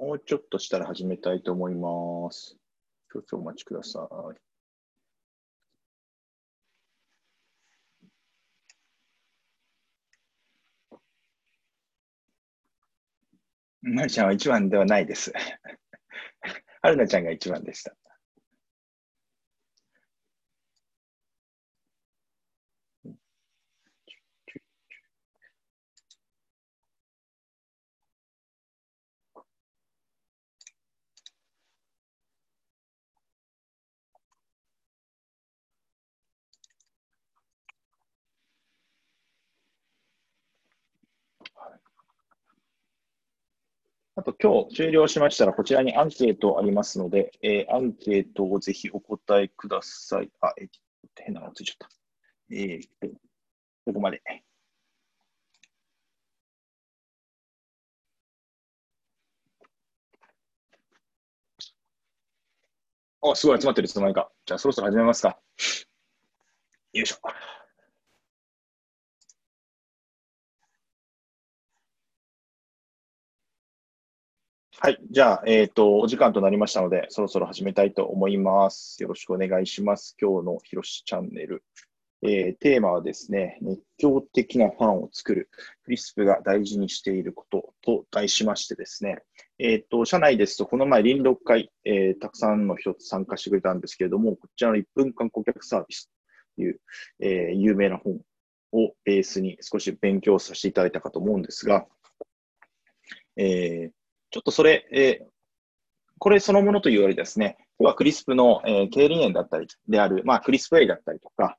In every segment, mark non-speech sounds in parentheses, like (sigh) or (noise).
もうちょっとしたら始めたいと思います。少々お待ちください。まりちゃんは一番ではないです。はるなちゃんが一番でした。あと今日終了しましたら、こちらにアンケートありますので、えーアンケートをぜひお答えください。あ、えー変なのついちゃった。えーと、ここまで。あ、すごい集まってるいつの間にか。じゃあそろそろ始めますか。よいしょ。はい。じゃあ、えっ、と、お時間となりましたので、そろそろ始めたいと思います。よろしくお願いします。今日のひろしチャンネル。えーテーマはですね、熱狂的なファンを作る、クリスプが大事にしていることと題しましてですね、えっ、と、社内ですと、この前、臨読会、えーたくさんの人と参加してくれたんですけれども、こちらの1分間顧客サービスという、えー有名な本をベースに少し勉強させていただいたかと思うんですが、えーちょっとそれ、えーこれそのものというよりですね、今日はクリスプの、えー経理念だったりである、まあ、クリスプ A だったりとか、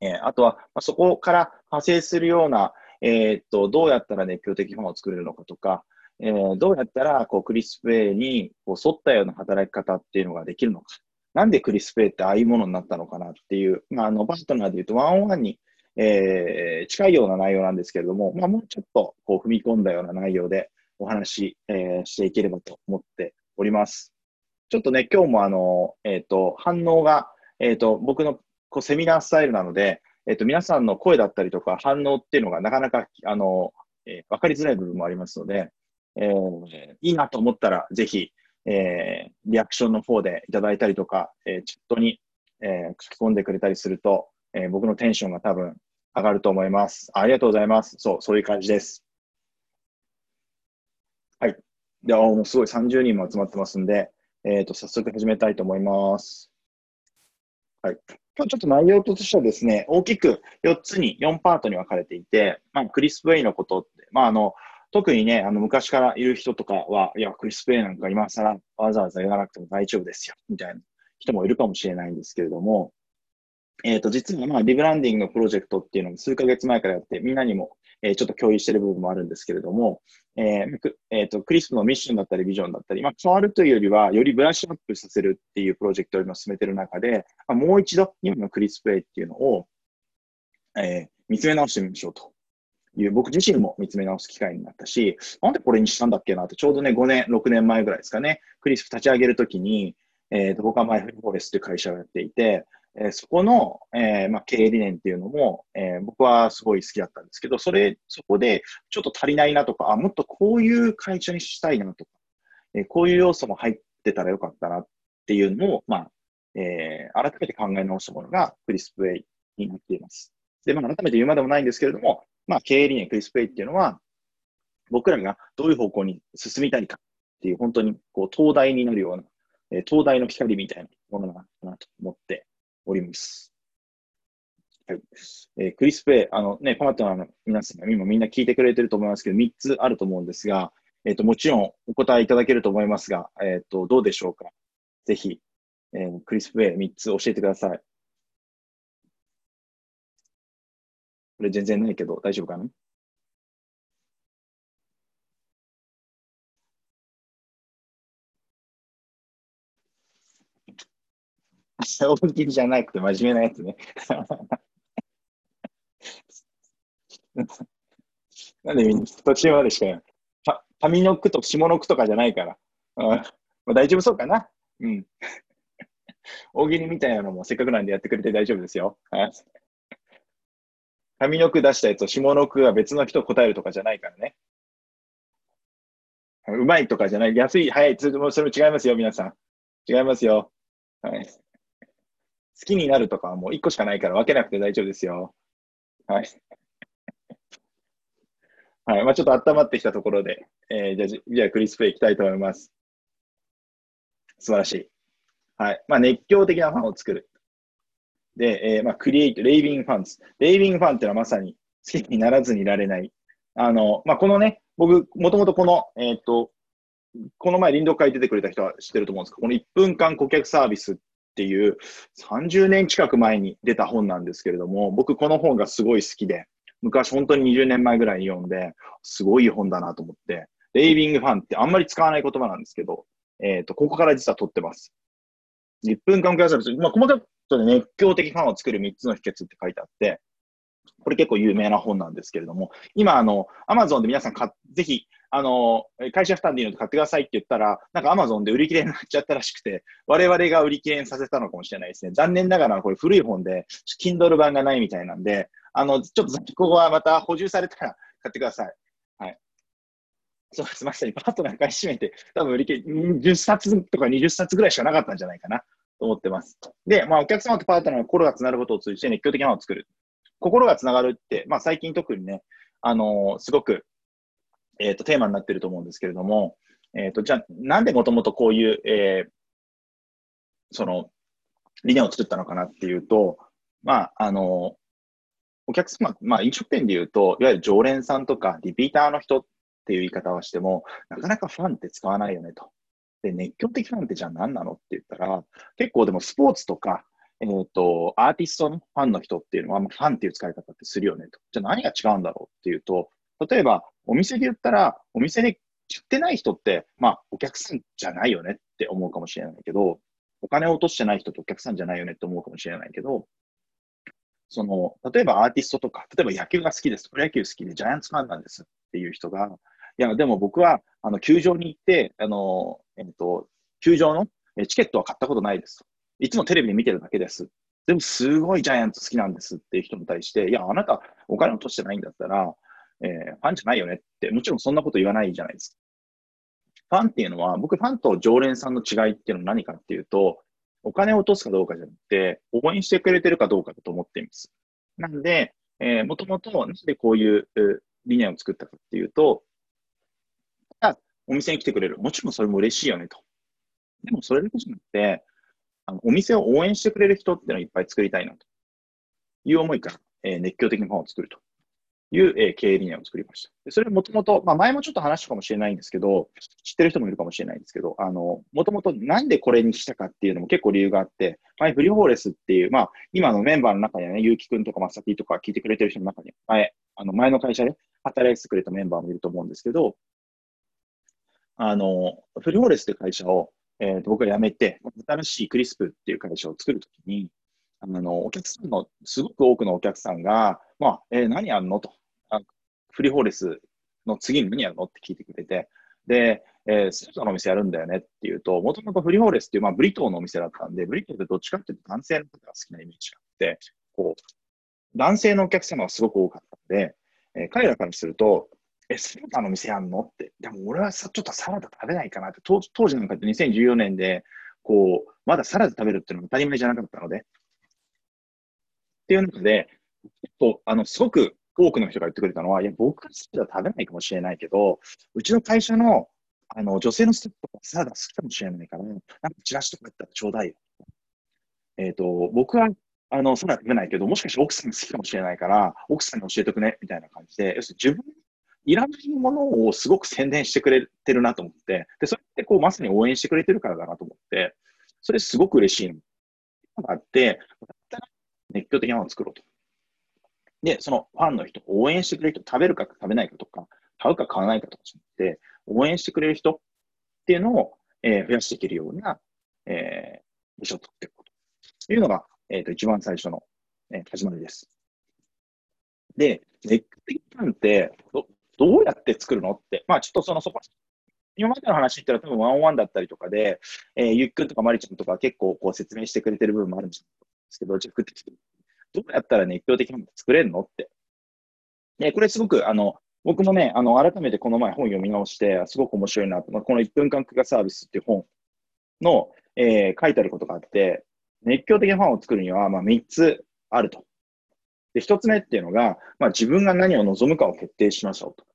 えーあとは、まあ、そこから派生するような、えーっと、どうやったら熱狂的ファンを作れるのかとか、えーどうやったらこうクリスプ A にこう沿ったような働き方っていうのができるのか。なんでクリスプ A ってああいうものになったのかなっていう、まあ、あの、パートナーで言うと、ワンオンワンに、えー近いような内容なんですけれども、まあ、もうちょっとこう踏み込んだような内容でお話、えーしていければと思っております。ちょっとね、今日もあの、えっ、と、反応が、えっ、と、僕のこうセミナースタイルなので、えっ、と、皆さんの声だったりとか反応っていうのがなかなか、あの、えーわかりづらい部分もありますので、えーいいなと思ったら、ぜひ、えーリアクションの方でいただいたりとか、えーチャットに、えー書き込んでくれたりすると、えー僕のテンションが多分上がると思います。ありがとうございます。そう、そういう感じです。い。では、もうすごい30人も集まってますんで、えっ、と、早速始めたいと思います。はい。今日ちょっと内容としてはですね、大きく4つに、4パートに分かれていて、まあ、クリスプ・ウェイのことって、まあ、あの、特にね、あの、昔からいる人とかは、いや、クリスプ・ウェイなんか今更わざわざ言わなくても大丈夫ですよ、みたいな人もいるかもしれないんですけれども、えっ、と、実は、まあ、リブランディングのプロジェクトっていうのも数ヶ月前からやって、みんなにも、えーちょっと共有している部分もあるんですけれども、えーえーと、クリスプのミッションだったりビジョンだったり、まあ、変わるというよりは、よりブラッシュアップさせるっていうプロジェクトを今進めている中で、まあ、もう一度今のクリスプ A っていうのを、えー見つめ直してみましょうという、僕自身も見つめ直す機会になったし、なんでこれにしたんだっけなって、ちょうどね、5年、6年前ぐらいですかね、クリスプ立ち上げるときに、えーと、僕はマイフルフォレスという会社をやっていて、えそこの、えーまあ、経営理念っていうのも、えー僕はすごい好きだったんですけど、それ、そこでちょっと足りないなとか、あ、もっとこういう会社にしたいなとか、えーこういう要素も入ってたらよかったなっていうのを、まあ、え改めて考え直したものがクリスプ A になっています。で、まあ、改めて言うまでもないんですけれども、まあ、経営理念クリスプ A っていうのは、僕らがどういう方向に進みたいかっていう、本当にこう、東大になるような、え東大の光みたいなものなのかなと思っております。はい。えークリスプ A、あのね、パートナーの皆さん、今みんな聞いてくれてると思いますけど、3つあると思うんですが、えっ、と、もちろんお答えいただけると思いますが、えっ、と、どうでしょうか？ぜひ、えークリスプ A3 つ教えてください。これ全然ないけど、大丈夫かな？大喜利じゃなくて真面目なやつね。(laughs) なんでみんな途中までしかやた上の句と下の句とかじゃないから。うんまあ、大丈夫そうかな。うん。(laughs) 大喜利みたいなのもせっかくなんでやってくれて大丈夫ですよ。はい上の句出したやつと下の句は別の人答えるとかじゃないからね。うまいとかじゃない、安い、早い、それも違いますよ、皆さん。違いますよ。はい。好きになるとかはもう1個しかないから分けなくて大丈夫ですよ。はい。はい。まあ、ちょっと温まってきたところで、えー、じゃあ、じゃあクリスプレイいきたいと思います。素晴らしい。はい。まあ、熱狂的なファンを作る。で、えー、まあ、クリエイト、レイビングファンズ。レイビングファンっていうのはまさに好きにならずにいられない。あの、まあ、このね、僕、もともとこの、えっ、と、この前、林道会出てくれた人は知ってると思うんですけど、この1分間顧客サービスっていう30年近く前に出た本なんですけれども、僕この本がすごい好きで、昔本当に20年前ぐらいに読んで、すごい本だなと思って、レイビングファンってあんまり使わない言葉なんですけど、えっ、ー、と、ここから実は取ってます。1分間顧客サービス、まあ、細かく熱狂的ファンを作る3つの秘訣って書いてあって、これ結構有名な本なんですけれども、今、あの、アマゾンで皆さんか、ぜひ、あの、会社負担でいいので買ってくださいって言ったら、なんかアマゾンで売り切れになっちゃったらしくて、我々が売り切れにさせたのかもしれないですね。残念ながらこれ古い本で、Kindle 版がないみたいなんで、あの、ちょっとここはまた補充されたら買ってください。はい。そうです。まさにパートナー買い占めて、多分売り切れ、10冊とか20冊ぐらいしかなかったんじゃないかなと思ってます。で、まあ、お客様とパートナーが心がつなることを通じて熱狂的なものを作る。心がつながるって、まあ、最近特にね、あのー、すごく、えっ、ー、と、テーマになってると思うんですけれども、えっ、ー、と、じゃあ、なんでもともとこういう、えー、その、理念を作ったのかなっていうと、まあ、あのお客様、まあ、飲食店で言うと、いわゆる常連さんとかリピーターの人っていう言い方をしても、なかなかファンって使わないよねと。で、熱狂的ファンってじゃあ何なのって言ったら、結構でもスポーツとか、えっ、ー、と、アーティストのファンの人っていうのは、ファンっていう使い方ってするよねと。じゃあ何が違うんだろうっていうと、例えば、お店で言ったら、お店で知ってない人って、まあ、お客さんじゃないよねって思うかもしれないけど、お金を落としてない人ってお客さんじゃないよねって思うかもしれないけど、その、例えばアーティストとか、例えば野球が好きです、プロ野球好きでジャイアンツファンなんですっていう人が、いや、でも僕は、あの、球場に行って、あの、えっと、球場のチケットは買ったことないです。いつもテレビで見てるだけです。でもすごいジャイアンツ好きなんですっていう人に対して、いや、あなたお金落としてないんだったら、えー、ファンじゃないよねって、もちろんそんなこと言わないじゃないですか。ファンっていうのは、僕ファンと常連さんの違いっていうのは何かっていうと、お金を落とすかどうかじゃなくて、応援してくれてるかどうかだと思っています。なんで、えー、もともと、なんでこういう理念を作ったかっていうと、お店に来てくれる。もちろんそれも嬉しいよねと。でもそれだけじゃなくて、あのお店を応援してくれる人っていうのをいっぱい作りたいなという思いから、えー、熱狂的なファンを作るという、えー、経営理念を作りました。でそれもともと、まあ、前もちょっと話したかもしれないんですけど、知ってる人もいるかもしれないんですけど、あの、もともとなんでこれにしたかっていうのも結構理由があって、前、フリーホーレスっていう、まあ、今のメンバーの中にはね、ゆうきくんとかまさきとか聞いてくれてる人の中に、前、あの、前の会社で働いてくれたメンバーもいると思うんですけど、あの、フリーホーレスって会社を、えー、と僕が辞めて、新しいクリスプっていう会社を作るときに、あの、お客さんの、すごく多くのお客さんが、まあ、えー、何やんの？と。あフリーホーレスの次に何やるの？って聞いてくれて、で、えー、スーパーのお店やるんだよねっていうと、もともとフリーホーレスっていう、まあ、ブリトーのお店だったんで、ブリトーってどっちかっていうと男性の方が好きなイメージがあって、こう、男性のお客様がすごく多かったんで、えー、彼らからすると、え、サラダの店やんの？って。でも俺はさ、ちょっとサラダ食べないかなって。当時なんかって2014年で、こう、まだサラダ食べるっていうのが当たり前じゃなかったので。っていう中で、結構、あの、すごく多くの人が言ってくれたのは、いや、僕はサラダ食べないかもしれないけど、うちの会社の、あの、女性のステップとかサラダ好きかもしれないから、なんかチラシとかやったらちょうだいよ。えっ、ー、と、僕はあの、サラダ食べないけど、もしかして奥さんが好きかもしれないから、奥さんに教えておくね、みたいな感じで、要するに自分いらないものをすごく宣伝してくれてるなと思って、で、それってこう、まさに応援してくれてるからだなと思って、それすごく嬉しいのがあって、熱狂的なものを作ろうと。で、そのファンの人、応援してくれる人、食べるか食べないかとか、買うか買わないかとかじゃなくて、応援してくれる人っていうのを、えー、増やしていけるような、えー、部署を作っていくというのが、えっ、ー、と、一番最初の、えー、始まりです。で、熱狂的ファンってど、どうやって作るの？って、まあちょっとそのそこ、今までの話言ったら多分ワンオンワンだったりとかで、えー、ゆっくんとかまりちゃんとか結構こう説明してくれてる部分もあるんですけど、じゃあ、どうやったら熱狂的なもの作れるの？って。で、これすごく、あの、僕もね、あの、改めてこの前本読み直して、すごく面白いなと、まあ、この1分間区画サービスっていう本の、えー、書いてあることがあって、熱狂的なファンを作るには、まあ、3つあると。で、1つ目っていうのが、まあ、自分が何を望むかを決定しましょうと。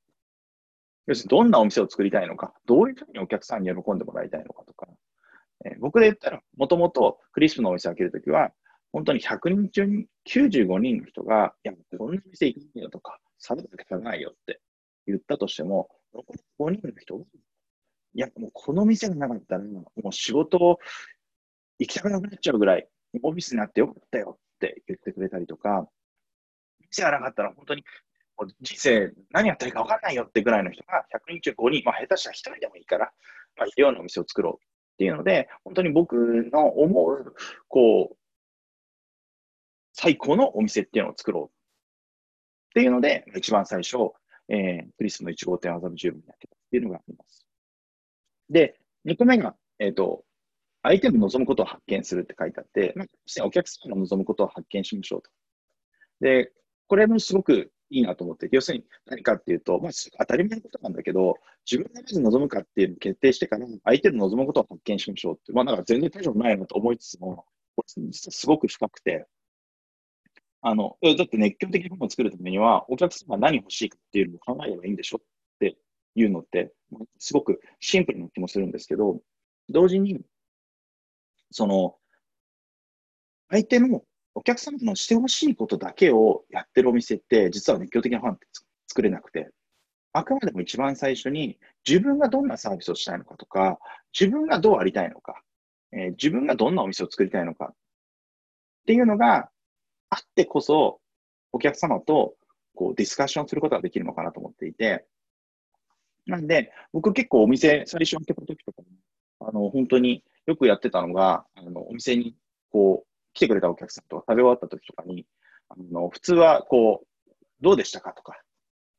要するに、どんなお店を作りたいのか、どういうふうにお客さんに喜んでもらいたいのかとか、えー、僕で言ったら、もともとクリスプのお店を開けるときは、本当に100人中に95人の人が、いや、こんな店行くんだよとか、サブだけ食べないよって言ったとしても、残り5人の人いや、もうこの店がなかったら、もう仕事を行きたくなくなっちゃうぐらい、オフィスになってよかったよって言ってくれたりとか、店がなかったら本当に人生何やったらいいか分かんないよってぐらいの人が100人中5人、まあ下手したら1人でもいいから、まあ、いるようなお店を作ろうっていうので、本当に僕の思う、こう、最高のお店っていうのを作ろうっていうので、一番最初、えー、クリスの1号店麻布十分にやってたっていうのがあります。で、2個目が、えっ、ー、と、相手の望むことを発見するって書いてあって、まあ、お客さんの望むことを発見しましょうと。で、これもすごくいいなと思って、要するに何かっていうと、まあ、当たり前のことなんだけど、自分がまず望むかっていうのを決定してから、相手の望むことを発見しましょうって、まあ、なんか全然大丈夫ないなと思いつつも、実はすごく深くて、あの、だって熱狂的なものを作るためには、お客様が何欲しいかっていうのを考えればいいんでしょっていうのって、すごくシンプルな気もするんですけど、同時に、その、相手のお客様のしてほしいことだけをやってるお店って、実は熱狂的なファンって作れなくて、あくまでも一番最初に自分がどんなサービスをしたいのかとか、自分がどうありたいのか、えー、自分がどんなお店を作りたいのかっていうのがあってこそ、お客様とこうディスカッションすることができるのかなと思っていて、なんで、僕結構お店最初開けた時とかあの、本当によくやってたのが、あの、お店にこう、来てくれたお客さんと食べ終わった時とかに、あの、普通はこう、どうでしたかとか、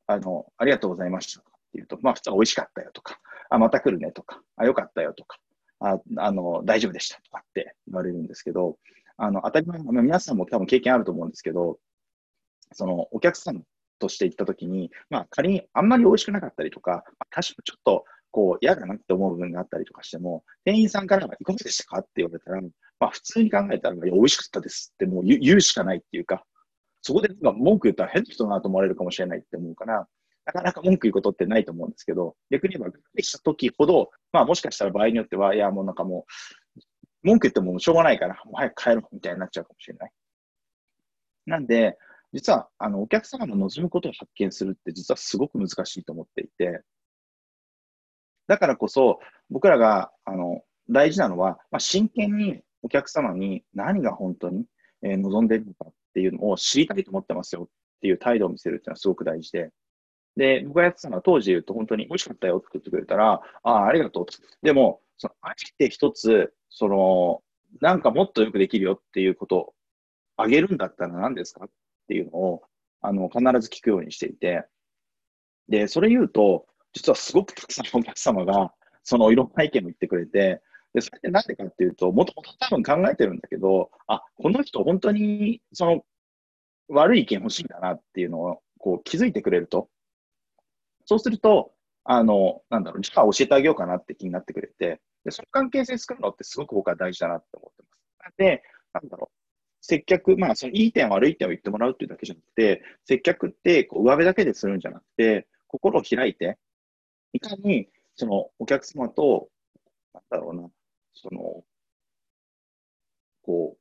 あの、ありがとうございましたとかっていうと、まあ普通は美味しかったよとか、あ、また来るねとか、あ、よかったよとか、あ、あの、大丈夫でしたとかって言われるんですけど、あの、当たり前、ま、皆さんも多分経験あると思うんですけど、その、お客さんとして行った時に、まあ仮にあんまり美味しくなかったりとか、まあ、多少ちょっとこう嫌だなって思う部分があったりとかしても、店員さんからはいかがでしたかって言われたら、まあ普通に考えたら、いや、美味しかったですってもう言うしかないっていうか、そこで文句言ったら変な人だなと思われるかもしれないって思うから、なかなか文句言うことってないと思うんですけど、逆に言えば、びっくりした時ほど、まあもしかしたら場合によっては、いや、もうなんかもう、文句言ってもしょうがないから、もう早く帰ろうみたいになっちゃうかもしれない。なんで、実は、あの、お客様の望むことを発見するって実はすごく難しいと思っていて、だからこそ、僕らが、あの、大事なのは、まあ、真剣にお客様に何が本当に、え、望んでいるのかっていうのを知りたいと思ってますよっていう態度を見せるっていうのはすごく大事で、で、僕がやってたのは当時言うと本当に美味しかったよって言ってくれたら、ああ、ありがとう。でも、その、あえて一つ、その、なんかもっとよくできるよっていうことをあげるんだったら何ですかっていうのを、あの、必ず聞くようにしていて、で、それ言うと、実はすごくたくさんのお客様が、そのいろんな意見を言ってくれて、で、それってなんでかっていうと、もともと多分考えてるんだけど、あ、この人本当に、その、悪い意見欲しいんだなっていうのを、こう気づいてくれると、そうすると、あの、なんだろう、じゃあ教えてあげようかなって気になってくれて、で、その関係性作るのってすごく僕は大事だなって思ってます。なんで、なんだろう、接客、まあ、そのいい点悪い点を言ってもらうっていうだけじゃなくて、接客ってこう上辺だけでするんじゃなくて、心を開いて、いかに、その、お客様と、なんだろうな、その、こう、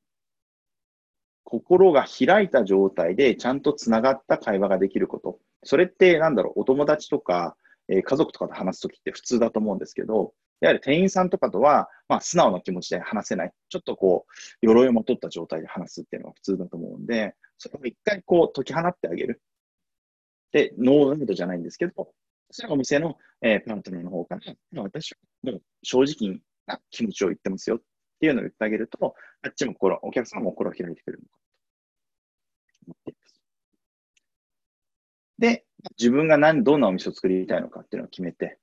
心が開いた状態でちゃんとつながった会話ができること。それって、なんだろう、お友達とか、えー、家族とかと話すときって普通だと思うんですけど、やはり店員さんとかとは、まあ、素直な気持ちで話せない。ちょっとこう、鎧をまとった状態で話すっていうのが普通だと思うんで、それを一回こう、解き放ってあげる。で、ノーライドじゃないんですけど、それはお店の、えー、パートナーの方から、私はも正直にな気持ちを言ってますよっていうのを言ってあげると、あっちも心、お客様も心を開いてくれるのかと思っています。で、自分が何、どんなお店を作りたいのかっていうのを決めて、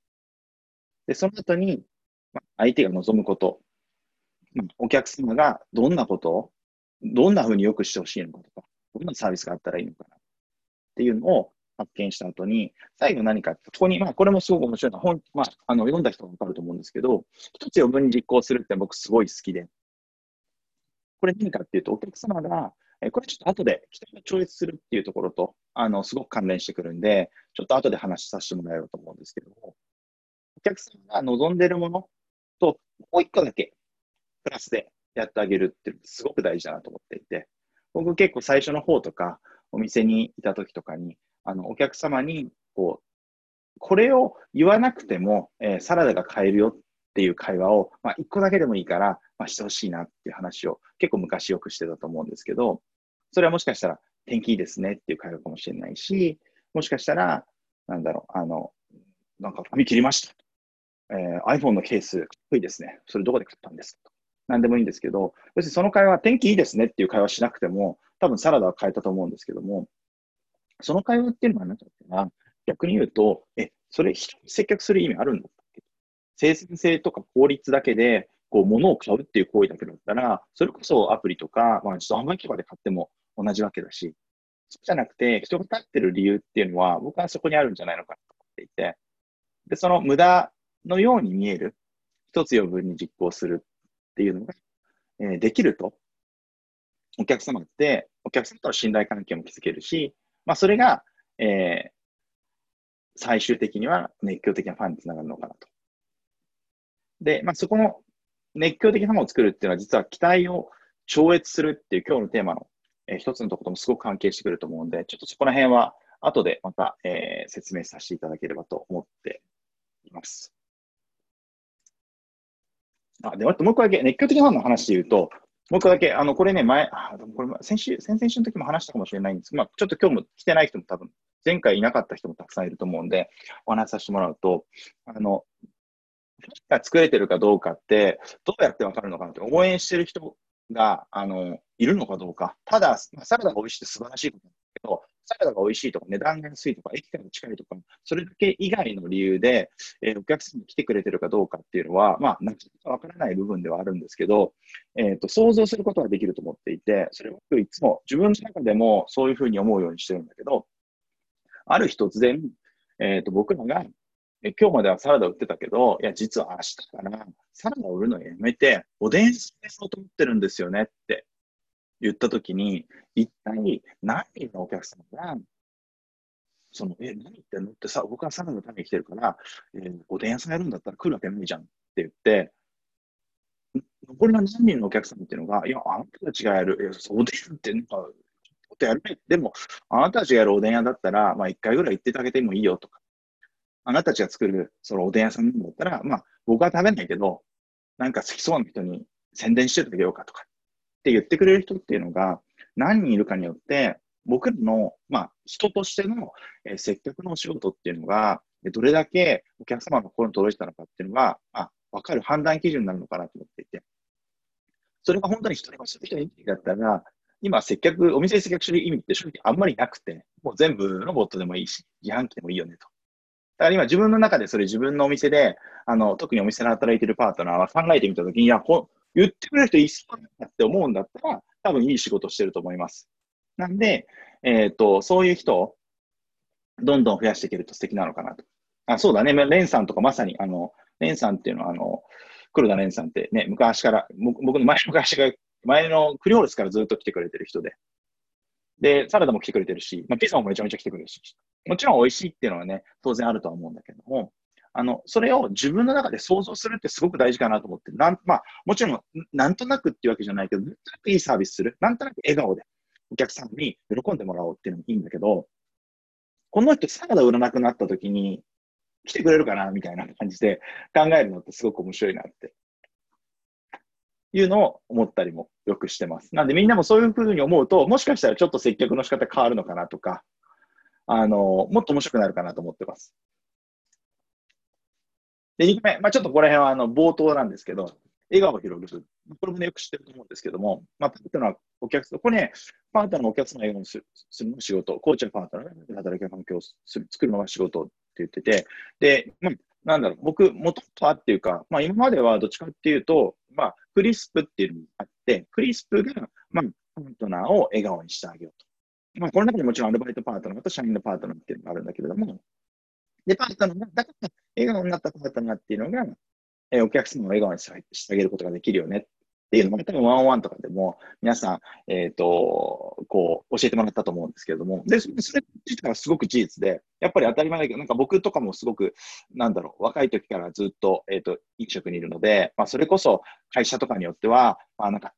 で、その後に、まあ相手が望むこと、まお客様がどんなことを、どんなふうに良くしてほしいのかとか、どんなサービスがあったらいいのかなっていうのを、発見した後に、最後何か、ここに、まあ、これもすごく面白いのは、本、まあ、あの、読んだ人もわかると思うんですけど、一つ余分に実行するって僕すごい好きで、これ何かっていうと、お客様が、えこれちょっと後で期待が超越するっていうところと、あの、すごく関連してくるんで、ちょっと後で話させてもらえればと思うんですけども、お客さんが望んでるものと、もう一個だけ、プラスでやってあげるっていうのすごく大事だなと思っていて、僕結構最初の方とか、お店にいた時とかに、あの、お客様に、こう、これを言わなくても、えー、サラダが買えるよっていう会話を、まあ、一個だけでもいいから、まあ、してほしいなっていう話を結構昔よくしてたと思うんですけど、それはもしかしたら天気いいですねっていう会話かもしれないし、もしかしたら、なんだろう、あの、なんか髪切りました。えー、iPhone のケース、かっこいいですね。それどこで買ったんですかなんでもいいんですけど、別にその会話、天気いいですねっていう会話しなくても、多分サラダは変えたと思うんですけども、その会話っていうのは何だっけな、逆に言うと、え、それ接客する意味あるんだっけ生産性とか効率だけで、こう、物を買うっていう行為だけだったら、それこそアプリとか、まあ、ちょっと販売機とかで買っても同じわけだし、そうじゃなくて、人が立ってる理由っていうのは、僕はそこにあるんじゃないのかと思っていて、で、その無駄のように見える、一つ余分に実行するっていうのが、えー、できると、お客様って、お客様との信頼関係も築けるし、まあ、それが、えー、最終的には熱狂的なファンにつながるのかなと。で、まあ、そこの熱狂的なものを作るっていうのは、実は期待を超越するっていう今日のテーマの、えー、一つのところともすごく関係してくると思うんで、ちょっとそこら辺は後でまた、えー、説明させていただければと思っています。あ、で、あともう一個だけ、熱狂的なファンの話で言うと、もう一個だけ、あの、これね、前、あでもこれ、先週、先々週の時も話したかもしれないんです。まあ、ちょっと今日も来てない人も多分、前回いなかった人もたくさんいると思うんで、お話しさせてもらうと、あの、が作れてるかどうかって、どうやってわかるのかなって、応援してる人が、あの、いるのかどうか。ただま、サラダが美味しいって素晴らしいことなんだけど、サラダが美味しいとか、値段が安いとか、駅から近いとか、それだけ以外の理由で、えー、お客さんに来てくれてるかどうかっていうのは、まあ、なかなかわからない部分ではあるんですけど、えっ、ー、と、想像することができると思っていて、それをいつも自分の中でもそういうふうに思うようにしてるんだけど、ある日突然、えっ、ー、と、僕らが、え今日まではサラダ売ってたけど、いや、実は明日からサラダ売るのやめて、おでんスペースを取ってるんですよねって言ったときに、一体何人のお客様が、その、え、何言ってんの？ってさ、僕はサラダのために来てるから、えー、おでん屋さんやるんだったら来るわけないじゃんって言って、残りの何人のお客様っていうのが、いや、あなたたちがやる、えおでんってなんか、ことやるね。でも、あなたたちがやるおでん屋だったら、まあ一回ぐらい行ってあげてもいいよとか、あなたたちが作るそのおでん屋さんだったら、まあ僕は食べないけど、なんか好きそうな人に宣伝してあげようかとか、って言ってくれる人っていうのが何人いるかによって、僕の、まあ、人としての、えー、接客のお仕事っていうのが、どれだけお客様の心に届いたのかっていうのが、まあ、わかる判断基準になるのかなと思っていて。それが本当に一人もする人にだったら、今接客、お店接客する意味って正直あんまりなくて、もう全部ロボットでもいいし、自販機でもいいよねと。だから今自分の中でそれ自分のお店で、あの、特にお店で働いてるパートナーは考えてみたときに、いや、こ言ってくれる人いそうだなって思うんだったら、多分いい仕事してると思います。なんで、えっ、ー、と、そういう人をどんどん増やしていけると素敵なのかなと。あ、そうだね。レンさんとかまさに、あの、レンさんっていうのは、あの、黒田レンさんってね、昔から、僕の前の会社が、前のクリオールスからずっと来てくれてる人で。で、サラダも来てくれてるし、まあ、ピザもめちゃめちゃ来てくれるし、もちろん美味しいっていうのはね、当然あるとは思うんだけども、あの、それを自分の中で想像するってすごく大事かなと思って、なん、まあ、もちろん、なんとなくっていうわけじゃないけど、なんとなくいいサービスする。なんとなく笑顔で。お客さんに喜んでもらおうっていうのもいいんだけど、この人サラダ売らなくなった時に来てくれるかなみたいな感じで考えるのってすごく面白いなっていうのを思ったりもよくしてます。なんでみんなもそういうふうに思うと、もしかしたらちょっと接客の仕方変わるのかなとか、あの、もっと面白くなるかなと思ってます。で、2個目、まあ、ちょっとこの辺はあの冒頭なんですけど、笑顔を広げる。これもね、よく知ってると思うんですけども、まあ、パートナー、お客さん、これね、パートナーのお客様を笑顔にするするの仕事、コーチやパートナーで働き環境をす作るのが仕事って言ってて、で、まあ、なんだろう、僕、もともとはっていうか、まあ、今まではどっちかっていうと、まあ、クリスプっていうのがあって、クリスプが、まあ、パートナーを笑顔にしてあげようと。まあ、この中にもちろんアルバイトパートナーと社員のパートナーっていうのがあるんだけれども、で、パートナーが、だから笑顔になったパートナーっていうのが、えー、お客様を笑顔にしてあげることができるよねっっていうのも、多分ワンワンとかでも皆さん、えっ、ー、と、こう、教えてもらったと思うんですけれども、で、それ自体はすごく事実で、やっぱり当たり前だけど、なんか僕とかもすごく、なんだろう、若い時からずっと、えっ、ー、と、飲食にいるので、まあ、それこそ会社とかによっては、まあ、なんか、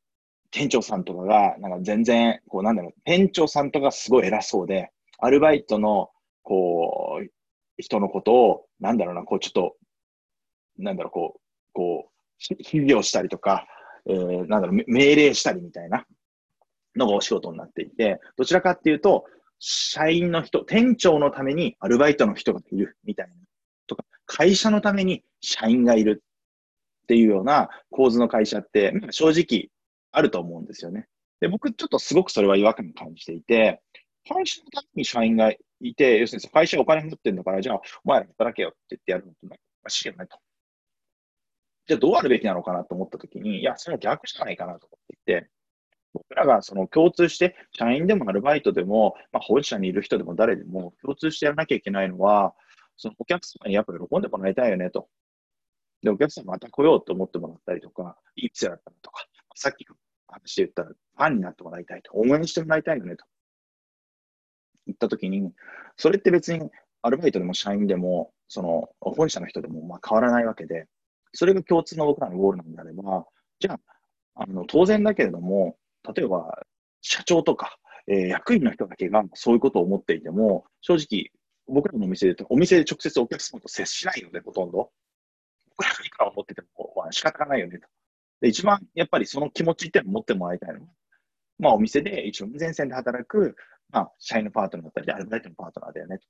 店長さんとかが、なんか全然、こう、なんだろう、店長さんとかすごい偉そうで、アルバイトの、こう、人のことを、なんだろうな、こう、ちょっと、なんだろう、こう、こう、肥料したりとか、えー、なんだろう、命令したりみたいなのがお仕事になっていて、どちらかっていうと、社員の人、店長のためにアルバイトの人がいるみたいな、とか、会社のために社員がいるっていうような構図の会社って、正直あると思うんですよね。で、僕ちょっとすごくそれは違和感を感じていて、会社のために社員がいて、要するに会社お金持ってるんだから、じゃあお前ら働けよって言ってやるのと、おかしいよねと。じゃあどうあるべきなのかなと思ったときに、いや、それは逆じゃないかなと思っていて、僕らがその共通して、社員でもアルバイトでも、まあ、保持者にいる人でも誰でも共通してやらなきゃいけないのは、そのお客様にやっぱり喜んでもらいたいよねと。で、お客様また来ようと思ってもらったりとか、いい店だったなとか、さっき話で言ったら、ファンになってもらいたいと、応援してもらいたいよねと。言ったときに、それって別にアルバイトでも社員でも、その本社の人でもまあ変わらないわけで、それが共通の僕らのゴールなんであれば、じゃあ、あの当然だけれども、例えば社長とか、えー、役員の人だけがそういうことを思っていても、正直、僕らのお店でお店で直接お客様と接しないので、ほとんど。僕らがいくら思ってても、まあ、仕方がないよねと。で、一番やっぱりその気持ちって持ってもらいたいのは、まあお店で一応前線で働く、まあ社員のパートナーだったり、アルバイトのパートナーだよねと。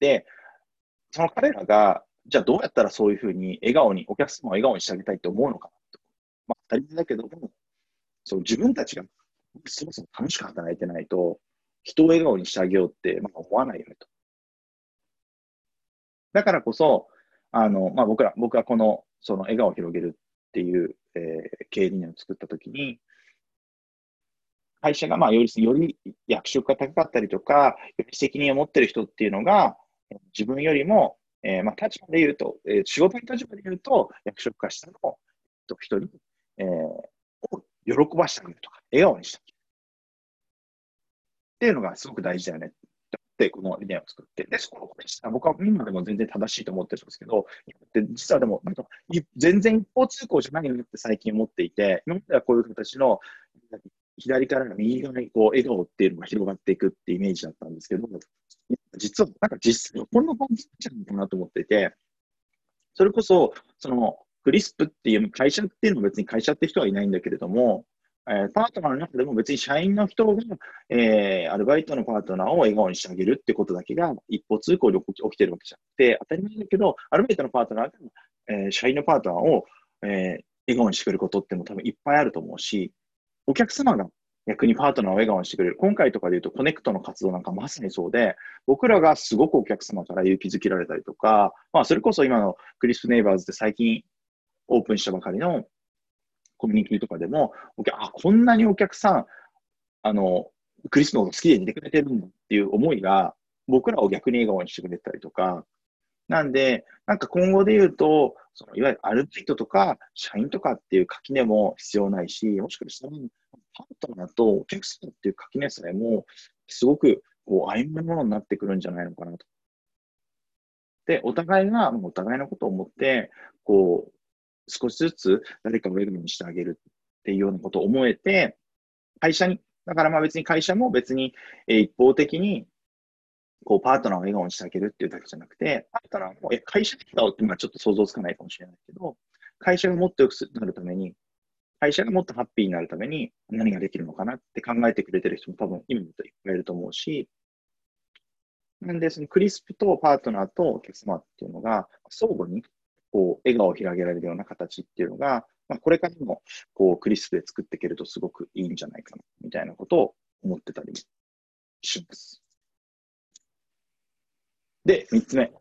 で、その彼らが、じゃあどうやったらそういうふうに笑顔に、お客様を笑顔にしてあげたいと思うのかと。まあ当たり前だけども、そう自分たちがそもそも楽しく働いてないと、人を笑顔にしてあげようって、まあ、思わないよねと。だからこそ、あの、まあ、僕ら、僕はこの、その笑顔を広げるっていう、えー、経営理念を作ったときに、会社がまあよりより役職が高かったりとか、より責任を持ってる人っていうのが、自分よりも、えー、まあ立場で言うと、えー、仕事の立場で言うと、役職化下の人に、えー、を喜ばしてあげるとか、笑顔にしてあげる。っていうのがすごく大事だよね。で、この理念を作って、で、そこを僕は今でも全然正しいと思ってるんですけど、で実はでも、なんか全然一方通行じゃないなって最近思っていて、今まではこういう形の左から右側にこう笑顔っていうのが広がっていくってイメージだったんですけど、実はなんか実際こんな感じじゃないかなと思っていて、それこそ、そのクリスプっていう会社っていうのは別に会社って人はいないんだけれども、えー、パートナーの中でも別に社員の人が、えー、アルバイトのパートナーを笑顔にしてあげるってことだけが一方通行で起きてるわけじゃなくて、当たり前だけど、アルバイトのパートナーが、えー、社員のパートナーを、えー、笑顔にしてくれることっても多分いっぱいあると思うし、お客様が逆にパートナーを笑顔にしてくれる。今回とかで言うとコネクトの活動なんかまさにそうで、僕らがすごくお客様から勇気づけられたりとか、まあそれこそ今のクリスプネイバーズで最近オープンしたばかりのコミュニティとかでも、あ、こんなにお客さん、あの、クリスのこと好きでいてくれてるんだっていう思いが、僕らを逆に笑顔にしてくれたりとか、なんで、なんか今後で言うと、そのいわゆるアルバイトとか、社員とかっていう垣根も必要ないし、もしかしたら、パートナーとお客さんっていう垣根さえも、すごくこう曖昧なものになってくるんじゃないのかなと。で、お互いが、お互いのことを思って、こう、少しずつ誰かを笑顔にしてあげるっていうようなことを思えて、会社に、だからまあ別に会社も別に一方的にこうパートナーを笑顔にしてあげるっていうだけじゃなくて、パートナーも、え、会社で笑顔ってまあちょっと想像つかないかもしれないけど、会社がもっと良くなるために、会社がもっとハッピーになるために何ができるのかなって考えてくれてる人も多分今だといっぱいいると思うし、なんでそのクリスプとパートナーとお客様っていうのが相互にこう、笑顔を広げられるような形っていうのが、まあ、これからも、こう、クリスプで作っていけるとすごくいいんじゃないかな、みたいなことを思ってたりします。で、三つ目。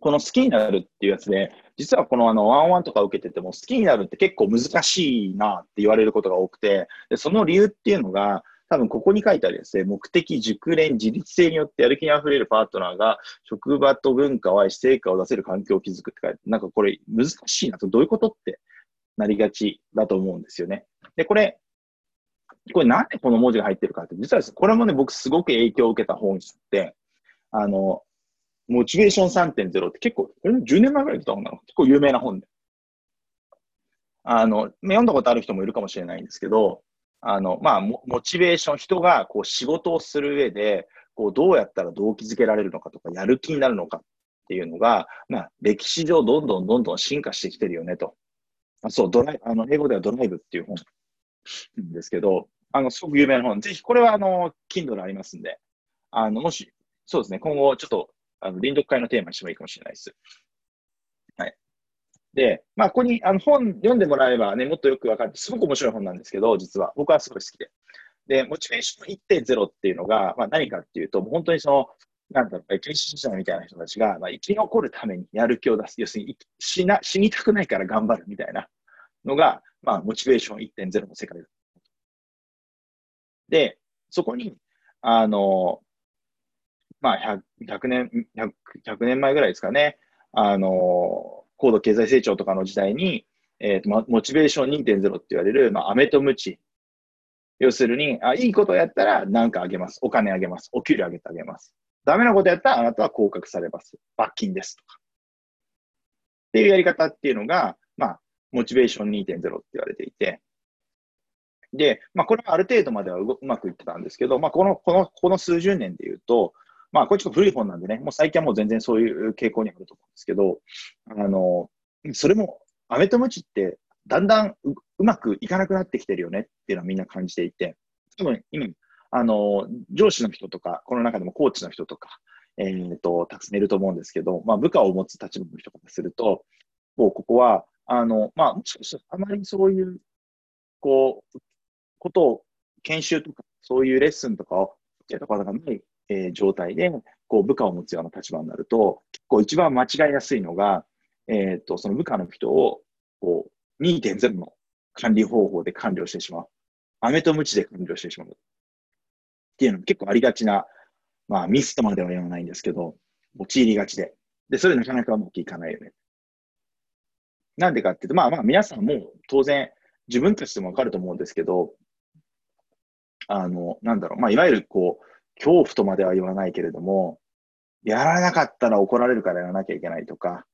この好きになるっていうやつで、実はこのあの、ワンワンとか受けてても、好きになるって結構難しいなって言われることが多くて、でその理由っていうのが、多分ここに書いてあるですね、目的、熟練、自立性によってやる気に溢れるパートナーが職場と文化を愛し成果を出せる環境を築くって書いてなんかこれ難しいなと、どういうことってなりがちだと思うんですよね。で、これ、これなんでこの文字が入ってるかって、実は、これもね、僕すごく影響を受けた本質って、あの、モチベーション3.0って結構、これも10年前ぐらい出た本なの？結構有名な本で。あの、読んだことある人もいるかもしれないんですけど、あの、まあ、モチベーション、人がこう仕事をする上で、こうどうやったら動機づけられるのかとか、やる気になるのかっていうのが、まあ、歴史上どんどんどんどん進化してきてるよねと。あそう、ドライ、あの、英語ではドライブっていう本ですけど、あの、すごく有名な本。ぜひ、これはあの、Kindle ありますんで、あの、もし、そうですね、今後ちょっと、あの、臨読会のテーマにしてもいいかもしれないです。はい。で、まあ、ここにあの本読んでもらえばね、もっとよくわかる。すごく面白い本なんですけど、実は。僕はすごい好きで。で、モチベーション1.0っていうのが、まあ、何かっていうと、もう本当にその、なんだろう、研修者みたいな人たちが、まあ、生き残るためにやる気を出す。要するに死な、死にたくないから頑張るみたいなのが、まあ、モチベーション1.0の世界で、そこに、あの、まあ100、100年100、100年前ぐらいですかね、あの、高度経済成長とかの時代に、えーと、モチベーション2.0って言われる、まあ、飴とムチ。要するにあ、いいことやったら何かあげます。お金あげます。お給料あげてあげます。ダメなことやったらあなたは降格されます。罰金ですとか。っていうやり方っていうのが、まあ、モチベーション2.0って言われていて、で、まあ、これはある程度まではうまくいってたんですけど、まあ、この、この、この数十年で言うと、まあ、これちょっと古い本なんでね、もう最近はもう全然そういう傾向にあると思うんですけど、あの、それも、アメとムチって、だんだんうまくいかなくなってきてるよねっていうのはみんな感じていて、多分今、あの、上司の人とか、この中でもコーチの人とか、えっ、と、たくさんいると思うんですけど、まあ、部下を持つ立場の人からすると、もうここは、あの、まあ、もしかしたらあまりそういう、こう、ことを、研修とか、そういうレッスンとかを受けたことがない、えー、状態で、こう、部下を持つような立場になると、結構一番間違いやすいのが、えっ、と、その部下の人を、こう、2.0の管理方法で管理をしてしまう。飴と鞭で管理をしてしまう。っていうのも結構ありがちな、まあミスとまでは言わないんですけど、陥りがちで。で、それなかなかうまくいかないよね。なんでかっていうと、まあまあ皆さんも当然自分たちでもわかると思うんですけど、あの、なんだろう、まあ、いわゆるこう、恐怖とまでは言わないけれども、やらなかったら怒られるからやらなきゃいけないとか、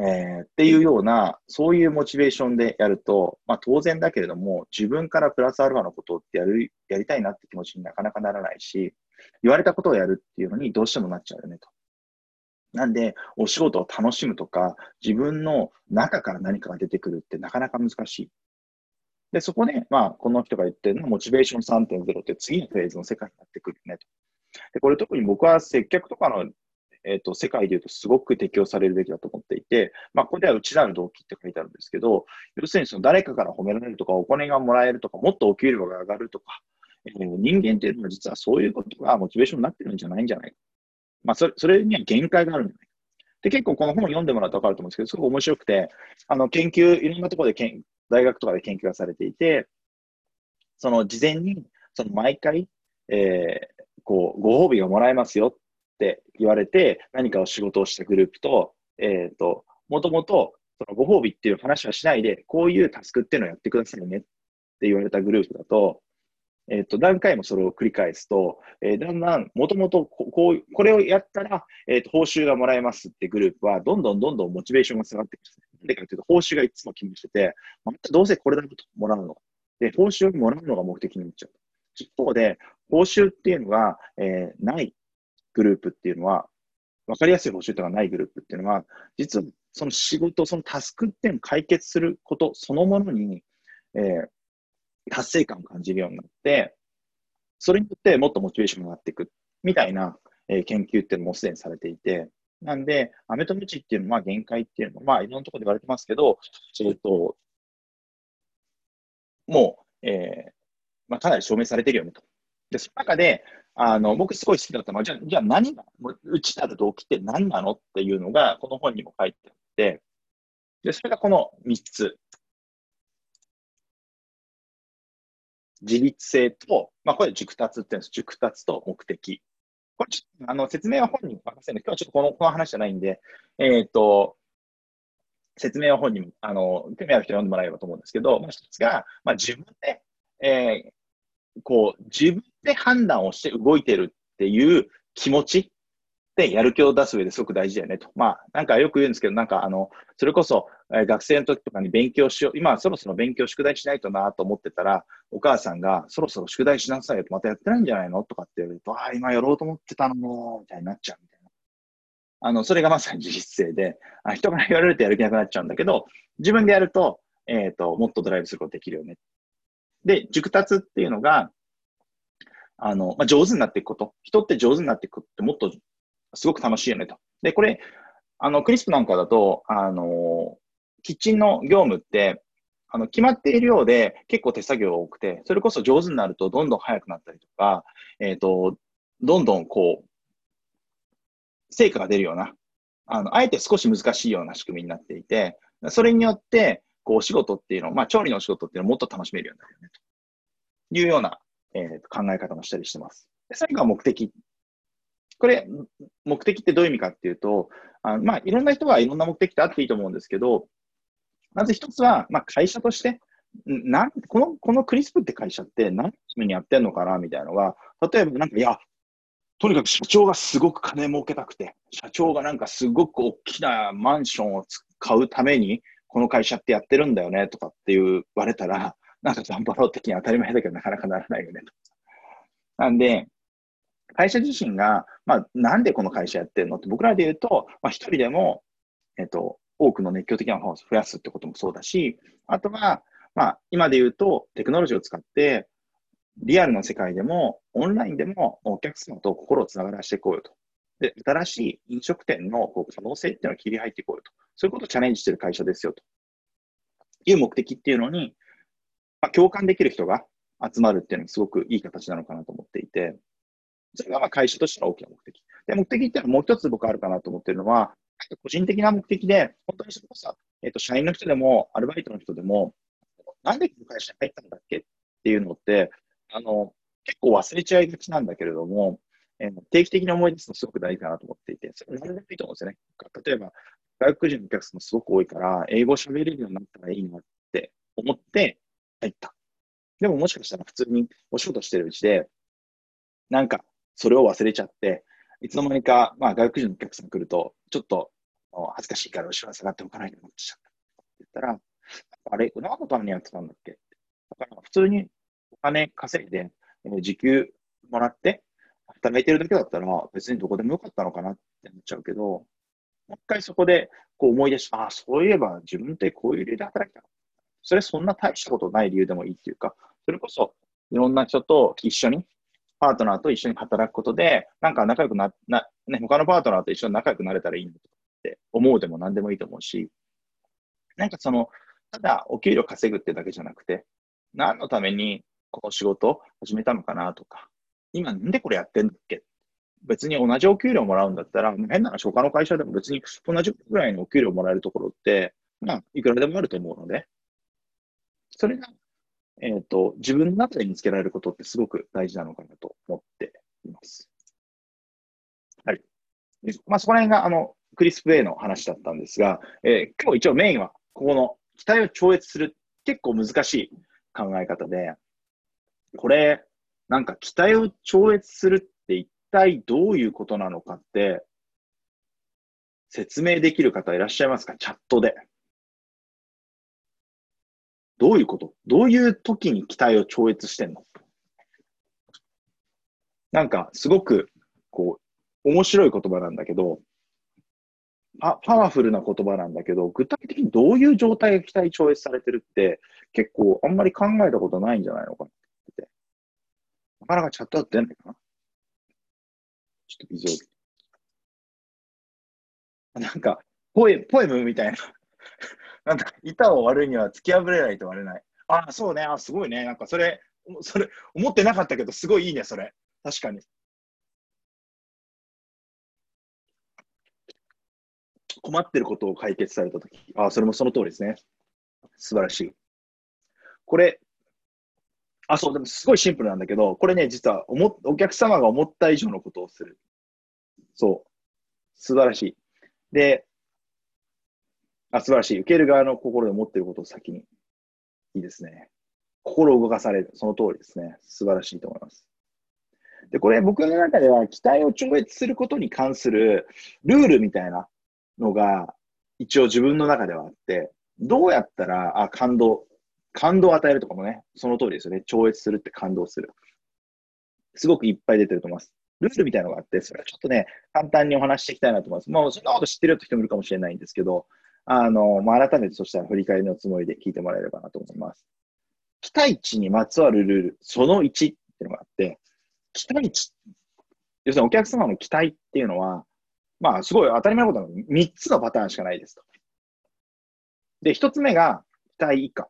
えー、っていうような、そういうモチベーションでやると、まあ当然だけれども、自分からプラスアルファのことってやる、やりたいなって気持ちになかなかならないし、言われたことをやるっていうのにどうしてもなっちゃうよねと。なんで、お仕事を楽しむとか、自分の中から何かが出てくるってなかなか難しい。で、そこで、まあ、この人が言ってるのは、モチベーション3.0って次のフェーズの世界になってくるよねと。で、これ特に僕は接客とかの、えっ、ー、と、世界で言うとすごく適用されるべきだと思っていて、まあ、ここでは内なる動機って書いてあるんですけど、要するにその誰かから褒められるとか、お金がもらえるとか、もっとお給料が上がるとか、えー、人間っていうのは実はそういうことがモチベーションになってるんじゃないんじゃないか。まあ、それ、それには限界があるんじゃない。で、結構この本読んでもらうとわかると思うんですけど、すごく面白くて、あの、研究、いろんなところでけん大学とかで研究がされていて、その事前に、その毎回、えー、こう、ご褒美がもらえますよって言われて、何かを仕事をしたグループと、えっ、ー、と、もともと、そのご褒美っていう話はしないで、こういうタスクっていうのをやってくださいねって言われたグループだと、えっ、と、何回もそれを繰り返すと、えー、だんだん、もともとこう、これをやったら、えっ、ー、と、報酬がもらえますってグループは、どんどんどんどんモチベーションが下がってくる。なんでかというと、報酬がいつも気にしてて、またどうせこれだけもらうの？で、報酬をもらうのが目的になっちゃう。一方で、報酬っていうのが、えー、ないグループっていうのは、わかりやすい報酬とかないグループっていうのは、実はその仕事、そのタスクっていうのを解決することそのものに、えー、達成感を感じるようになって、それによってもっとモチベーションが上がっていくみたいな、えー、研究っていうのもすでにされていて、なんで、アメとムチっていうのは限界っていうのは、まあいろんなところで言われてますけど、えっと、もう、えー、まあかなり証明されてるよねと。で、その中で、あの、僕すごい好きだったのは、じゃあ、じゃあ何が、うちたる動機って何なのっていうのが、この本にも書いてあって、で、それがこの3つ自立性と、まあ、これ熟達って言うんです。熟達と目的。これちょっと、あの、説明は本人任せるんで、今日はちょっとこの、この話じゃないんで、えっ、ー、と、説明は本人、あの、興味ある人読んでもらえればと思うんですけど、まあ、一つが、まあ、自分で、えー、こう、自分で判断をして動いてるっていう気持ちでやる気を出す上ですごく大事だよねと。まあ、なんかよく言うんですけど、なんかあの、それこそ、え、学生の時とかに勉強しよう、今そろそろ勉強宿題しないとなと思ってたら、お母さんがそろそろ宿題しなさいよと、またやってないんじゃないの？とかって言われると、ああ、今やろうと思ってたのも、みたいになっちゃうみたいな。あの、それがまさに自律性で、あ人から言われるとやる気なくなっちゃうんだけど、自分でやると、えっ、ー、と、もっとドライブすることできるよね。で、熟達っていうのが、あの、まあ、上手になっていくこと。人って上手になっていくってもっとすごく楽しいよねと。で、これ、あの、クリスプなんかだと、あの、キッチンの業務って、あの、決まっているようで結構手作業が多くて、それこそ上手になるとどんどん速くなったりとか、えっ、ー、と、どんどんこう、成果が出るような、あの、あえて少し難しいような仕組みになっていて、それによって、こう、仕事っていうの、まあ、調理のお仕事っていうのをもっと楽しめるようになるよね、というような、えー、考え方もしたりしてます。で最後は目的。これ、目的ってどういう意味かっていうと、あまあ、いろんな人がいろんな目的ってあっていいと思うんですけど、まず一つは、まあ、会社として、なこのこのクリスプって会社って何のためにやってんのかなみたいなのが、例えばなんか、いや、とにかく社長がすごく金儲けたくて、社長がなんかすごく大きなマンションを買うために、この会社ってやってるんだよねとかって言われたら、なんか頑張ろう的に当たり前だけどなかなかならないよねと。なんで、会社自身が、まあ、なんでこの会社やってるのって僕らで言うと、まあ、一人でも、えっと、多くの熱狂的なファンを増やすってこともそうだし、あとは、まあ、今で言うと、テクノロジーを使って、リアルの世界でも、オンラインでもお客様と心をつながらせていこうよと。で、新しい飲食店のこう可能性っていうのを切り入っていこうよと。そういうことをチャレンジしてる会社ですよと。いう目的っていうのに、まあ、共感できる人が集まるっていうのがすごくいい形なのかなと思っていて、それがまあ会社としての大きな目的。で、目的っていうのはもう一つ僕あるかなと思ってるのは、個人的な目的で、本当にそれこそ、えっ、ー、と、社員の人でも、アルバイトの人でも、なんでこの会社に入ったんだっけ？っていうのって、あの、結構忘れちゃいがちなんだけれども、えー、定期的に思い出すのすごく大事かなと思っていて、それ何でもいいと思うんですよね。例えば、外国人のお客さんもすごく多いから、英語喋れるようになったらいいなって思って入った。でももしかしたら普通にお仕事してるうちで、なんかそれを忘れちゃって、いつの間にか、まあ、外国人のお客さん来ると、ちょっと恥ずかしいから後ろに下がっておかないと思ってちゃった。って言ったら、あれ、何のためにやってたんだっけ？だから普通にお金稼いで、えー、時給もらって、働いてるだけだったら別にどこでもよかったのかなって思っちゃうけど、もう一回そこでこう思い出して、ああ、そういえば自分ってこういう理由で働きたかった。それそんな大したことない理由でもいいっていうか、それこそいろんな人と一緒にパートナーと一緒に働くことで、なんか仲良くな、な、ね、他のパートナーと一緒に仲良くなれたらいいのって思うでも何でもいいと思うし、なんかその、ただお給料稼ぐってだけじゃなくて、何のためにこの仕事を始めたのかなとか、今なんでこれやってんだっけ？別に同じお給料もらうんだったら、変な話、他の会社でも別に同じぐらいのお給料もらえるところって、まあ、いくらでもあると思うので、それがえっ、ー、と、自分の中で見つけられることってすごく大事なのかなと思っています。はい。まあ、そこら辺が、あの、クリスプ A の話だったんですが、えー、今日一応メインは、ここの期待を超越する、結構難しい考え方で、これ、なんか期待を超越するって一体どういうことなのかって、説明できる方いらっしゃいますか？チャットで。どういうこと？どういう時に期待を超越してんの？なんか、すごく、こう、面白い言葉なんだけど、パパワフルな言葉なんだけど、具体的にどういう状態が期待超越されてるって、結構あんまり考えたことないんじゃないのかな？って。なかなかチャットって出ないかな？ちょっとビジュアル。なんか、ポエポエムみたいな。なんか、板を割るには突き破れないと割れない。ああ、そうね。あすごいね。なんか、それ、それ、思ってなかったけど、すごいいいね、それ。確かに。困ってることを解決されたとき、ああ、それもその通りですね。素晴らしい。これ、あ、そう、でもすごいシンプルなんだけど、これね、実はおもお客様が思った以上のことをする。そう。素晴らしい。で、あ、素晴らしい。受ける側の心で思っていることを先に。いいですね。心を動かされる。その通りですね。素晴らしいと思います。で、これ僕の中では期待を超越することに関するルールみたいなのが一応自分の中ではあって、どうやったら、あ、感動、感動を与えるとかもね、その通りですよね。超越するって感動する。すごくいっぱい出てると思います。ルールみたいなのがあって、それはちょっとね、簡単にお話していきたいなと思います。もうそんなこと知ってるって人もいるかもしれないんですけど、あの、まあ、改めてそしたら振り返りのつもりで聞いてもらえればなと思います。期待値にまつわるルール、その1っていうのがあって、期待値、要するにお客様の期待っていうのは、まあ、すごい当たり前のことなの、3つのパターンしかないですと。で、1つ目が期待以下。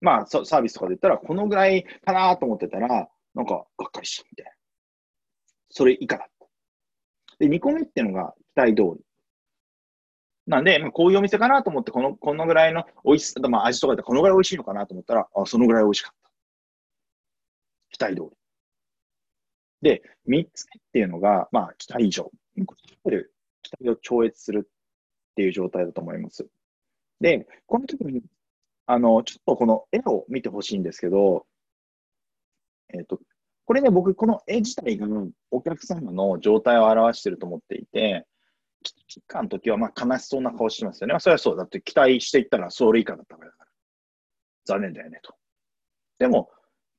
まあ、サービスとかで言ったら、このぐらいかなと思ってたら、なんか、がっかりしたみたいな。それ以下だ。で、2個目っていうのが期待通り。なんで、まあ、こういうお店かなと思って、この、このぐらいの美味しさ、まあ、味とかでこのぐらい美味しいのかなと思ったら、あ、そのぐらい美味しかった。期待通り。で、3つ目っていうのが、まあ、期待以上。期待を超越するっていう状態だと思います。で、この時に、あの、ちょっとこの絵を見てほしいんですけど、えっ、ー、と、これね、僕、この絵自体がお客様の状態を表してると思っていて、危機感の時は、まあ、悲しそうな顔してますよね。まあ、それはそう。だって期待していったら、それ以下だったからだから。残念だよね、と。でも、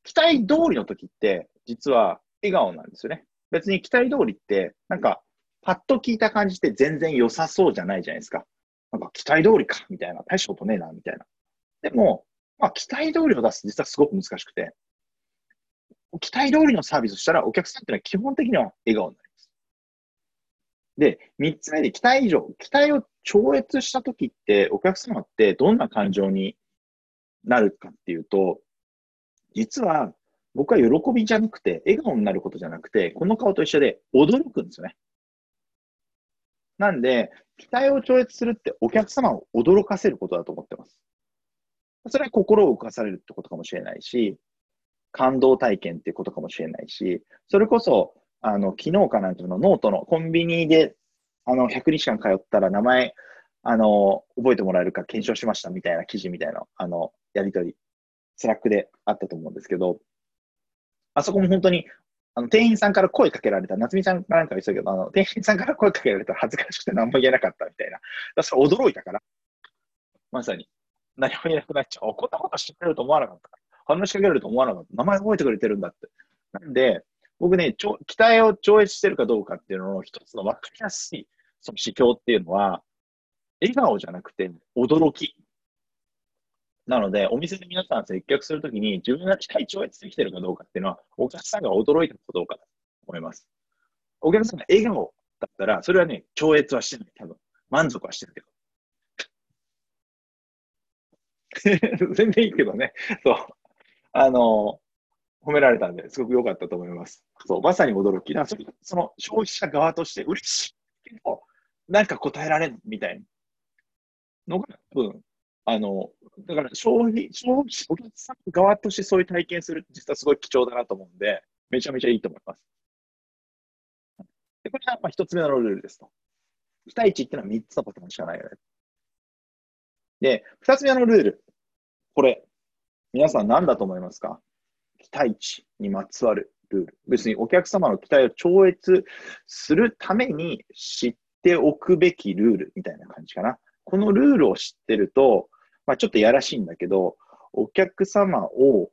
期待通りの時って、実は笑顔なんですよね。別に期待通りって、なんか、パッと聞いた感じって全然良さそうじゃないじゃないですか。なんか、期待通りか、みたいな。大したことねえな、みたいな。でも、まあ、期待通りを出す実はすごく難しくて、期待通りのサービスをしたら、お客さんっていうのは基本的には笑顔になります。で、三つ目で期待以上。期待を超越したときって、お客様ってどんな感情になるかっていうと、実は僕は喜びじゃなくて、笑顔になることじゃなくて、この顔と一緒で驚くんですよね。なんで、期待を超越するってお客様を驚かせることだと思ってます。それは心を動かされるってことかもしれないし、感動体験っていうことかもしれないし、それこそ、あの、昨日かなんかのノートのコンビニで、あの、100日間通ったら名前、あの、覚えてもらえるか検証しましたみたいな記事みたいな、あの、やりとり、 Slack であったと思うんですけど、あそこも本当に、あの、店員さんから声かけられた、夏美さんかなんか言ってたけど、あの、店員さんから声かけられたら恥ずかしくて何も言えなかったみたいな。だそれ驚いたから、まさに、何も言えなくなっちゃう。こんなことしてくれると思わなかった。話しかけられると思わなかった。名前覚えてくれてるんだって。なんで、僕ね、期待を超越してるかどうかっていうのの一つの分かりやすいその指標っていうのは、笑顔じゃなくて驚き。なので、お店で皆さん接客するときに自分が期待超越できてるかどうかっていうのは、お客さんが驚いたかどうかだと思います。お客さんが笑顔だったら、それはね、超越はしてない。多分。満足はしてるけど。(laughs) 全然いいけどね。そう。あの、褒められたんで、すごく良かったと思います。そう、まさに驚き。だその消費者側として嬉しいけど、なんか答えられんみたいなのが、多分、あの、だから消費、消費者、お客さん側としてそういう体験する実はすごい貴重だなと思うんで、めちゃめちゃいいと思います。でこれがまあ一つ目のルールですと。期待値っていうのは三つのパターンしかないよね。で、二つ目のルール。これ、皆さん何だと思いますか？期待値にまつわるルール。別にお客様の期待を超越するために知っておくべきルールみたいな感じかな。このルールを知ってると、まあ、ちょっとやらしいんだけど、お客様を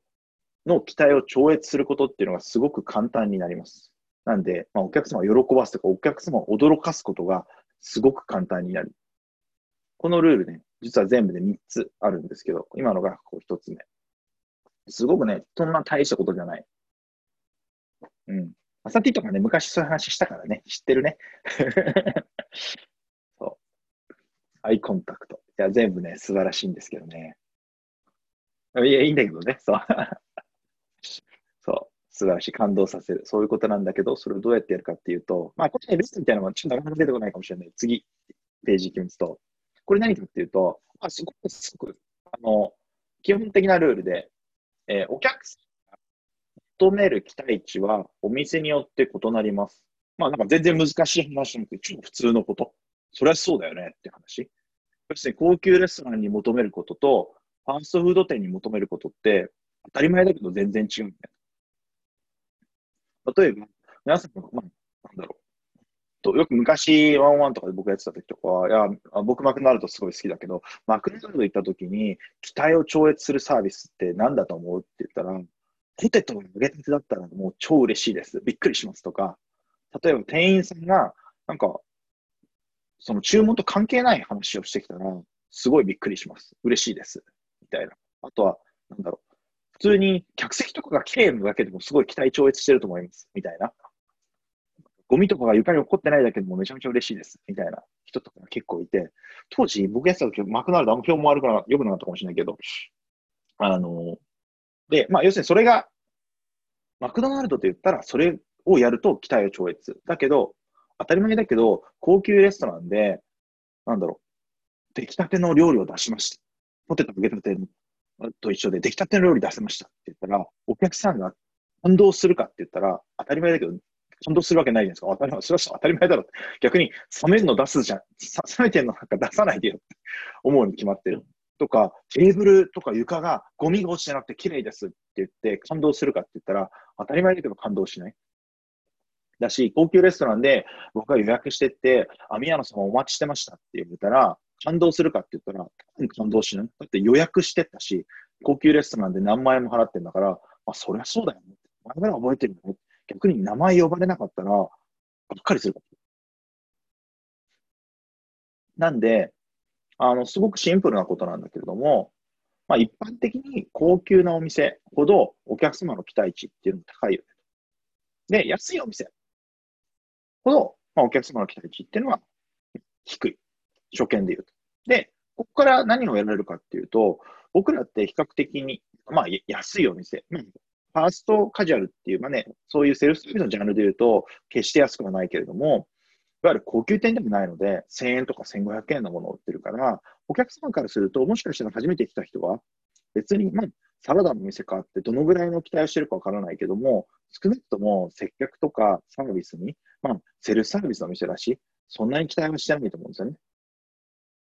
の期待を超越することっていうのがすごく簡単になります。なんで、まあ、お客様を喜ばすとか、お客様を驚かすことがすごく簡単になる。このルールね、実は全部で3つあるんですけど、今のがこう1つ目。すごくね、そんな大したことじゃない。うん。まさティとかね、昔そういう話したからね、知ってるね。(laughs) そう。アイコンタクト。いや、全部ね、素晴らしいんですけどね。いや、いいんだけどね、そう。(laughs) そう。素晴らしい。感動させる。そういうことなんだけど、それをどうやってやるかっていうと、まあ、これね、レッスンみたいなのもちょっとなかなか出てこないかもしれない。次、ページ行きますと。これ何かっていうと、あすごく、すごく、あの、基本的なルールで、えー、お客さんが求める期待値はお店によって異なります。まあなんか全然難しい話じゃなくて、超普通のこと。それはそうだよねって話。要するに高級レストランに求めることと、ファーストフード店に求めることって、当たり前だけど全然違うんだよ。例えば、皆さんまあ、とよく昔、ワンワンとかで僕やってた時とかは、いや、僕マクドナルドすごい好きだけど、マクドナルド行った時に、期待を超越するサービスって何だと思うって言ったら、ポテトが揚げたてだったらもう超嬉しいです。びっくりしますとか、例えば店員さんが、なんか、その注文と関係ない話をしてきたら、すごいびっくりします。嬉しいです。みたいな。あとは、なんだろう。普通に客席とかが綺麗なだけでもすごい期待超越してると思います。みたいな。ゴミとかが床に落っこってないだけでもめちゃめちゃ嬉しいです。みたいな人とかが結構いて、当時僕やってた時、マクドナルドあんま評も悪くな、良くなかったかもしれないけど、あの、で、まあ要するにそれが、マクドナルドって言ったらそれをやると期待を超越。だけど、当たり前だけど、高級レストランで、なんだろう、出来たての料理を出しました。ポテト揚げたてと一緒で、出来たての料理出せましたって言ったら、お客さんが感動するかって言ったら、当たり前だけど、感動するわけないじゃないですか。当たり前、当たり前だろ。逆に、冷めるの出すじゃん。冷めてるのなんか出さないでよって思うに決まってる。とか、テーブルとか床がゴミが落ちてなくて綺麗ですって言って感動するかって言ったら、当たり前だけど感動しない。だし、高級レストランで僕が予約してって、あ、宮野さんお待ちしてましたって言われたら、感動するかって言ったら、感動しない。だって予約してったし、高級レストランで何万円も払ってんだから、あ、そりゃそうだよね。前から覚えてるの逆に名前呼ばれなかったら、がっかりするなんで、あの、すごくシンプルなことなんだけれども、まあ、一般的に高級なお店ほどお客様の期待値っていうのも高いよね。で、安いお店ほど、まあ、お客様の期待値っていうのは低い。初見で言うと。で、ここから何をやられるかっていうと、僕らって比較的に、まあ、安いお店、ファーストカジュアルっていう、まあね、そういうセルフサービスのジャンルで言うと、決して安くはないけれども、いわゆる高級店でもないので、1000円とか1500円のものを売ってるから、お客様からすると、もしかしたら初めて来た人は、別に、まあ、サラダの店かってどのぐらいの期待をしてるかわからないけども、少なくとも接客とかサービスに、まあ、セルフサービスの店だし、そんなに期待はしてないと思うんですよね。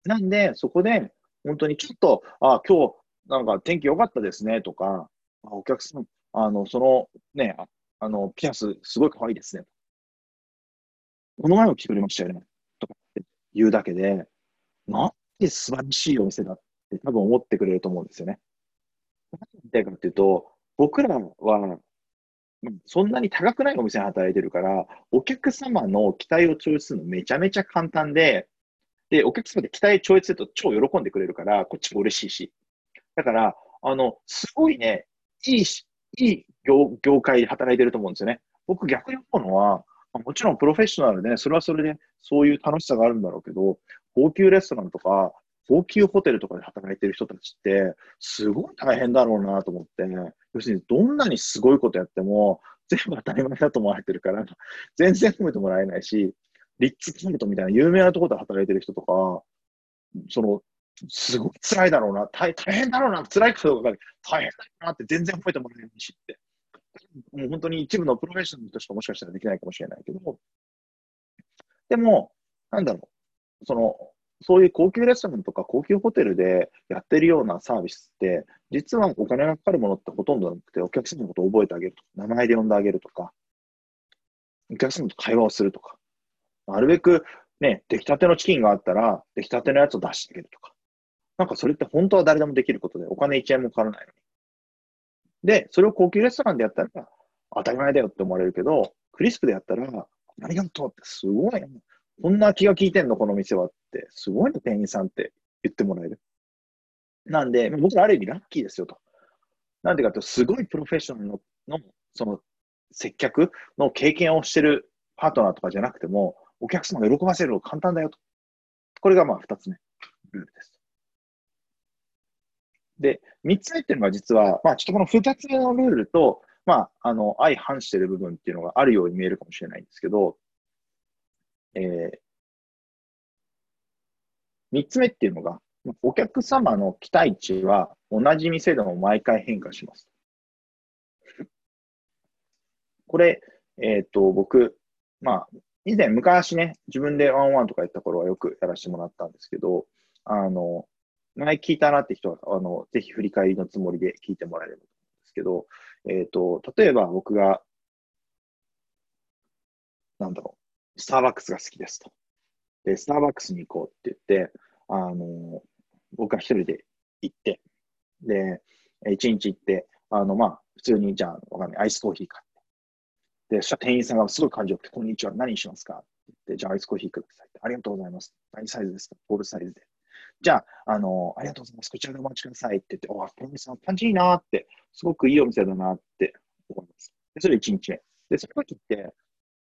なんで、そこで、本当にちょっと、あ、今日、なんか天気良かったですねとか、お客さん、あの、そのね、ああの、ピアスすごい可愛いですね。この前も来てくれましたよね。とかって言うだけで、なんて素晴らしいお店だって多分思ってくれると思うんですよね。何言いたいかっていうと、僕らは、そんなに高くないお店で働いてるから、お客様の期待を超越するのめちゃめちゃ簡単で、で、お客様で期待超越すると超喜んでくれるから、こっちも嬉しいし。だから、あの、すごいね、いいし、いい業業界で働いてると思うんですよね。僕逆に思うのは、もちろんプロフェッショナルで、ね、それはそれでそういう楽しさがあるんだろうけど、高級レストランとか、高級ホテルとかで働いてる人たちって、すごい大変だろうなと思って、要するにどんなにすごいことやっても、全部当たり前だと思われてるから、全然褒めてもらえないし、リッツ・キントみたいな有名なところで働いてる人とか、その、すごい辛いだろうな、大大変だろうな、辛いことが大変だなって全然褒めてもらえないしって。もう本当に一部のプロフェッショナルとしかもしかしたらできないかもしれないけど、でも、なんだろう、その、そういう高級レストランとか高級ホテルでやってるようなサービスって、実はお金がかかるものってほとんどなくて、お客様のことを覚えてあげるとか、名前で呼んであげるとか、お客様と会話をするとか、なるべくね、出来たてのチキンがあったら、出来たてのやつを出してあげるとか。なんかそれって本当は誰でもできることで、お金1円もかからないのに。で、それを高級レストランでやったら、当たり前だよって思われるけど、クリスプでやったら、ありがとうってすごい、こんな気が利いてんの、この店はって、すごいの、店員さんって言ってもらえる。なんで、僕らある意味ラッキーですよと。なんでかと、すごいプロフェッショナルの、その、接客の経験をしてるパートナーとかじゃなくても、お客様が喜ばせるの簡単だよと。これがまあ二つ目、ルールです。で、三つ目っていうのが実は、まあちょっとこの二つ目のルールと、まあ、あの、相反している部分っていうのがあるように見えるかもしれないんですけど、えー、三つ目っていうのが、お客様の期待値は同じ店でも毎回変化します。これ、えっ、と、僕、まあ、以前昔ね、自分でワンワンとかやった頃はよくやらせてもらったんですけど、あの、前聞いたなって人は、あの、ぜひ振り返りのつもりで聞いてもらえればと思うんですけど、えっ、と、例えば僕が、なんだろう、スターバックスが好きですと。で、スターバックスに行こうって言って、あの、僕は一人で行って、で、一日行って、あの、まあ、普通に、じゃあ、わかんない、アイスコーヒー買って。で、そしたら店員さんがすごい感情よくて、こんにちは、何しますか？って言って、じゃあ、アイスコーヒーくださいって。ありがとうございます。何サイズですかボールサイズで。じゃあ、あの、ありがとうございます。こちらでお待ちくださいって言って、おこの店の感じいいなって、すごくいいお店だなって思います。で、それ1日目。で、その時って、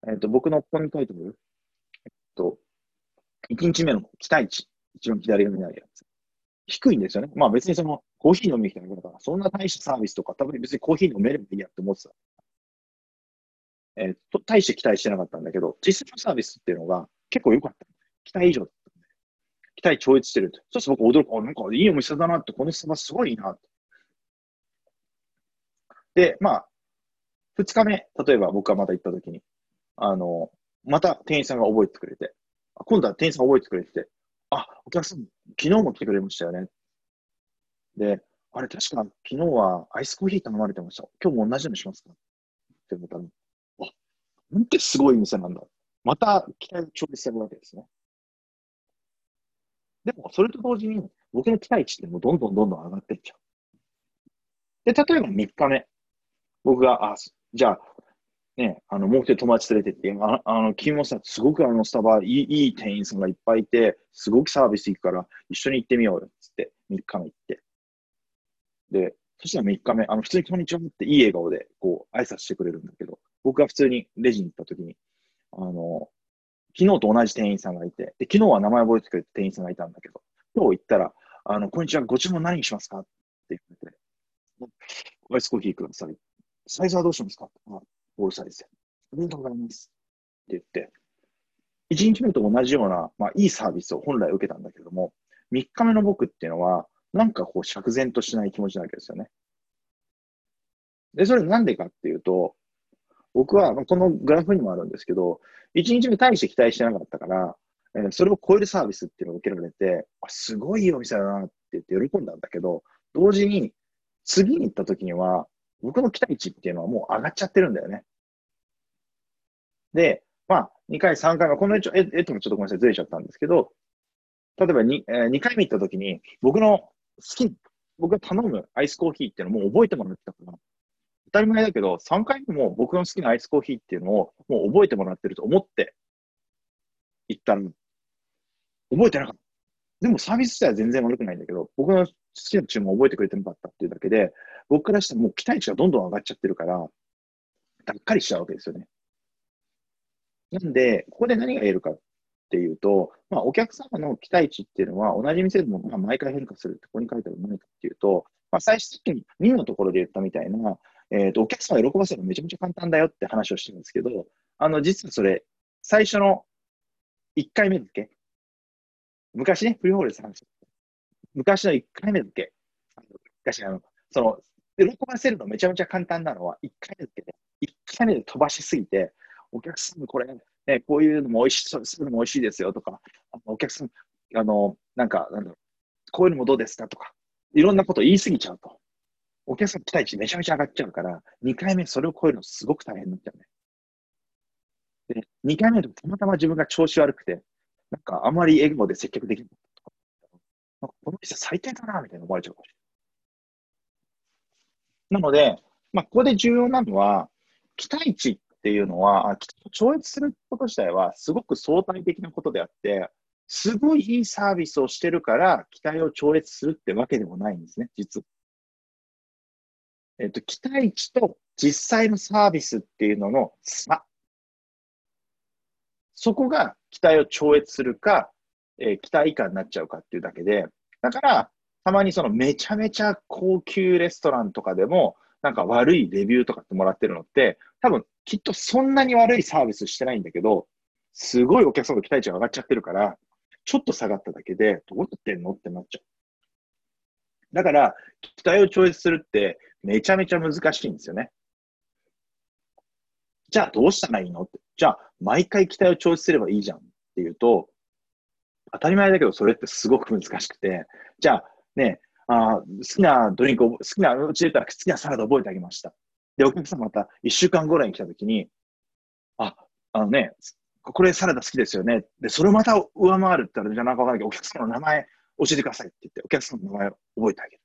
えっ、ー、と、僕のここに書いてある、えっと、1日目の期待値、一番左側にあるやつ。低いんですよね。まあ別にその、コーヒー飲みに来ただから、そんな大したサービスとか、多分別にコーヒー飲めればいいやって思ってた。えー、と、大して期待してなかったんだけど、実際のサービスっていうのが結構良かった。期待以上だっ。期待超越してると。そして僕驚く、あ、なんかいいお店だなって、このスタバすごいいいなって。で、まあ、二日目、例えば僕がまた行った時に、あの、また店員さんが覚えてくれて、今度は店員さん覚えてくれて、あ、お客さん、昨日も来てくれましたよね。で、あれ確か昨日はアイスコーヒー頼まれてました。今日も同じのしますか？って思ったら、あ、なんてすごい店なんだ。また期待を調理されるわけですね。でも、それと同時に、僕の期待値ってもうどんどんどんどん上がっていっちゃう。で、例えば3日目。僕が、あ、じゃあ、ね、あの、もう一人友達連れてって、ああの、君もさ、すごくあの、スタバ、いいいい店員さんがいっぱいいて、すごくサービス行くから、一緒に行ってみようよ、つって、3日目行って。で、そしたら3日目、あの、普通にこんにちはっていい笑顔で、こう、挨拶してくれるんだけど、僕が普通にレジに行った時に、あの、昨日と同じ店員さんがいて、で、昨日は名前覚えてくれて店員さんがいたんだけど、今日行ったら、あの、こんにちは、ご注文何にしますか？って言って、アイスコーヒーください。サイズはどうしますか？あオールサイズで。ありがとうございます。って言って、1日目と同じような、まあ、いいサービスを本来受けたんだけども、3日目の僕っていうのは、なんかこう、釈然としない気持ちなわけですよね。で、それなんでかっていうと、僕は、このグラフにもあるんですけど、1日目大して期待してなかったから、えー、それを超えるサービスっていうのを受けられて、あすごいいいお店だなって言って喜んだんだけど、同時に、次に行った時には、僕の期待値っていうのはもう上がっちゃってるんだよね。で、まあ、2回、3回目、この絵絵ともちょっとごめんなさい、ずれちゃったんですけど、例えば 2,、えー、2回目行った時に、僕の好き、僕が頼むアイスコーヒーっていうのも覚えてもらってたから、当たり前だけど、3回目も僕の好きなアイスコーヒーっていうのをもう覚えてもらってると思って行ったら、覚えてなかった。でもサービス自体は全然悪くないんだけど、僕の好きな注文を覚えてくれてなかったっていうだけで、僕からしてもう期待値がどんどん上がっちゃってるから、がっかりしちゃうわけですよね。なんで、ここで何が言えるかっていうと、まあ、お客様の期待値っていうのは、同じ店でもまあ毎回変化するって、ここに書いてある何かっていうと、まあ、最初に2のところで言ったみたいな、えっ、ー、と、お客様を喜ばせるのめちゃめちゃ簡単だよって話をしてるんですけど、あの、実はそれ、最初の1回目だけ、昔ね、フリーホールで話した。昔の1回目だけ、昔あの、その、喜ばせるのめちゃめちゃ簡単なのは1回目だけで、1回目で飛ばしすぎて、お客さんこれ、ね、こういうのも美味しそう、そういうのも美味しいですよとか、お客さん、あの、なんか、なんだろう、こういうのもどうですかとか、いろんなこと言いすぎちゃうと。お客さん期待値めちゃめちゃ上がっちゃうから、2回目それを超えるのすごく大変になっちゃうね。で、2回目でもたまたま自分が調子悪くて、なんかあまり笑顔で接客できなかったとか、なんかこの店最低だな、みたいな思われちゃうかもしれない。なので、まあ、ここで重要なのは、期待値っていうのは、超越すること自体はすごく相対的なことであって、すごいいいサービスをしてるから、期待を超越するってわけでもないんですね、実は。えっと、期待値と実際のサービスっていうのの差。そこが期待を超越するか、えー、期待以下になっちゃうかっていうだけで、だから、たまにそのめちゃめちゃ高級レストランとかでも、なんか悪いレビューとかってもらってるのって、多分きっとそんなに悪いサービスしてないんだけど、すごいお客さんの期待値が上がっちゃってるから、ちょっと下がっただけで、どうやってんのってなっちゃう。だから、期待を超越するってめちゃめちゃ難しいんですよね。じゃあどうしたらいいの？って。じゃあ、毎回期待を調節すればいいじゃんっていうと、当たり前だけど、それってすごく難しくて、じゃあ、ね、あ好きなドリンク、好きな、うちで言ったら好きなサラダ覚えてあげました。で、お客さんまた1週間後来に来たときに、あ、あのね、これサラダ好きですよね。で、それをまた上回るって言ったら、じゃあなんかわかんないけど、お客さんの名前教えてくださいって言って、お客さんの名前を覚えてあげる。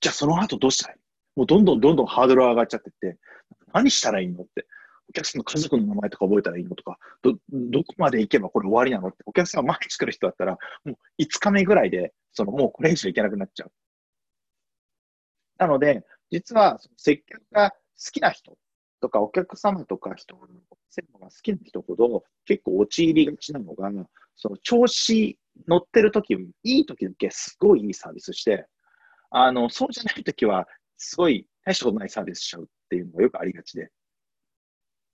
じゃあその後どうしたらいい？もうどんどんどんどんハードル上がっちゃってって、何したらいいのって。お客さんの家族の名前とか覚えたらいいのとか、ど、どこまで行けばこれ終わりなのって、お客さんが毎日来る人だったら、もう5日目ぐらいで、そのもうこれ以上いけなくなっちゃう。なので、実は接客が好きな人とか、お客様とか人のセが好きな人ほど結構陥りがちなのが、その調子乗ってる時、いい時だけすごいいいサービスして、あの、そうじゃない時は、すごい大したことないサービスしちゃうっていうのがよくありがちで。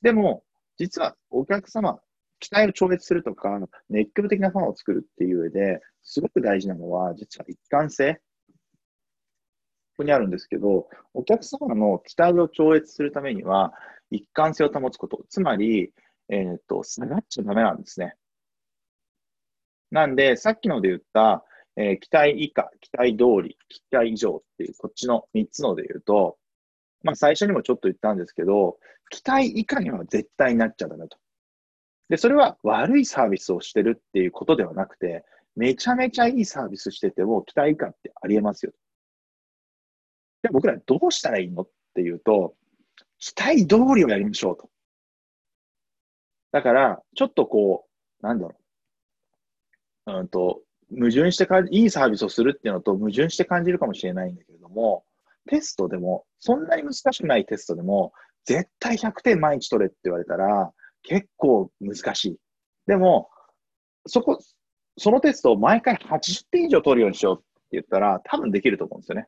でも、実はお客様、期待を超越するとか、熱狂的なファンを作るっていう上で、すごく大事なのは、実は一貫性。ここにあるんですけど、お客様の期待を超越するためには、一貫性を保つこと。つまり、えっ、と、下がっちゃダメなんですね。なんで、さっきので言った、えー、期待以下、期待通り、期待以上っていう、こっちの3つので言うと、まあ最初にもちょっと言ったんですけど、期待以下には絶対になっちゃダメと。で、それは悪いサービスをしてるっていうことではなくて、めちゃめちゃいいサービスしてても期待以下ってありえますよ。じゃあ僕らどうしたらいいのっていうと、期待通りをやりましょうと。だから、ちょっとこう、なんだろう。うんと、矛盾してか、いいサービスをするっていうのと矛盾して感じるかもしれないんだけれども、テストでも、そんなに難しくないテストでも、絶対100点毎日取れって言われたら、結構難しい。でも、そこ、そのテストを毎回80点以上取るようにしようって言ったら、多分できると思うんですよね。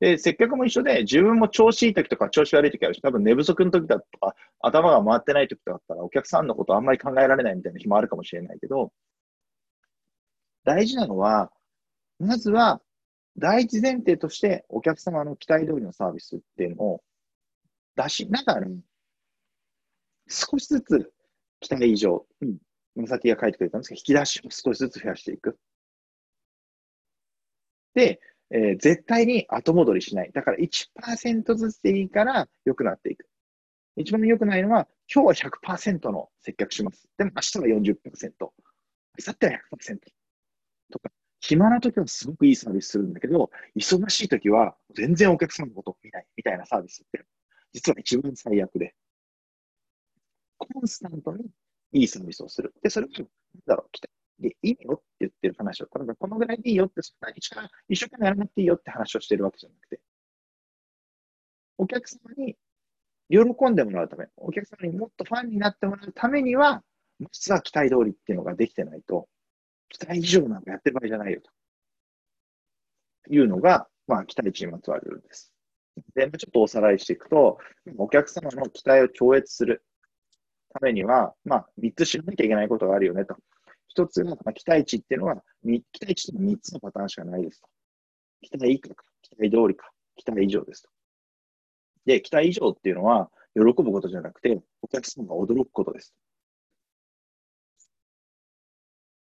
で、接客も一緒で、自分も調子いい時とか調子悪い時あるし、多分寝不足の時だとか、頭が回ってない時だったら、お客さんのことあんまり考えられないみたいな日もあるかもしれないけど、大事なのは、まずは、第一前提としてお客様の期待通りのサービスっていうのを出しながら、少しずつ期待以上、うん、紫が書いてくれたんですけど、引き出しを少しずつ増やしていく。で、えー、絶対に後戻りしない。だから1%ずつでいいから良くなっていく。一番良くないのは、今日は100%の接客します。でも明日は40%。明後日は100%。とか、暇な時はすごくいいサービスするんだけど、忙しい時は全然お客様のことを見ないみたいなサービスって、実は一番最悪で、コンスタントにいいサービスをする。で、それを、なんだろう、来た。で、いいよって言ってる話を、このこのぐらいでいいよって、そんなに一生懸命やらなくていいよって話をしてるわけじゃなくて、お客様に喜んでもらうため、お客様にもっとファンになってもらうためには、実は期待通りっていうのができてないと、期待以上なんかやってる場合じゃないよというのが、まあ、期待値にまつわるルールです。で、ちょっとおさらいしていくと、お客様の期待を超越するためには、まあ、3つ知らなきゃいけないことがあるよねと。1つが、まあ、期待値っていうのは、期待値って3つのパターンしかないですと。期待以下か、期待通りか、期待以上ですと。で、期待以上っていうのは、喜ぶことじゃなくて、お客様が驚くことです。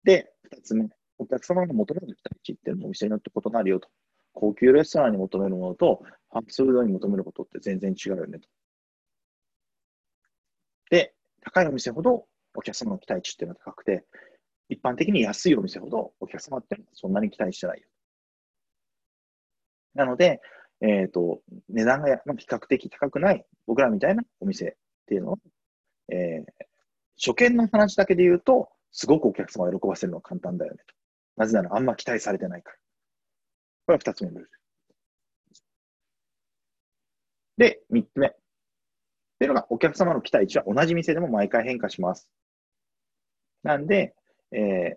で、二つ目、お客様が求める期待値っていうのもお店によって異なるよと。高級レストランに求めるものと、ファーストフードに求めることって全然違うよねと。で、高いお店ほどお客様の期待値っていうのは高くて、一般的に安いお店ほどお客様ってそんなに期待してないよ。なので、えっ、ー、と、値段が比較的高くない僕らみたいなお店っていうのは、えー、初見の話だけで言うと、すごくお客様を喜ばせるのは簡単だよねと。なぜならあんま期待されてないから。これは二つ目のルール。で、三つ目。っていうのが、お客様の期待値は同じ店でも毎回変化します。なんで、えー、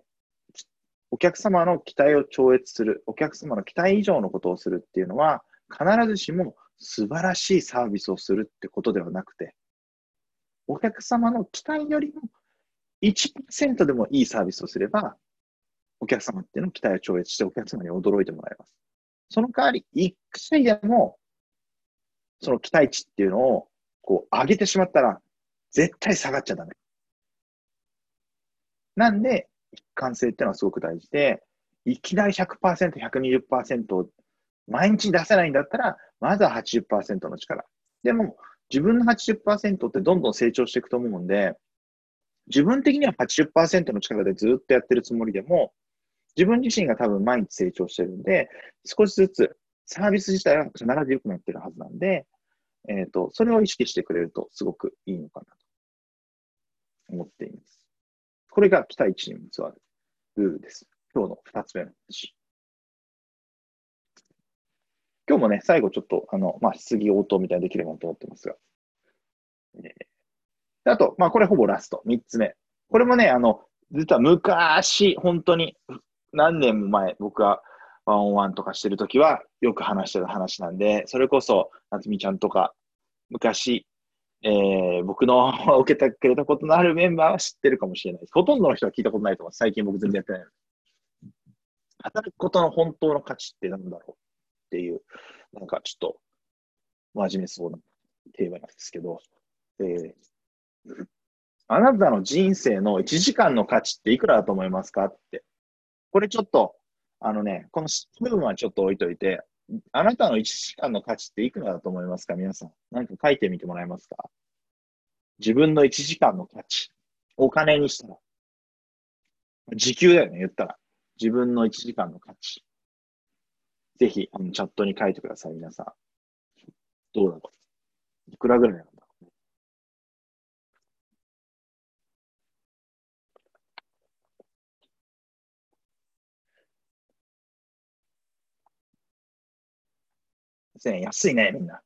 お客様の期待を超越する、お客様の期待以上のことをするっていうのは、必ずしも素晴らしいサービスをするってことではなくて、お客様の期待よりも1%でもいいサービスをすれば、お客様っていうのを期待を超越してお客様に驚いてもらえます。その代わり、1回でも、その期待値っていうのを、こう、上げてしまったら、絶対下がっちゃダメ。なんで、一貫性っていうのはすごく大事で、いきなり100%、120%を毎日出せないんだったら、まずは80%の力。でも、自分の80%ってどんどん成長していくと思うんで、自分的には80%の力でずっとやってるつもりでも、自分自身が多分毎日成長してるんで、少しずつサービス自体は必ず良くなってるはずなんで、えっ、ー、と、それを意識してくれるとすごくいいのかなと思っています。これが期待値にまつわるルールです。今日の二つ目の話。今日もね、最後ちょっと、あの、まあ、質疑応答みたいにできればと思ってますが。えー、あと、まあ、これほぼラスト、三つ目。これもね、あの、実は昔、本当に何年も前、僕がワンオンワンとかしてるときは、よく話してた話なんで、それこそ、夏美ちゃんとか、昔、えー、僕の (laughs) 受けてくれたことのあるメンバーは知ってるかもしれないです。ほとんどの人は聞いたことないと思います。最近僕全然やってない。働くことの本当の価値って何だろうっていう、なんかちょっと真面目そうなテーマなんですけど、えー、あなたの人生の1時間の価値っていくらだと思いますかって。これちょっとあのね、この部分はちょっと置いといて、あなたの1時間の価値っていくらだと思いますか？皆さん。何か書いてみてもらえますか？自分の1時間の価値。お金にしたら。時給だよね、言ったら。自分の1時間の価値。ぜひ、あの、チャットに書いてください、皆さん。どうだろう？いくらぐらいなの？1000円、安いね、みんな。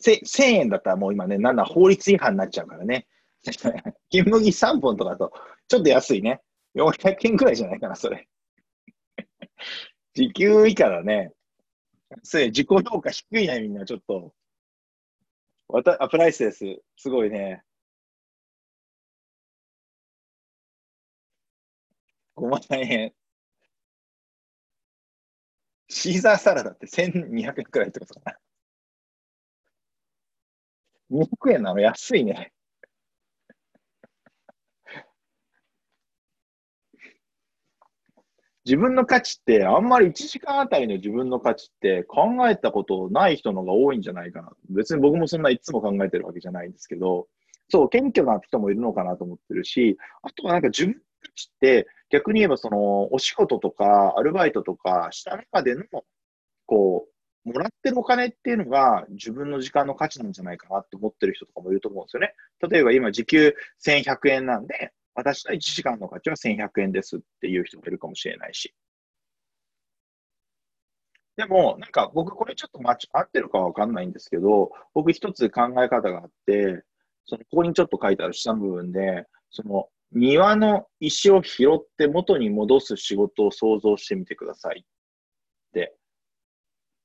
1000円だったらもう今ね、なんだ、法律違反になっちゃうからね。(laughs) 金麦3本とかだと、ちょっと安いね。400円くらいじゃないかな、それ。(laughs) 時給以下だね。それ、自己評価低いね、みんな、ちょっと。わたあプライスです。すごいね。5万円。シーザーサラダって1200円くらいってことかな。200円なの？安いね。自分の価値って、あんまり1時間あたりの自分の価値って考えたことない人のが多いんじゃないかな。別に僕もそんないつも考えてるわけじゃないんですけど、そう、謙虚な人もいるのかなと思ってるし、あとはなんか自分の価値って逆に言えばそのお仕事とかアルバイトとかした中でのこうもらってるお金っていうのが自分の時間の価値なんじゃないかなって思ってる人とかもいると思うんですよね。例えば今時給1100円なんで私の1時間の価値は1100円ですっていう人もいるかもしれないし。でも、なんか僕これちょっと間違ってるかわかんないんですけど、僕一つ考え方があって、そのここにちょっと書いてある下の部分で、その庭の石を拾って元に戻す仕事を想像してみてくださいって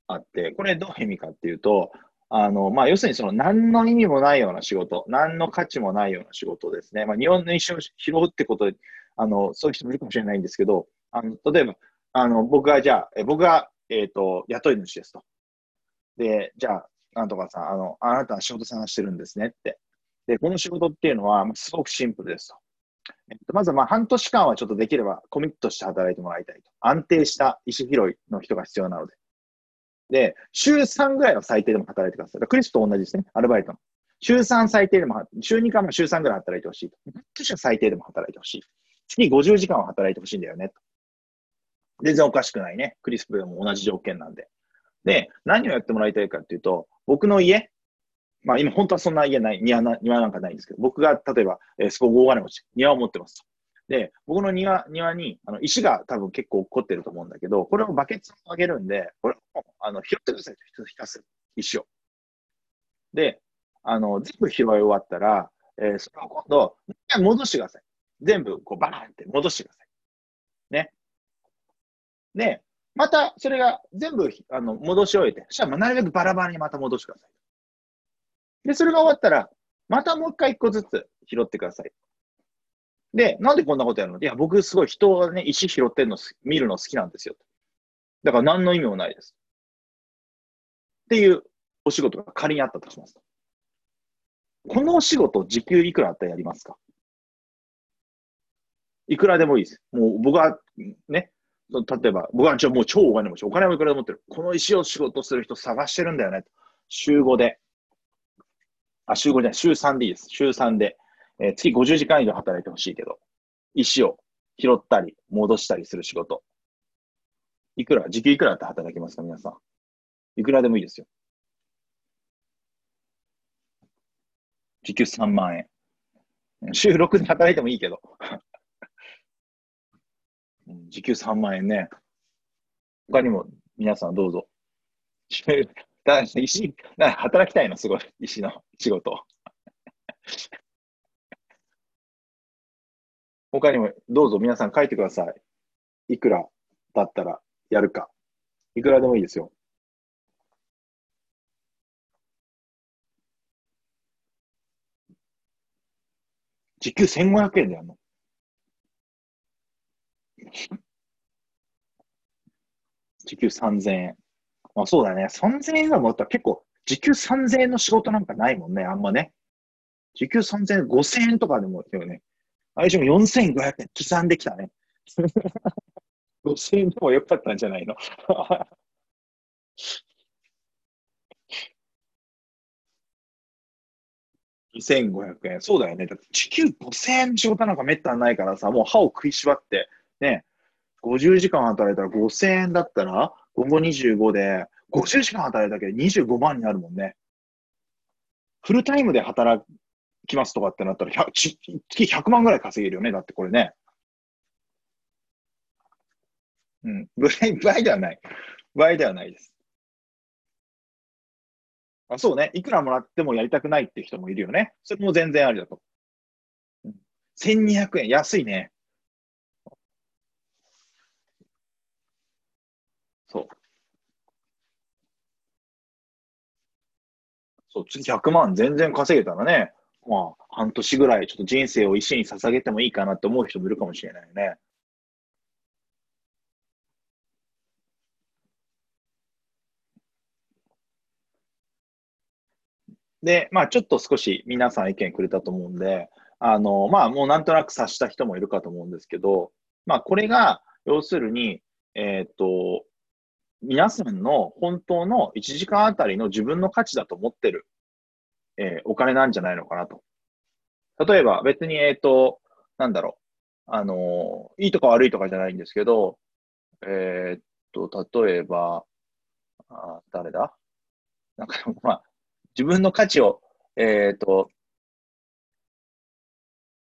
あって、これどういう意味かっていうと、あの、まあ、要するにその何の意味もないような仕事、何の価値もないような仕事ですね。まあ、庭の石を拾うってことで、あの、そういう人もいるかもしれないんですけど、あの、例えば、あの、僕がじゃあ、え僕が、えっ、ー、と、雇い主ですと。で、じゃあ、なんとかさん、あの、あなたは仕事探してるんですねって。で、この仕事っていうのは、すごくシンプルですと。えっと、まずまあ半年間はちょっとできればコミットして働いてもらいたいと。安定した意思拾いの人が必要なので。で、週3ぐらいは最低でも働いてください。クリスと同じですね、アルバイトの。週3最低でも、週2間も週3ぐらい働いてほしいと。半年は最低でも働いてほしい。月50時間は働いてほしいんだよねと。全然おかしくないね。クリスプでも同じ条件なんで。で、何をやってもらいたいかっていうと、僕の家、まあ今本当はそんな家ない、庭な庭なんかないんですけど、僕が例えば、えー、すごく大金持ち、庭を持ってます。で、僕の庭庭にあの石が多分結構起こってると思うんだけど、これをバケツをあげるんで、これをあの拾ってくださいと、ひたすら石を。で、あの、全部拾い終わったら、えー、それを今度、戻してください。全部こうバーンって戻してください。ね。で、またそれが全部あの戻し終えて、そしたらなるべくバラバラにまた戻してください。で、それが終わったら、またもう一回一個ずつ拾ってください。で、なんでこんなことやるの？いや、僕すごい人がね、石拾ってるの見るの好きなんですよ。だから何の意味もないです。っていうお仕事が仮にあったとします。このお仕事、時給いくらあったらやりますか？いくらでもいいです。もう僕はね、例えば、僕はじゃもう超お金持ち、お金もいくらでも持ってる。この石を仕事する人探してるんだよね。週5で。あ、週5じゃない、週3でいいです。週3で。えー、月50時間以上働いてほしいけど、石を拾ったり、戻したりする仕事。いくら、時給いくらって働きますか、皆さん。いくらでもいいですよ。時給3万円。週6で働いてもいいけど。(laughs) 時給3万円ね。他にも皆さんどうぞ。(laughs) 石、働きたいの、すごい。石の仕事。(laughs) 他にもどうぞ皆さん書いてください。いくらだったらやるか。いくらでもいいですよ。時給1500円でやるの？時給3000円。まあ、そうだね。3000円がもらったら結構、時給3000円の仕事なんかないもんね、あんまね。時給3000円、5000円とかでもいいよね。あれでも4500円刻んできたね。(laughs) 5000円でもよかったんじゃないの？(laughs) 2500円。そうだよね。だって時給5000円仕事なんかめったにないからさ、もう歯を食いしばって、ね、50時間働いたら5000円だったら、午後25で、50時間働いただけで25万になるもんね。フルタイムで働きますとかってなったら、月100万ぐらい稼げるよね。だってこれね。うん。ぐらい、ぐらいではない。ぐらいではないです。あ、そうね。いくらもらってもやりたくないって人もいるよね。それも全然ありだと。1200円。安いね。そう。そう、次100万全然稼げたらね、まあ、半年ぐらいちょっと人生を石に捧げてもいいかなって思う人もいるかもしれないね。で、まあ、ちょっと少し皆さん意見くれたと思うんで、あの、まあ、もうなんとなく察した人もいるかと思うんですけど、まあ、これが、要するに、えっ、と、皆さんの本当の1時間あたりの自分の価値だと思ってる、えー、お金なんじゃないのかなと。例えば、別に、えっ、と、なんだろう、あのいいとか悪いとかじゃないんですけど、えっと、例えば、あ誰だ？なんか、(laughs) まあ、自分の価値を、えっ、ー、と、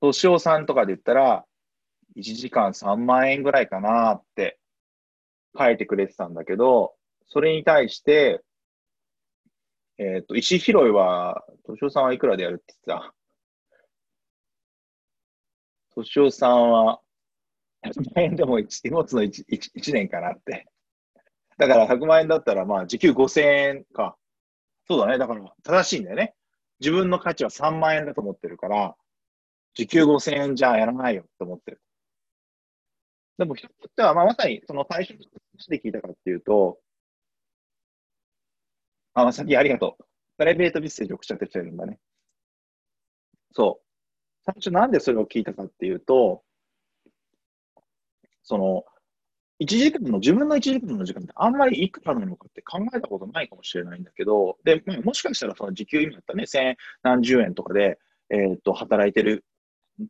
年尾さんとかで言ったら、1時間3万円ぐらいかなって書いてくれてたんだけど、それに対して、えっ、ー、と、石拾いは、年尾さんはいくらでやるって言ってた？(laughs) 年尾さんは、100万円でも 1, 持つの 1, 1, 1年かなって。だから100万円だったら、まあ、時給5000円か。そうだね。だから、正しいんだよね。自分の価値は3万円だと思ってるから、時給5000円じゃやらないよって思ってる。でも、人によっては、まあ、まさに、その最初にで聞いたかっていうと、あ、まさきありがとう。プライベートメッセージ送っちゃってきてるんだね。そう。最初なんでそれを聞いたかっていうと、その、1時間の、自分の1時間の時間ってあんまりいくらなのかって考えたことないかもしれないんだけど、で、まあ、もしかしたらその時給今だったらね、千何十円とかで、えー、っと、働いてる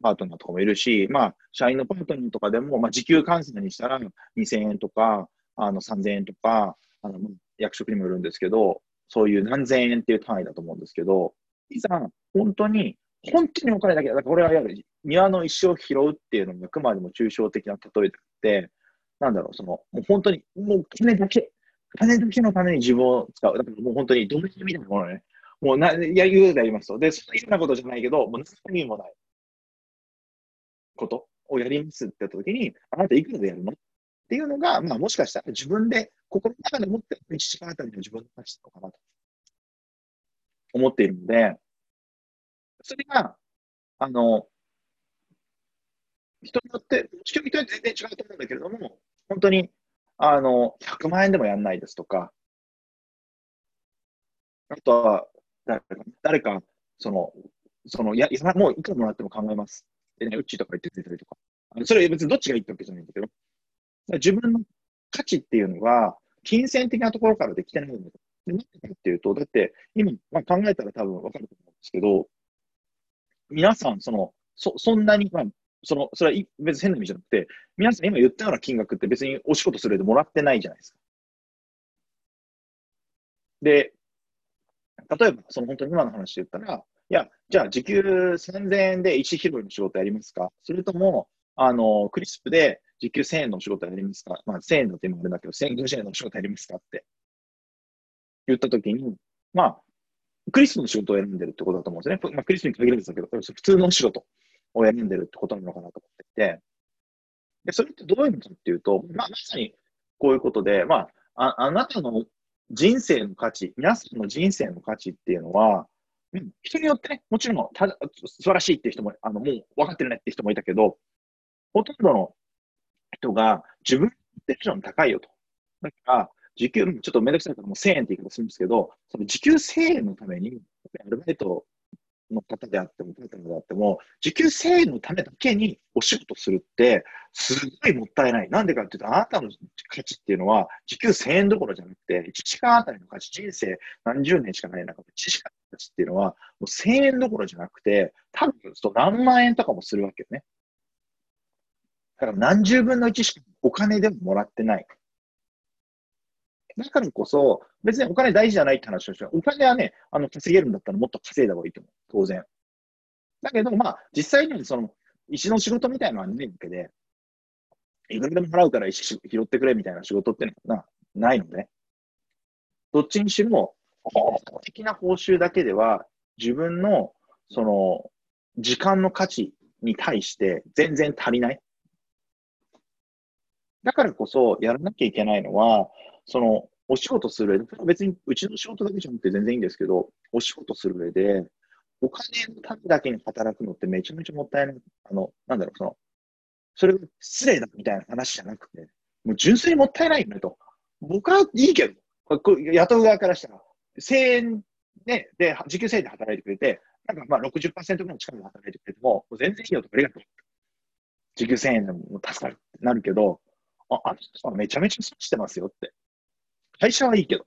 パートナーとかもいるし、まあ、社員のパートナーとかでも、まあ、時給換算にしたら2000円とか、あの、3000円とか、あの、役職にもよるんですけど、そういう何千円っていう単位だと思うんですけど、いざ、本当に、本当にお金だけだ。だからこれはやる、庭の石を拾うっていうのもあくまでも抽象的な例えであって、なんだろう、その、もう本当に、もう金だけ、金だけのために自分を使う。だからもう本当に、動物みたいなものね。もうな、や、言うでありますと。で、そんななことじゃないけど、もう何もないことをやりますって言ったときに、あなたいくらでやるの？っていうのが、まあもしかしたら自分で、心の中で持ってる1時間あたりの自分の価値なのかなと思っているので、それが、あの、人によって、もちろん人によって全然違うと思うんだけれども、本当に、あの、100万円でもやんないですとか、あとは、誰か、誰かその、その、やもういくらもらっても考えます。でね、うちとか言ってくれたりとか。それは別にどっちがいいってわけじゃないんだけど、自分の価値っていうのが、金銭的なところからできてないんだよ。で、なんでかっていうと、だって、今、まあ、考えたら多分わかると思うんですけど、皆さん、その、そ、そんなに、まあ、その、それは別に変な意味じゃなくて、皆さん今言ったような金額って別にお仕事するでもらってないじゃないですか。で、例えば、その本当に今の話で言ったら、いや、じゃあ時給3000円で石拾いの仕事やりますか？それとも、あの、クリスプで時給1000円の仕事やりますか？まあ1000円だって今あれだけど、1050円の仕事やりますかって。言ったときに、まあ、クリスプの仕事を選んでるってことだと思うんですね。まあ、クリスプに限るんですけど、普通の仕事を選んでるってことなのかなと思っていて、で、それってどういうのかっていうと、まあ、まさにこういうことで、まあ、ああなたの人生の価値、皆さんの人生の価値っていうのは、うん人によってね、もちろんた素晴らしいっていう人も、あの、もう分かってるねって人もいたけど、ほとんどの人が自分のテンション高いよと。だから、時給、ちょっとめんどくさいからもう1000円って言い方するんですけど、その時給1000円のために、アルバイトの方であっても、パートナーであっても、時給1000円のためだけにお仕事するって、すごいもったいない。なんでかっていうと、あなたの価値っていうのは、時給1000円どころじゃなくて、1時間あたりの価値、人生何十年しかない中で、1時間の価値っていうのは、もう1000円どころじゃなくて、多分そう何万円とかもするわけよね。だから何十分の1しかお金でももらってない。だからこそ、別にお金大事じゃないって話をして、お金はね、あの、稼げるんだったらもっと稼いだ方がいいと思う。当然。だけど、まあ、実際にその、石の仕事みたいなのはないわけで、いくらでも払うから石拾ってくれみたいな仕事ってのはなないので、どっちにしろ、的な報酬だけでは、自分の、その、時間の価値に対して全然足りない。だからこそ、やらなきゃいけないのは、その、お仕事する上で、別にうちの仕事だけじゃなくて全然いいんですけど、お仕事する上で、お金のためだけに働くのってめちゃめちゃもったいない。あの、なんだろう、その、それが失礼だみたいな話じゃなくて、もう純粋にもったいないよねと。僕はいいけど、雇う側からしたら、1000円で、で、時給1000円で働いてくれて、なんかまあ60%ぐらいの力で働いてくれても、もう全然いいよと、ありがとう。時給1000円でも助かるってなるけど、あ、あの人はめちゃめちゃ損してますよって。会社はいいけど。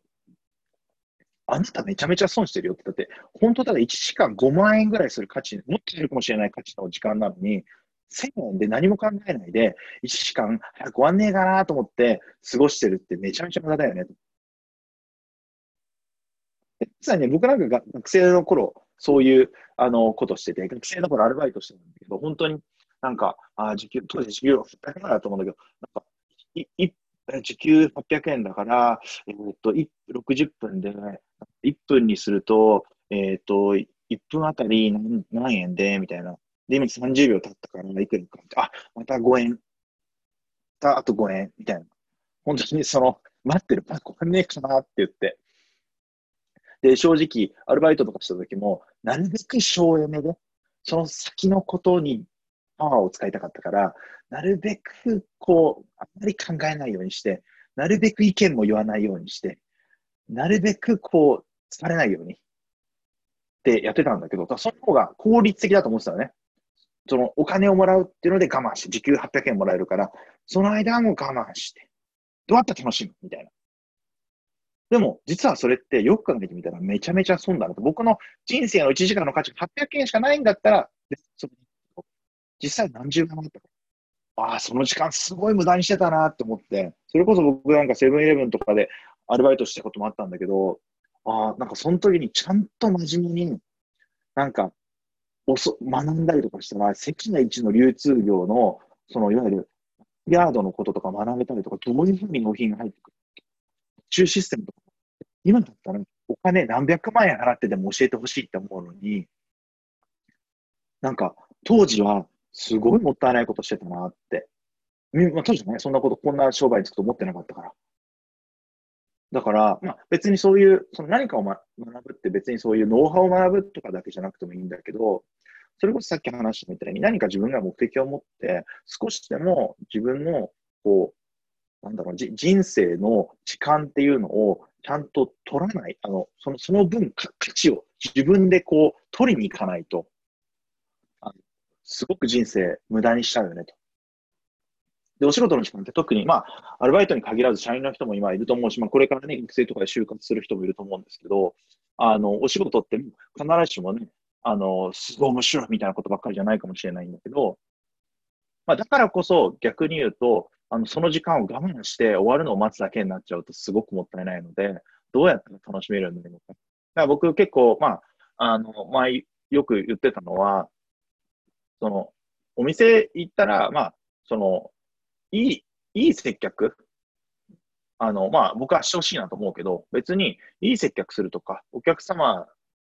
あなためちゃめちゃ損してるよって。だって、本当ただ1時間5万円ぐらいする価値、もっといるかもしれない価値の時間なのに、1000円で何も考えないで、1時間早く終わんねえかなと思って過ごしてるってめちゃめちゃ無駄だよね。実はね、僕なんか学生の頃、そういうあのことしてて、学生の頃アルバイトしてたんだけど、本当になんか、あ時給、当時時給800円だと思うんだけど、なんか、いい時給800円だから、えっと、60分で、1分にすると、えっと、1分あたり何何円で、みたいな。で、今30秒経ったからいくらか、あ、また5円。またあと5円、みたいな。本当にその、待ってる、あ、これねえかなって言って。で、正直、アルバイトとかした時も、なるべく省エネで、その先のことにパワーを使いたかったから、なるべく、こう、あんまり考えないようにして、なるべく意見も言わないようにして、なるべく、こう、疲れないようにってやってたんだけど、その方が効率的だと思ってたのね。そのお金をもらうっていうので我慢して、時給800円もらえるから、その間も我慢して、どうやって楽しむみたいな。でも、実はそれってよく考えてみたらめちゃめちゃ損だなと。僕の人生の1時間の価値が800円しかないんだったら、実際何十万あったか。ああ、その時間すごい無駄にしてたなって思って、それこそ僕なんかセブンイレブンとかでアルバイトしたこともあったんだけど、ああ、なんかその時にちゃんと真面目に、なんか、おそ学んだりとかしたら、世界一の流通業の、そのいわゆる、ヤードのこととか学べたりとか、どういうふうに納品が入ってくる中システムとか、今だったらお金何百万円払ってでも教えてほしいって思うのに、なんか、当時はすごいもったいないことしてたなって。まあ、当時はね、そんなこと、こんな商売につくと思ってなかったから。だから、まあ、別にそういう、その何かを、ま、学ぶって別にそういうノウハウを学ぶとかだけじゃなくてもいいんだけど、それこそさっき話したみたいに何か自分が目的を持って、少しでも自分の、こう、なんだろう、人生の時間っていうのをちゃんと取らない、あの、その、その分価値を自分でこう、取りに行かないと、すごく人生無駄にしちゃうよねと。で、お仕事の時間って特に、まあ、アルバイトに限らず社員の人も今いると思うし、まあ、これからね、育成とかで就活する人もいると思うんですけど、あの、お仕事って必ずしもね、あの、すごい面白いみたいなことばっかりじゃないかもしれないんだけど、まあ、だからこそ逆に言うと、あの、その時間を我慢して終わるのを待つだけになっちゃうとすごくもったいないので、どうやったら楽しめるんだろうか。だから僕結構、まあ、あの、まあ、よく言ってたのは、その、お店行ったら、まあ、その、いい、いい接客あの、まあ、僕はしてほしいなと思うけど、別にいい接客するとか、お客様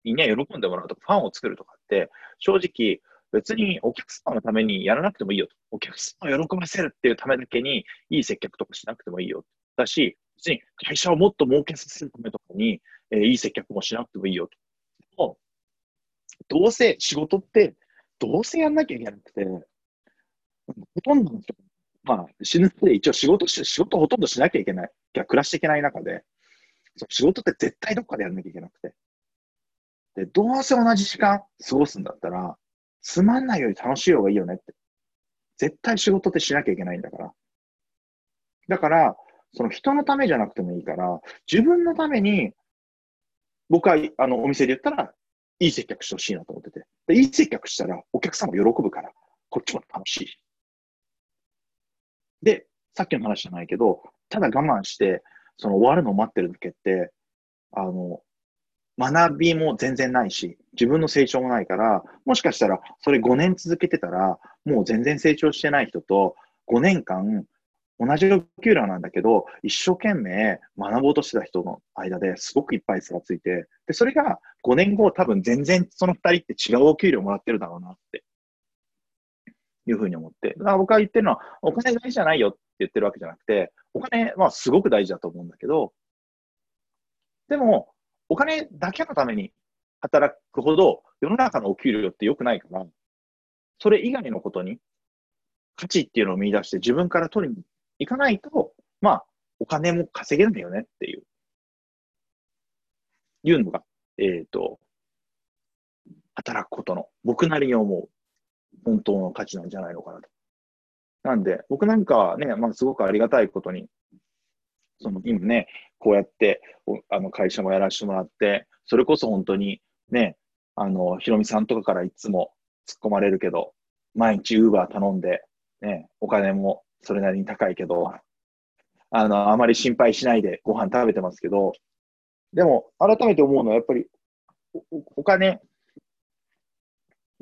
にね、喜んでもらうとか、ファンを作るとかって、正直、別にお客様のためにやらなくてもいいよと。お客様を喜ばせるっていうためだけに、いい接客とかしなくてもいいよ。だし、別に会社をもっと儲けさせるためとかに、えー、いい接客もしなくてもいいよと。どうせ仕事って、どうせやんなきゃいけなくて、ほとんどの人、まあ、死ぬまで一応仕事し、仕事ほとんどしなきゃいけない。暮らしていけない中で、仕事って絶対どっかでやらなきゃいけなくて。で、どうせ同じ時間過ごすんだったら、つまんないより楽しい方がいいよねって。絶対仕事ってしなきゃいけないんだから。だから、その人のためじゃなくてもいいから、自分のために、僕は、あの、お店で言ったら、いい接客してほしいなと思ってて。いい接客したら、お客さんも喜ぶから、こっちも楽しい。で、さっきの話じゃないけど、ただ我慢して、その終わるのを待ってるだけって、あの、学びも全然ないし、自分の成長もないから、もしかしたらそれ5年続けてたら、もう全然成長してない人と、5年間同じ給料なんだけど、一生懸命学ぼうとしてた人の間ですごくいっぱい差がついて、で、それが5年後多分全然その2人って違うお給料もらってるだろうなっていうふうに思って。だから僕は言ってるのは、お金大事じゃないよって言ってるわけじゃなくて、お金はすごく大事だと思うんだけど、でも、お金だけのために働くほど世の中のお給料って良くないから、それ以外のことに価値っていうのを見出して自分から取りに行かないと、まあ、お金も稼げないよねっていう、いうのが、えっ、ー、と、働くことの僕なりに思う本当の価値なんじゃないのかなと。なんで、僕なんかはね、まあ、すごくありがたいことに、その今ね、こうやってあの会社もやらせてもらって、それこそ本当にね、あの、ひろみさんとかからいつも突っ込まれるけど、毎日ウーバー頼んで、ね、お金もそれなりに高いけど、あの、あまり心配しないでご飯食べてますけど、でも、改めて思うのは、やっぱりお、お金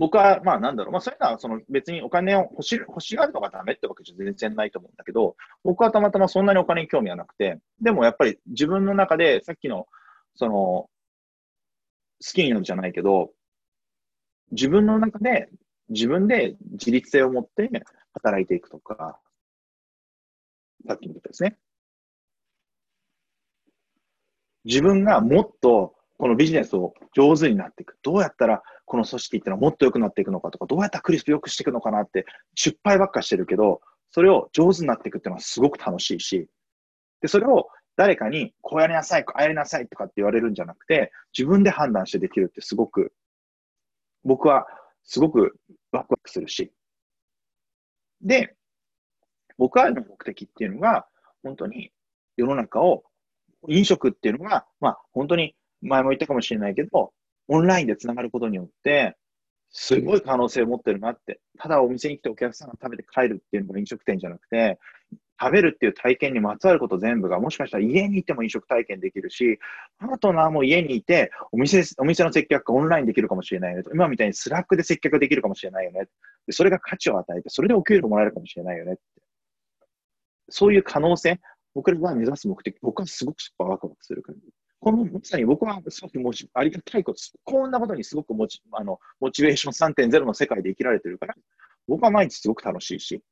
僕は、まあなんだろう、まあそういうのはその別にお金を欲し欲しがるのがダメってわけじゃ全然ないと思うんだけど、僕はたまたまそんなにお金に興味はなくて、でもやっぱり自分の中でさっきの、その、好きになるじゃないけど、自分の中で、自分で自立性を持って働いていくとか、さっきのことですね。自分がもっとこのビジネスを上手になっていく。どうやったらこの組織っていうのはもっと良くなっていくのかとか、どうやったらクリスプ良くしていくのかなって失敗ばっかしてるけど、それを上手になっていくっていうのはすごく楽しいし、で、それを誰かにこうやりなさい、ああやりなさいとかって言われるんじゃなくて、自分で判断してできるってすごく、僕はすごくワクワクするし。で、僕はの目的っていうのが、本当に世の中を、飲食っていうのが、まあ本当に前も言ったかもしれないけど、オンラインでつながることによって、すごい可能性を持ってるなって。ただお店に来てお客さんが食べて帰るっていうのが飲食店じゃなくて、食べるっていう体験にまつわること全部が、もしかしたら家にいても飲食体験できるし、パートナーも家にいて、お店、お店の接客がオンラインできるかもしれないよね今みたいに Slack で接客できるかもしれないよねで。それが価値を与えて、それでお給料もらえるかもしれないよねって。そういう可能性、僕らが目指す目的、僕はすごくワクワクする感じ。このまさに僕はすごくもちありがたいこと。こんなことにすごくモチあのモチベーション3.0の世界で生きられてるから、僕は毎日すごく楽しいし。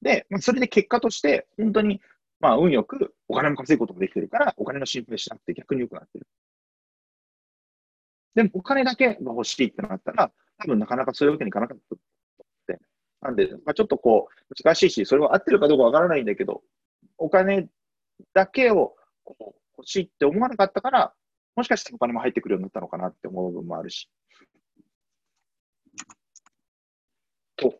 で、それで結果として、本当に、まあ、運よくお金も稼ぐことができてるから、お金の心配しなくて逆に良くなってる。でも、お金だけが欲しいってなったら、多分なかなかそういうわけにいかなかった。なんで、まあ、ちょっとこう、難しいし、それは合ってるかどうかわからないんだけど、お金だけをこう欲しいって思わなかったから、もしかしてお金も入ってくるようになったのかなって思う部分もあるし。と。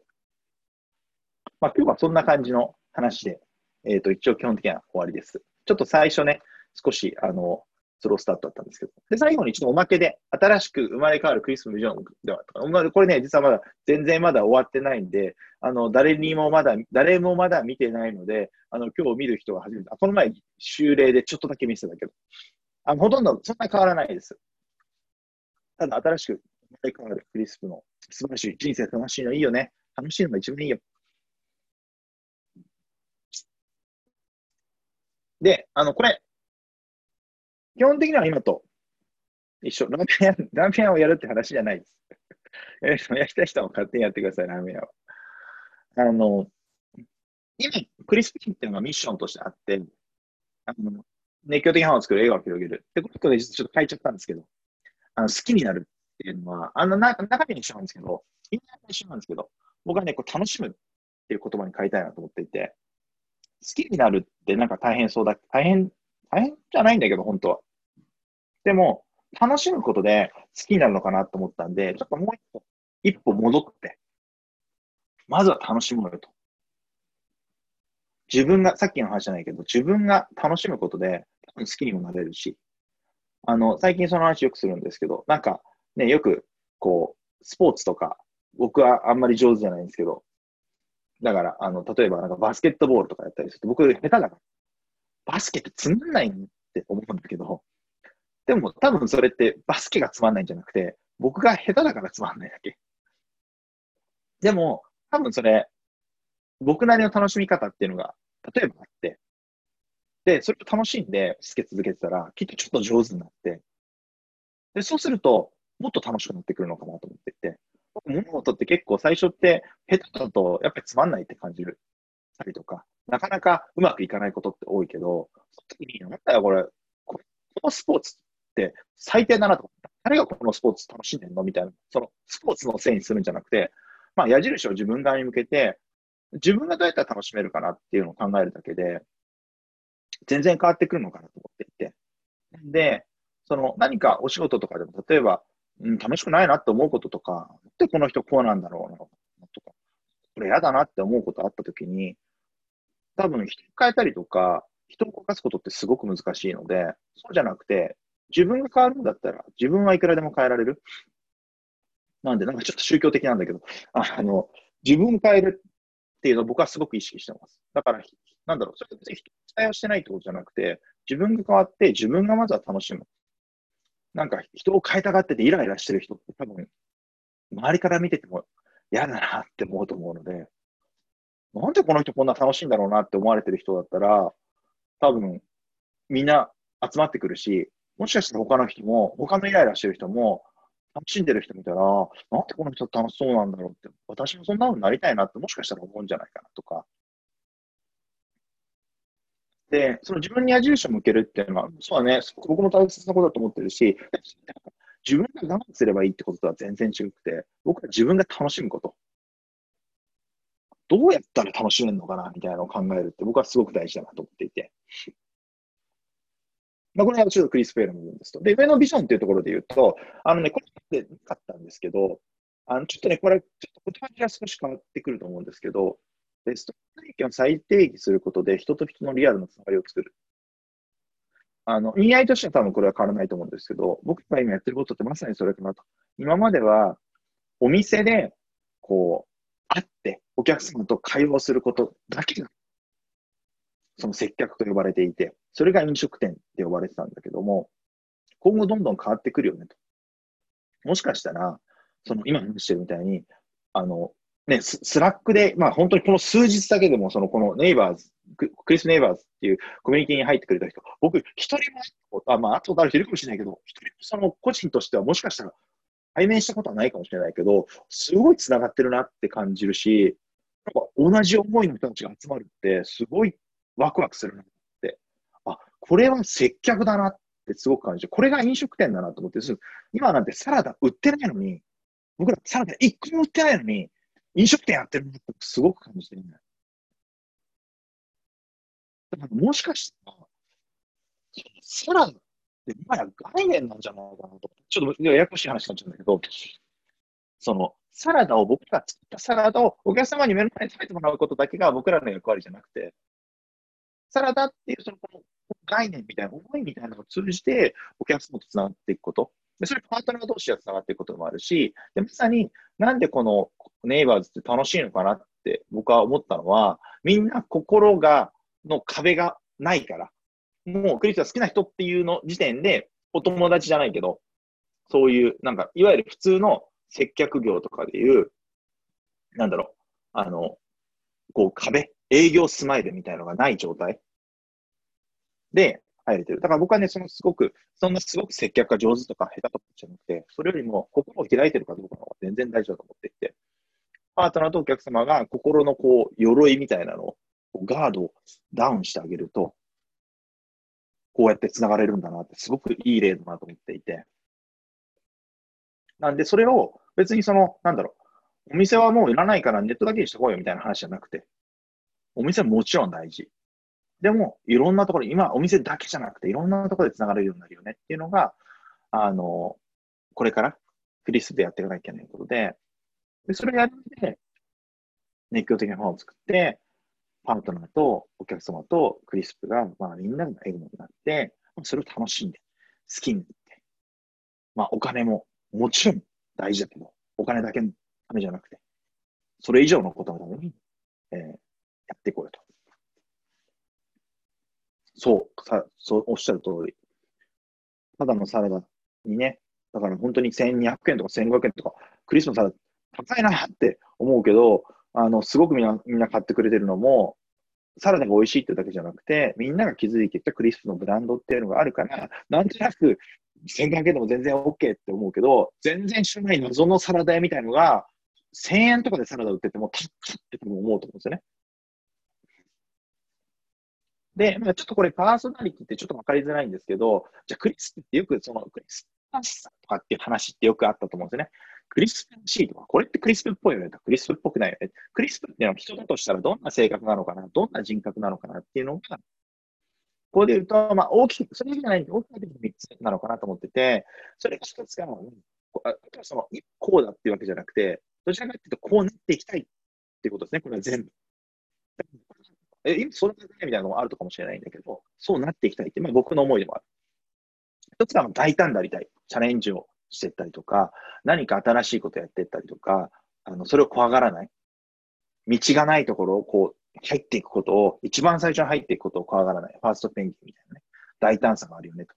まあ、今日はそんな感じの話で、えっ、ー、と、一応基本的には終わりです。ちょっと最初ね、少し、あの、スロースタートだったんですけど。で、最後にちょっとおまけで、新しく生まれ変わるクリスマスビジョンでは、これね、実はまだ、全然まだ終わってないんで、あの、誰にもまだ、誰もまだ見てないので、あの、今日見る人が初めて、あ、この前、修例でちょっとだけ見せたけど、あの、ほとんどそんなに変わらないです。ただ、新しく生まれ変わるクリスプの素晴らしい、人生楽しいのいいよね。楽しいのが一番いいよ。で、あの、これ、基本的には今と一緒。ラーメン屋、(laughs) ラーメン屋をやるって話じゃないです。(laughs) やりたい人は勝手にやってください、ラーメン屋は。あの、今、クリスピーっていうのがミッションとしてあって、あの熱狂的ファンを作る、映画を広げる。で、これでちょっと変えちゃったんですけど、あの好きになるっていうのは、あのな中身に一緒なんですけど、意味は一緒なんですけど、僕はね、こう楽しむっていう言葉に変えたいなと思っていて、好きになるってなんか大変そうだ、大変、大変じゃないんだけど、本当は。でも、楽しむことで好きになるのかなと思ったんで、ちょっともう一歩、一歩戻って、まずは楽しむよと。自分が、さっきの話じゃないけど、自分が楽しむことで好きにもなれるし、あの、最近その話よくするんですけど、なんかね、よく、こう、スポーツとか、僕はあんまり上手じゃないんですけど、だから、あの、例えばなんかバスケットボールとかやったりすると、僕下手だから、バスケってつまんないって思うんだけど、でも多分それってバスケがつまんないんじゃなくて、僕が下手だからつまんないだけ。でも、多分それ、僕なりの楽しみ方っていうのが、例えばあって、で、それを楽しんでスケ続けてたら、きっとちょっと上手になって、で、そうすると、もっと楽しくなってくるのかなと思っていて、物事って結構最初って下手だとやっぱりつまんないって感じる。たりとか、なかなかうまくいかないことって多いけど、その時に、なんだよこれ、このスポーツって最低だなと思った。誰がこのスポーツ楽しんでんの？みたいな、そのスポーツのせいにするんじゃなくて、まあ矢印を自分側に向けて、自分がどうやったら楽しめるかなっていうのを考えるだけで、全然変わってくるのかなと思っていて。で、その何かお仕事とかでも、例えば、うん、楽しくないなって思うこととか、でこの人こうなんだろうな、とか、これ嫌だなって思うことあったときに、多分人を変えたりとか、人を動かすことってすごく難しいので、そうじゃなくて、自分が変わるんだったら、自分はいくらでも変えられる？なんで、なんかちょっと宗教的なんだけど、あの、自分変えるっていうのを僕はすごく意識してます。だから、なんだろう、それ別に人期待をしてないってことじゃなくて、自分が変わって自分がまずは楽しむ。なんか人を変えたがっててイライラしてる人って多分、周りから見てても嫌だなって思うと思うので、なんでこの人こんな楽しいんだろうなって思われてる人だったら、多分、みんな集まってくるし、もしかしたら他の人も、他のイライラしてる人も、楽しんでる人見たら、なんでこの人楽しそうなんだろうって、私もそんな風になりたいなってもしかしたら思うんじゃないかなとか。で、その自分に矢印を向けるっていうのは、そうだね、僕も大切なことだと思ってるし、自分が我慢すればいいってこととは全然違くて、僕は自分が楽しむこと。どうやったら楽しめるのかなみたいなのを考えるって僕はすごく大事だなと思っていて。まあ、これはちょっとクリス・ペールの部分ですと。で、上のビジョンっていうところで言うと、あのね、これでなかったんですけど、あのちょっとね、これ、ちょっと言葉が少し変わってくると思うんですけど、ベスト体験を再定義することで、人と人のリアルなつながりを作る。あの、意味合いとしては多分これは変わらないと思うんですけど、僕が今やってることってまさにそれかなと。今までは、お店で、こう、会って、お客様と会話をすることだけが、その接客と呼ばれていて、それが飲食店って呼ばれてたんだけども、今後どんどん変わってくるよねと。もしかしたら、その今話してるみたいに、あの、ね、 Slack で、まあ本当にこの数日だけでも、そのこのネイバーズ、 CRISP NEIGHBORS っていうコミュニティに入ってくれた人、僕、一人も、あまあ、あとある人いるかもしれないけど、一人もその個人としてはもしかしたら対面したことはないかもしれないけど、すごい繋がってるなって感じるし、なんか同じ思いの人たちが集まるって、すごいワクワクするなっ。これは接客だなってすごく感じる。これが飲食店だなと思って、今なんてサラダ売ってないのに、僕らサラダ一個も売ってないのに、飲食店やってるなってすごく感じてるね。だからもしかしたら、サラダって今や概念なんじゃないかなと。ちょっとややこしい話になっちゃうんだけど、その、サラダを、僕が作ったサラダをお客様に目の前に食べてもらうことだけが僕らの役割じゃなくて、サラダっていうその概念みたいな、思いみたいなのを通じて、お客様と繋がっていくこと。でそれパートナー同士が繋がっていくこともあるし、でまさになんでこのネイバーズって楽しいのかなって僕は思ったのは、みんな心が、の壁がないから、もうクリスが好きな人っていうの時点で、お友達じゃないけど、そういう、なんか、いわゆる普通の接客業とかでいう、なんだろう、あの、こう壁、営業スマイルみたいなのがない状態で入れてる。だから僕はね、そのすごく、そんなすごく接客が上手とか下手とかじゃなくて、それよりも心を開いてるかどうかの方が全然大事だと思っていて、パートナーとお客様が心のこう、鎧みたいなのを、ガードをダウンしてあげると、こうやって繋がれるんだなって、すごくいい例だなと思っていて。なんで、それを別にその、なんだろう、お店はもういらないからネットだけにしてこいよみたいな話じゃなくて、お店はもちろん大事。でも、いろんなところ、今、お店だけじゃなくて、いろんなところで繋がれるようになるよねっていうのが、あの、これからクリスでやっていかなきゃいけないことで、でそれをやるので、熱狂的なファンを作って、パートナーとお客様とクリスプが、まあみんなが笑顔になって、それを楽しんで、好きになって、まあお金ももちろん大事だけど、お金だけのためじゃなくて、それ以上のことのために、えー、やっていこうよと。そう、さそうおっしゃる通り。ただのサラダにね、だから本当に1200円とか1500円とか、クリスのサラダ高いなって思うけど、あの、すごくみんな、みんな買ってくれてるのも、サラダが美味しいってだけじゃなくて、みんなが気づいてきたクリスプのブランドっていうのがあるから、なんとなく1500円でも全然 OK って思うけど、全然知らない謎のサラダ屋みたいのが、1000円とかでサラダ売ってても高って思うと思うんですよね。で、まあ、ちょっとこれパーソナリティってちょっとわかりづらいんですけど、じゃあクリスプってよくそのクリスプらしさとかっていう話ってよくあったと思うんですよね。クリスプらしいとか、これってクリスプっぽいよねとクリスプっぽくないよね。クリスプっていうのは人だとしたらどんな性格なのかな、どんな人格なのかなっていうのが、ここで言うと、まあ大きく、それじゃない大きく3つなのかなと思ってて、それが1つが、あとはその、こうだっていうわけじゃなくて、どちらかというとこうなっていきたいっていうことですね、これは全部。え、今それがないみたいなのもあるとかもしれないんだけど、そうなっていきたいって、まあ僕の思いでもある。一つが大胆でありたい。チャレンジをしていったりとか、何か新しいことやっていったりとか、あの、それを怖がらない。道がないところをこう、入っていくことを、一番最初に入っていくことを怖がらない。ファーストペンギンみたいなね。大胆さがあるよねと。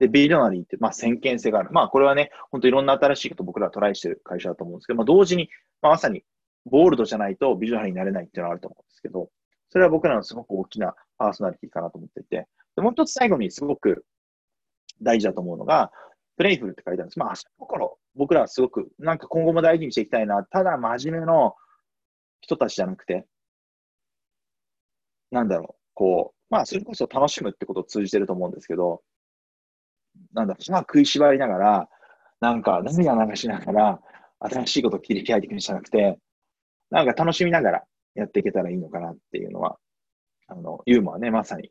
で、ビリオナリーって、まあ、先見性がある。まあ、これはね、本当いろんな新しいことを僕らはトライしてる会社だと思うんですけど、まあ、同時に、まあ、まさに、ボールドじゃないとビジョナリーになれないっていうのはあると思うんですけど、それは僕らのすごく大きなパーソナリティかなと思っていて、でもう一つ最後にすごく大事だと思うのが、プレイフルって書いてあるんです。まあ、その頃、僕らはすごく、なんか今後も大事にしていきたいな。ただ真面目の人たちじゃなくて、なんだろう、こう、まあ、それこそ楽しむってことを通じてると思うんですけど、なんだろう、まあ、食いしばりながら、なんか涙流しながら、新しいことを切り開いていくんじゃなくて、なんか楽しみながらやっていけたらいいのかなっていうのは、あの、ユーモアね、まさに。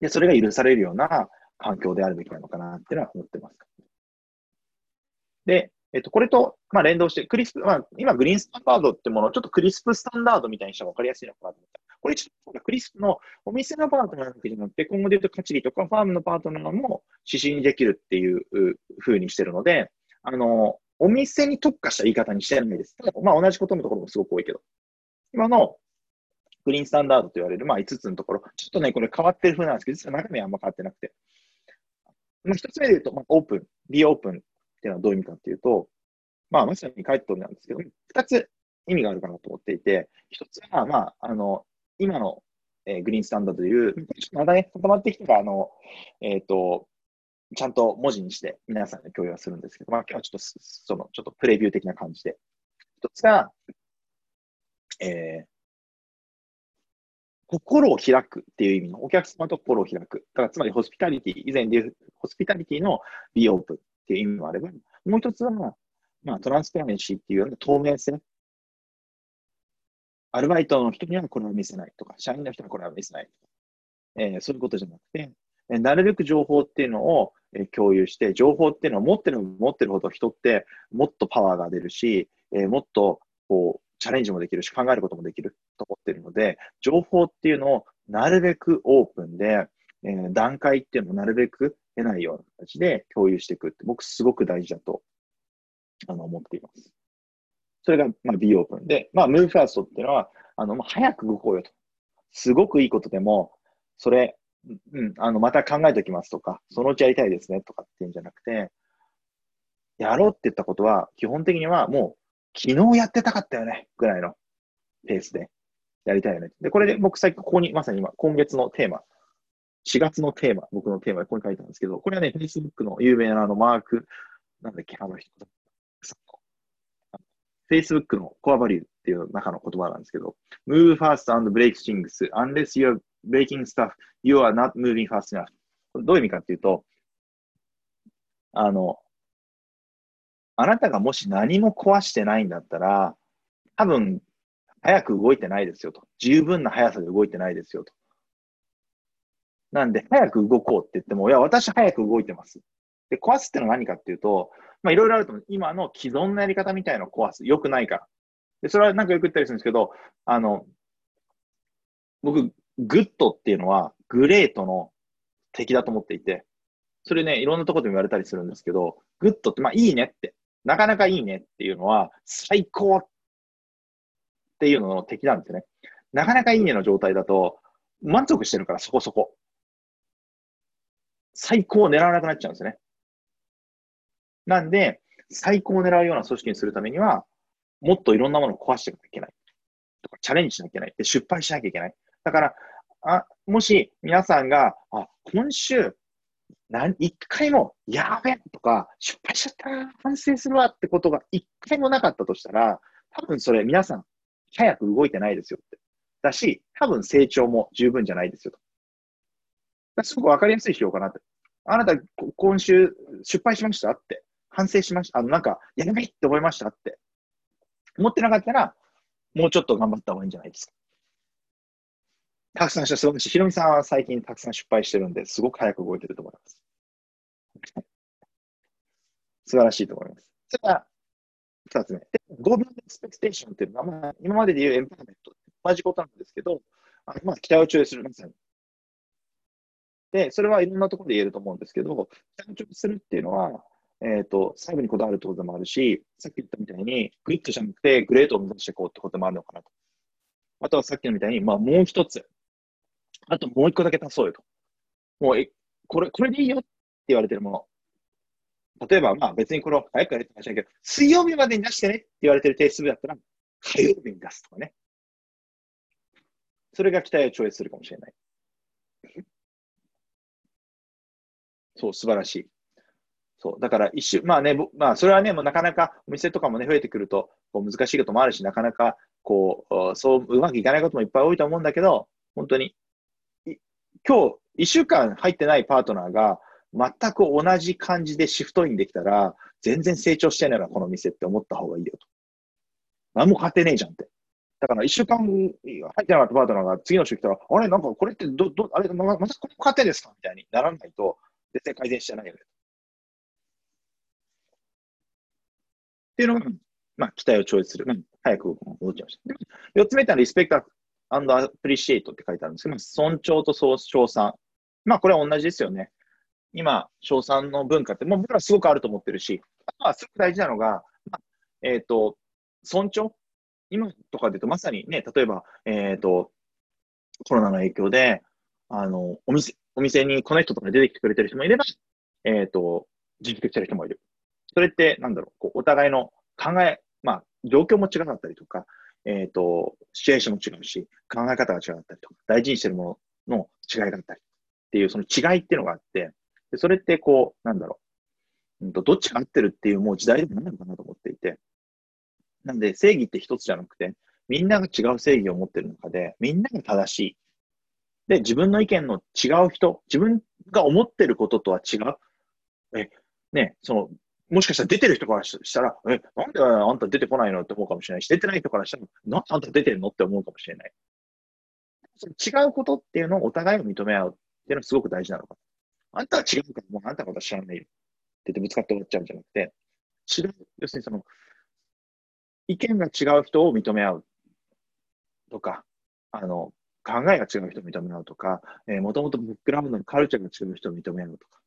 で、それが許されるような環境であるべきなのかなっていうのは思ってます。で、えっと、これと、まあ、連動して、クリスプ、まあ、今、グリーンスタンダードってものをちょっとクリスプスタンダードみたいにしたら分かりやすいのかなと思った。これちょっとクリスプのお店のパートナーだけじゃなくて、今後で言うとカチリとかファームのパートナーも指針できるっていう風にしてるので、あの、お店に特化した言い方にしてないです。まあ、同じことのところもすごく多いけど。今のグリーンスタンダードと言われる、まあ、5つのところ、ちょっとね、これ変わってる風なんですけど、実は中身はあんま変わってなくて。まあ、1つ目で言うと、まあ、オープン、be open っていうのはどういう意味かっていうと、まあ、まさに書いて通りなんですけど、二つ意味があるかなと思っていて、一つは、まあ、あの、今の、えー、グリーンスタンダードという、まだね、固まってきたら、あの、えっ、ー、と、ちゃんと文字にして皆さんに共有はするんですけど、まあ、今日はちょっと、その、ちょっとプレビュー的な感じで。一つが、えー、心を開くっていう意味の、お客様と心を開く。ただ、つまりホスピタリティ、以前で言う、ホスピタリティの be open っていう意味もあれば、もう一つは、まあ、トランスペアメンシーっていうような透明性。アルバイトの人にはこれは見せないとか、社員の人はこれは見せないとか、えー、そういうことじゃなくて、えー、なるべく情報っていうのを、え共有して、情報っていうのは持ってる持ってるほど人ってもっとパワーが出るし、えー、もっとこうチャレンジもできるし、考えることもできると思ってるので、情報っていうのをなるべくオープンで、えー、段階っていうのをなるべく得ないような形で共有していくって、僕すごく大事だとあの思っています。それが、まあ、B オープンで、まあ、ムーファーストっていうのは、あの、まあ、早く動こうよと。すごくいいことでも、それ、うん、あの、また考えておきますとか、そのうちやりたいですねとかっていうんじゃなくて、やろうって言ったことは、基本的にはもう、昨日やってたかったよね、ぐらいのペースでやりたいよね。で、これで僕最近ここに、まさに今、今月のテーマ、4月のテーマ、僕のテーマでここに書いたんですけど、これはね、Facebook の有名なあのマーク、なんだっけ、あの人、Facebook のコアバリューっていう中の言葉なんですけど、move fast and break things. Unless you're breaking stuff, you are not moving fast enough. どういう意味かっていうと、あの、あなたがもし何も壊してないんだったら、多分、早く動いてないですよと。十分な速さで動いてないですよと。なんで、早く動こうって言っても、いや、私早く動いてます。で、壊すってのは何かっていうと、まあ、いろいろあると思う。今の既存のやり方みたいなのを壊す。良くないから。で、それはなんかよく言ったりするんですけど、あの、僕、 good っていうのは great の敵だと思っていて、それね、いろんなところでも言われたりするんですけど、 good って、まあいいねって、なかなかいいねっていうのは、最高っていうのの敵なんですよね。なかなかいいねの状態だと、満足してるからそこそこ。最高を狙わなくなっちゃうんですね。なんで、最高を狙うような組織にするためには、もっといろんなものを壊していかなきゃいけない。とか、チャレンジしなきゃいけない。で、失敗しなきゃいけない。だから、あもし皆さんが、あ、今週、何一回も、やべとか、失敗しちゃった反省するわってことが一回もなかったとしたら、多分それ皆さん、早く動いてないですよって。だし、多分成長も十分じゃないですよと。すごくわかりやすい指標かなって。あなた、今週失敗しましたって。反省しました。あの、なんか、やべって思いましたって。思ってなかったら、もうちょっと頑張った方がいいんじゃないですか。たくさんした、すごくひろみさんは最近たくさん失敗してるんで、すごく早く動いてると思います。素晴らしいと思います。それから二つ目。で、ゴールドエクスペクテーションっていうのは、まあ、今までで言うエンパワーメント、同じことなんですけど、あのまあ、期待を注意する、まさに。で、それはいろんなところで言えると思うんですけど、期待を超越するっていうのは、えっ、ー、と、細部にこだわるってことでもあるし、さっき言ったみたいに、 good じゃなくて、 great を目指していこうってこともあるのかなと。あとはさっきのみたいに、まあ、もう一つ。あともう一個だけ足そうよと。もう、え、これ、これでいいよって言われてるもの。例えば、まあ別にこれを早くやれって話だけど、水曜日までに出してねって言われてる提出物だったら、火曜日に出すとかね。それが期待を超越するかもしれない。そう、素晴らしい。そう。だから一週、まあね、まあそれはね、もうなかなかお店とかもね、増えてくると、こう難しいこともあるし、なかなか、こう、そううまくいかないこともいっぱい多いと思うんだけど、本当に、今日、一週間入ってないパートナーが、全く同じ感じでシフトインできたら、全然成長してないな、この店って思った方がいいよと。何も買ってねえじゃんって。だから、一週間入ってなかったパートナーが次の週来たら、あれ、なんかこれってど、ど、あれ、ままたこれ買ってですか？みたいにならないと、絶対改善してないよね。っていうのが、まあ、期待を超越する。まあ、早く戻っちゃいました。四つ目ってのはリスペクトアプリシエイトって書いてあるんですけど、尊重と称賛。まあ、これは同じですよね。今、称賛の文化って、もう僕らすごくあると思ってるし、あとはすごく大事なのが、まあ、えっ、ー、と、尊重？今とかで言うと、まさにね、例えば、えっ、ー、と、コロナの影響で、あの、お店、お店にこの人とか出てきてくれてる人もいれば、えっ、ー、と、自粛してる人もいる。それって、なんだろう、こうお互いの考え、まあ、状況も違かったりとか、えっ、ー、と、シチュエーションも違うし、考え方が違ったりとか、大事にしてるものの違いがあったりっていう、その違いっていうのがあって、でそれってこう、なんだろう、うんと、どっちが合ってるっていうもう時代でもないのかなと思っていて、なんで正義って一つじゃなくて、みんなが違う正義を持ってる中で、みんなが正しい。で、自分の意見の違う人、自分が思ってることとは違う。え、ね、その、もしかしたら出てる人からしたら、え、なんであんた出てこないのって思うかもしれないし、出てない人からしたら、なんであんた出てるのって思うかもしれない。違うことっていうのをお互いを認め合うっていうのはすごく大事なのかあんたは違うから、もうあんたのことは知らないよ。って言ってぶつかって終わっちゃうんじゃなくて、違う、要するにその、意見が違う人を認め合うとか、あの、考えが違う人を認め合うとか、えー、もともとブックラウンドのカルチャーが違う人を認め合うとか、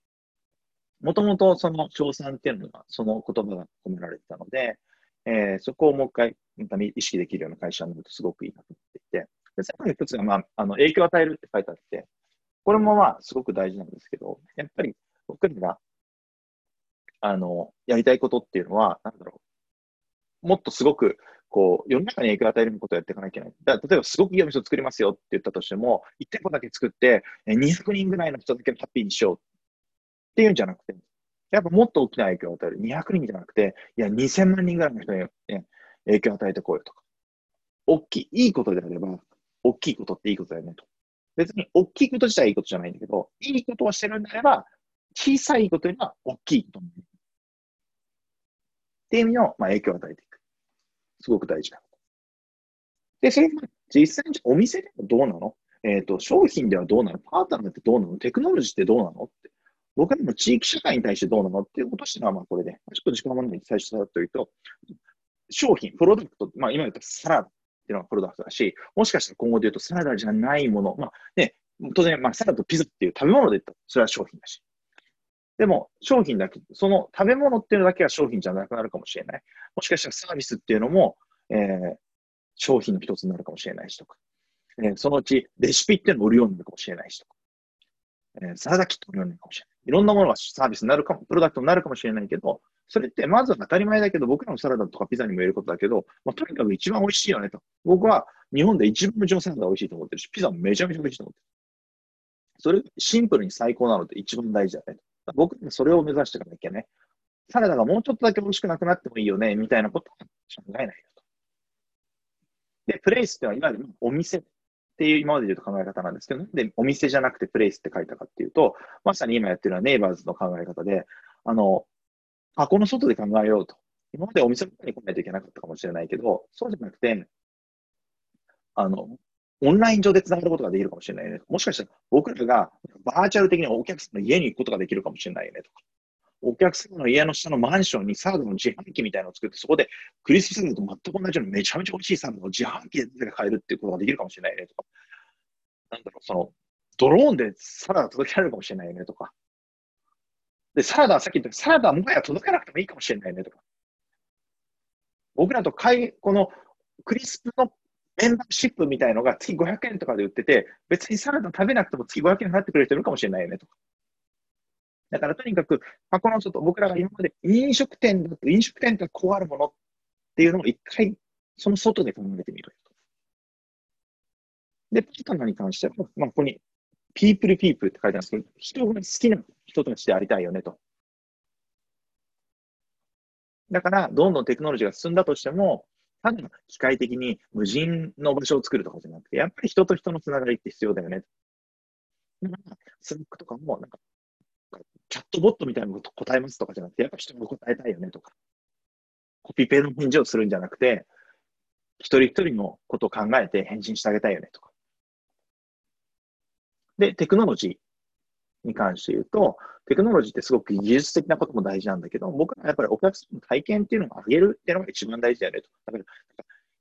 もともとその賞賛っていうのが、その言葉が込められてたので、えー、そこをもう一回、意識できるような会社になるとすごくいいなと思っていて、で、最後に一つが、まあ、あの、影響を与えるって書いてあって、これもまあ、すごく大事なんですけど、やっぱり僕らが、あの、やりたいことっていうのは、なんだろう、もっとすごく、こう、世の中に影響を与えることをやっていかなきゃいけない。だ例えば、すごくいいお店を作りますよって言ったとしても、1店舗だけ作って、200人ぐらいの人だけハッピーにしようっっていうんじゃなくて、やっぱもっと大きな影響を与える。200人じゃなくて、いや、2000万人ぐらいの人に、ね、影響を与えてこようとか。大きい、いいことであれば、大きいことっていいことだよねと。別に大きいこと自体いいことじゃないんだけど、いいことをしてるんであれば、小さいことよりは大きいことになる。っていう意味の、まあ、影響を与えていく。すごく大事なこと。で、それが実際にお店ではどうなの？えっ、ー、と、商品ではどうなの？パートナーってどうなの？テクノロジーってどうなの？って。僕らの地域社会に対してどうなのっていうことしてのは、まあこれで、ちょっと時間もない最初だというと、商品、プロダクト、まあ今言ったらサラダっていうのがプロダクトだし、もしかしたら今後で言うとサラダじゃないもの、まあね、当然、まあサラダとピザっていう食べ物で言ったら、それは商品だし。でも、商品だけ、その食べ物っていうのだけは商品じゃなくなるかもしれない。もしかしたらサービスっていうのも、えー、商品の一つになるかもしれないしとか、えー、そのうちレシピっていうのも売るようになるかもしれないしとか、えー、サラダキット売るようになるかもしれない。いろんなものがサービスになるかも、プロダクトになるかもしれないけど、それってまずは当たり前だけど、僕らのサラダとかピザにも言えることだけど、まあ、とにかく一番美味しいよねと。僕は日本で一番うちのサラダ美味しいと思ってるし、ピザもめちゃめちゃ美味しいと思ってる。それ、シンプルに最高なので一番大事だねと。僕もそれを目指していかなきゃね。サラダがもうちょっとだけ美味しくなくなってもいいよね、みたいなことは考えないよと。で、プレイスっては、いわゆるお店っていう今までで言うと考え方なんですけど、なんでお店じゃなくてプレイスって書いたかっていうと、まさに今やってるのはネイバーズの考え方で、あの、箱の外で考えようと。今までお店の中に来ないといけなかったかもしれないけど、そうじゃなくて、あの、オンライン上で繋がることができるかもしれないよね。もしかしたら僕らがバーチャル的にお客さんの家に行くことができるかもしれないよねとか。お客様の家の下のマンションにサラダの自販機みたいなのを作って、そこでクリスピサラダと全く同じようなめちゃめちゃ美味しいサラダを自販機で買えるっていうことができるかもしれないねとか、なんだろう、その、ドローンでサラダ届けられるかもしれないねとか。で、サラダはさっき言ったサラダはもはや届かなくてもいいかもしれないねとか。僕らと買い、このクリスプのメンバーシップみたいのが月500円とかで売ってて、別にサラダ食べなくても月500円払ってくれる人いるかもしれないよねとか。だからとにかく、箱の外、僕らが今まで飲食店だと、飲食店ってこうあるものっていうのを一回、その外で考えてみると。で、パートナーに関しては、まあ、ここに、 people people って書いてあるんですけど、人が好きな人たちでありたいよねと。だから、どんどんテクノロジーが進んだとしても、ただ機械的に無人の場所を作るとかじゃなくて、やっぱり人と人のつながりって必要だよね。 Slack とかも、なんか、チャットボットみたいなこと答えますとかじゃなくて、やっぱ人が答えたいよねとか、コピペの返事をするんじゃなくて、一人一人のことを考えて返信してあげたいよねとか。で、テクノロジーに関して言うと、テクノロジーってすごく技術的なことも大事なんだけど、僕はやっぱりお客さんの体験っていうのを上げるっていうのが一番大事だよねと。だから、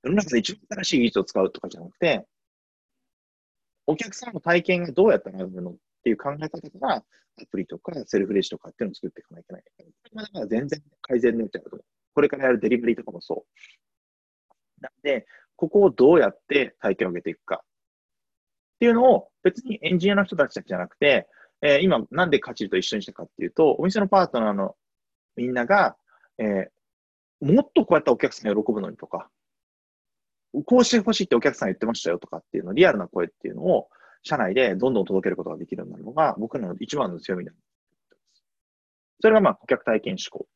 世の中で一番新しい技術を使うとかじゃなくて、お客さんの体験がどうやったら上がるのっていう考え方から、アプリとかセルフレジとかっていうのを作っていかないといけない。これまだ全然改善になっちゃうと思う。これからやるデリバリーとかもそう。なんで、ここをどうやって体験を上げていくかっていうのを別にエンジニアの人たちだけじゃなくて、えー、今なんでカチルと一緒にしたかっていうと、お店のパートナーのみんなが、えー、もっとこうやってお客さんが喜ぶのにとか、こうしてほしいってお客さん言ってましたよとかっていうの、リアルな声っていうのを、社内でどんどん届けることができるようになるのが、僕らの一番の強みになる。それがまあ顧客体験思考。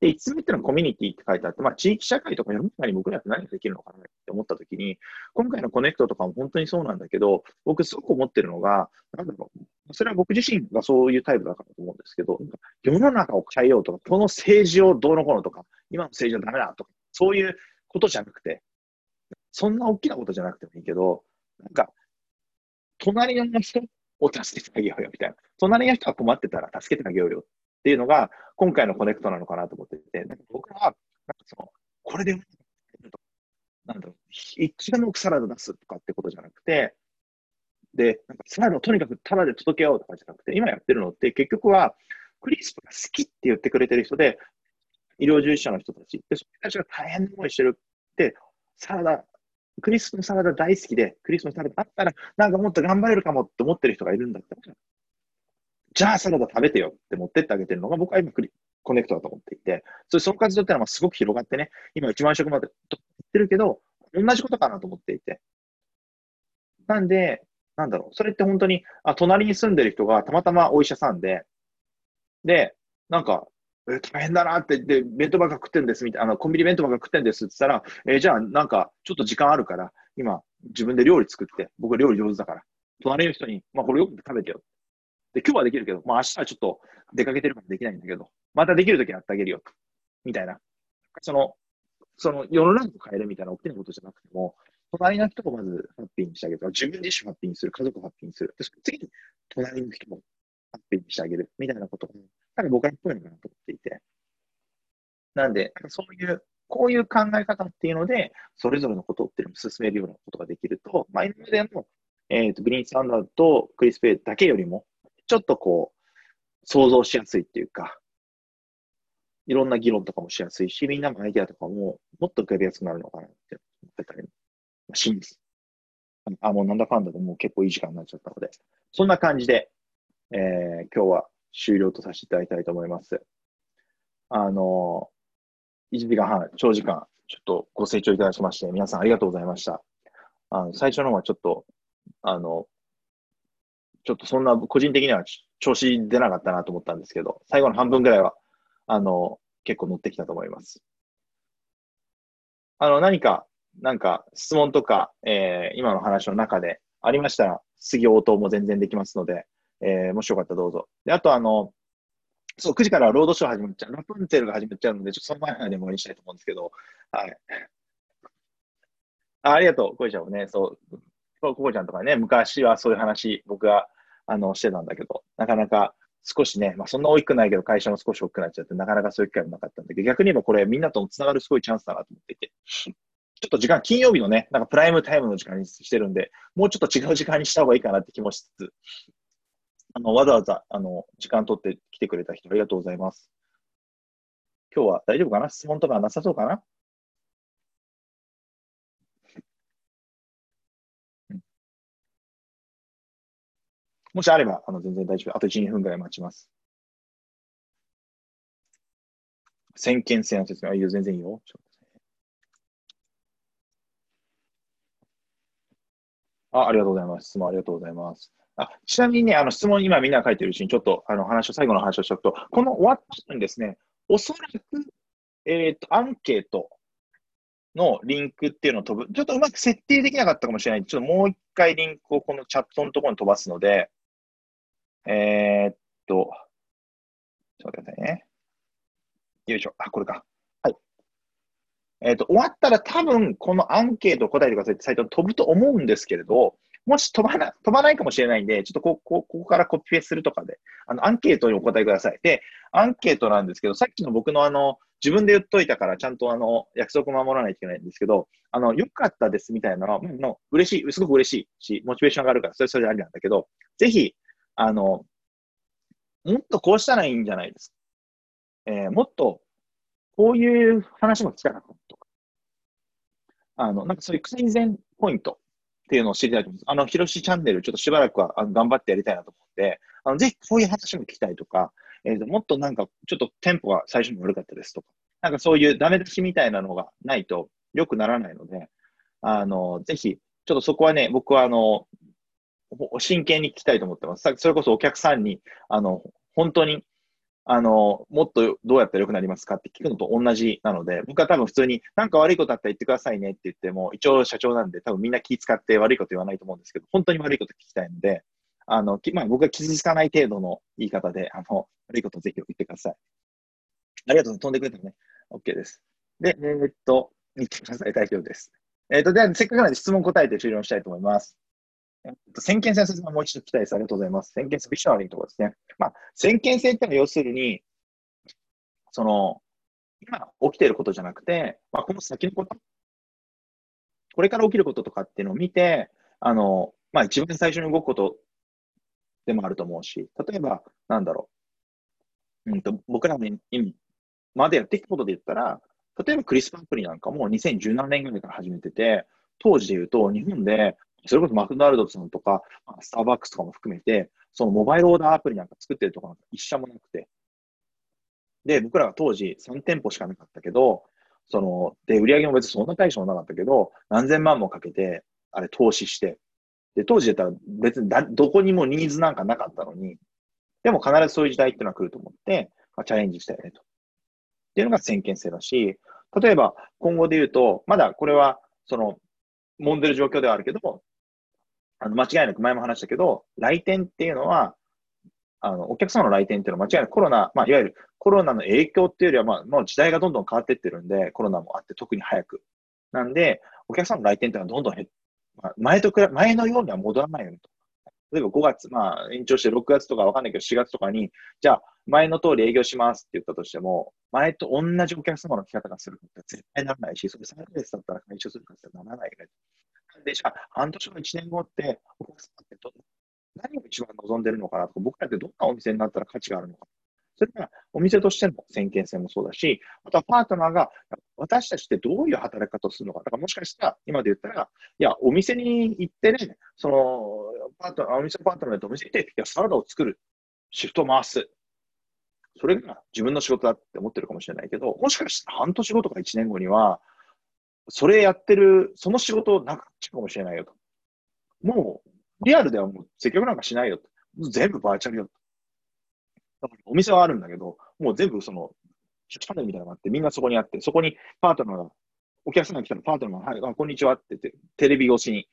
で、5つ目っていうのはコミュニティって書いてあって、まあ地域社会とか世の中に僕らって何ができるのかなって思ったときに、今回のコネクトとかも本当にそうなんだけど、僕すごく思ってるのが、なんだろう、それは僕自身がそういうタイプだからと思うんですけど、世の中を変えようとか、この政治をどうのこうのとか、今の政治はダメだとか、そういうことじゃなくて、そんな大きなことじゃなくてもいいけど、なんか、隣の人、を助けてあげようよみたいな。隣の人が困ってたら助けてあげようよっていうのが、今回のコネクトなのかなと思ってて、なんか僕は、なんかその、これで、なんだろう、一番のサラダ出すとかってことじゃなくて、で、なんかサラダをとにかくタダで届けようとかじゃなくて、今やってるのって結局は、クリスプが好きって言ってくれてる人で、医療従事者の人たち、で、その人たちが大変な思いしてるって、サラダ、クリスプのサラダ大好きで、クリスプのサラダあったら、なんかもっと頑張れるかもって思ってる人がいるんだったら、じゃあサラダ食べてよって持ってってあげてるのが、僕は今クリ、コネクトだと思っていて、それその活動ってのはすごく広がってね、今1万食までと言ってるけど、同じことかなと思っていて。なんで、なんだろう、それって本当に、あ、隣に住んでる人がたまたまお医者さんで、で、なんか、え大変だなって言って、弁当ばっか食ってんですみたいな、あのコンビニ弁当ばっか食ってんですって言ったら、えー、じゃあなんかちょっと時間あるから、今自分で料理作って、僕料理上手だから、隣の人に、まあこれよく食べてよ。で、今日はできるけど、まあ明日はちょっと出かけてるからできないんだけど、またできるときやってあげるよ。みたいな。その、その世の中を変えるみたいな大きなことじゃなくても、隣の人をまずハッピーにしてあげる。自分自身ハッピーにする。家族をハッピーにする。次に隣の人もハッピーにしてあげる。みたいなことが、多分僕らっぽいのかなと思っていて。なんで、そういう、こういう考え方っていうので、それぞれのことっていうのを進めるようなことができると、まあ、今までの、えっ、ー、と、グリーンサンダーとクリス・ペイだけよりも、ちょっとこう、想像しやすいっていうか、いろんな議論とかもしやすいし、みんなもアイデアとかももっと浮かびやすくなるのかなって思ってたりします。あ、もうなんだかんだでもう結構いい時間になっちゃったので、そんな感じで、えー、今日は終了とさせていただきたいと思います。あの、1時間半、長時間、ちょっとご清聴いただきまして、皆さんありがとうございました。あの最初の方はちょっと、あの、ちょっとそんな個人的には調子出なかったなと思ったんですけど、最後の半分ぐらいは、あの、結構乗ってきたと思います。あの、何か、なんか質問とか、えー、今の話の中でありましたら、次応答も全然できますので、えー、もしよかったらどうぞ。で、あとあの、そう、9時からロードショー始まっちゃう。ラプンツェルが始まっちゃうので、ちょっとその前まで終わりにしたいと思うんですけど、はい。あありがとう、コイちゃんもね、そう、ココちゃんとかね、昔はそういう話、僕が、あの、してたんだけど、なかなか少しね、まあそんな大きくないけど、会社も少し大きくなっちゃって、なかなかそういう機会もなかったんだけど、逆に言えばこれ、みんなとつながるすごいチャンスだなと思っていて、ちょっと時間、金曜日のね、なんかプライムタイムの時間にしてるんで、もうちょっと違う時間にした方がいいかなって気もしつつ、あの、わざわざ、あの、時間取って来てくれた人ありがとうございます。今日は大丈夫かな？質問とかなさそうかな？もしあれば、あの、全然大丈夫。あと1、2分ぐらい待ちます。先見性の説明。あ、いいよ、全然いいよ。あありがとうございます。質問ありがとうございます。あちなみにね、あの質問今みんな書いてるうちにちょっとあの話を、最後の話をしとくと、この終わった後にですね、おそらく、えっ、ー、と、アンケートのリンクっていうのを飛ぶ。ちょっとうまく設定できなかったかもしれない。ちょっともう一回リンクをこのチャットのところに飛ばすので、えー、っと、ちょっと待ってくださいね。よいしょ。あ、これか。はい。えー、っと、終わったら多分このアンケートを答えてくださいってサイトに飛ぶと思うんですけれど、もし飛ばな、飛ばないかもしれないんで、ちょっとここ、ここからコピペするとかで、あの、アンケートにお答えください。で、アンケートなんですけど、さっきの僕のあの、自分で言っといたから、ちゃんとあの、約束守らないといけないんですけど、あの、良かったですみたいなのは、の嬉しい、すごく嬉しいし、モチベーション上がるから、それそれでありなんだけど、ぜひ、あの、もっとこうしたらいいんじゃないですか。えー、もっと、こういう話も聞きたかったとか、あの、なんかそういう改善ポイントっていうのを知りたいと思います。あの、ひろしチャンネル、ちょっとしばらくはあの頑張ってやりたいなと思って、あのぜひこういう話も聞きたいとか、えー、もっとなんか、ちょっとテンポが最初に悪かったですとか、なんかそういうダメ出しみたいなのがないと良くならないので、あの、ぜひ、ちょっとそこはね、僕はあの、真剣に聞きたいと思ってます。それこそお客さんに、あの、本当にあの、もっとどうやったら良くなりますかって聞くのと同じなので、僕は多分普通になんか悪いことあったら言ってくださいねって言っても、一応社長なんで多分みんな気使って悪いこと言わないと思うんですけど、本当に悪いこと聞きたいので、あの、まあ、僕が傷つかない程度の言い方で、あの、悪いことをぜひ言ってください。ありがとう飛んでくれたね。OK です。で、えー、っと、言ってください。大丈夫です。えー、っと、では、せっかくなので質問答えて終了したいと思います。先見性説明もう一度聞きたいです。ありがとうございます。先見性、ビショナリーところですね。まあ、先見性ってのは要するに、その、今起きていることじゃなくて、まあ、この先のこと、これから起きることとかっていうのを見て、あの、まあ、一番最初に動くことでもあると思うし、例えば、なんだろう。うんと、僕らの今までやってきたことで言ったら、例えばクリスパアプリなんかも2017年ぐらいから始めてて、当時で言うと日本でそれこそマクドナルドさんとか、スターバックスとかも含めて、そのモバイルオーダーアプリなんか作ってるところなんか一社もなくて。で、僕らが当時3店舗しかなかったけど、その、で、売り上げも別にそんな大したもなかったけど、何千万もかけて、あれ投資して、で、当時だったら別にだどこにもニーズなんかなかったのに、でも必ずそういう時代っていうのは来ると思って、まあ、チャレンジしたよねと。っていうのが先見性だし、例えば今後で言うと、まだこれは、その、揉んでる状況ではあるけども、あの間違いなく前も話したけど、来店っていうのは、あの、お客様の来店っていうのは間違いなくコロナ、まあ、いわゆるコロナの影響っていうよりは、まあ、もう時代がどんどん変わってってるんで、コロナもあって特に早く。なんで、お客様の来店っていうのはどんどん減っ、まあ、前とくら、前のようには戻らないようにと。例えば5月、まあ、延長して6月とかわかんないけど、4月とかに、じゃあ、前の通り営業しますって言ったとしても、前と同じお客様の来方がするって絶対ならないし、それ3ヶ月だったら解消するかってならないよね。で、じゃあ、半年後、1年後って、お客様ってど何を一番望んでるのかなとか、僕らってどんなお店になったら価値があるのか。それから、お店としての先見性もそうだし、あとはパートナーが、私たちってどういう働き方をするのか。だからもしかしたら、今で言ったら、いや、お店に行ってね、その、パートナー、お店のパートナーとお店に行って、いや、サラダを作る。シフトを回す。それが自分の仕事だって思ってるかもしれないけど、もしかしたら半年後とか1年後には、それやってる、その仕事なくっちゃかもしれないよと。もう、リアルではもう接客なんかしないよと。全部バーチャルよと。だからお店はあるんだけど、もう全部その、チャンネルみたいなのがあって、みんなそこにあって、そこにパートナーが、お客さんが来たらパートナーが、はい、あこんにちはって言って、テレビ越しに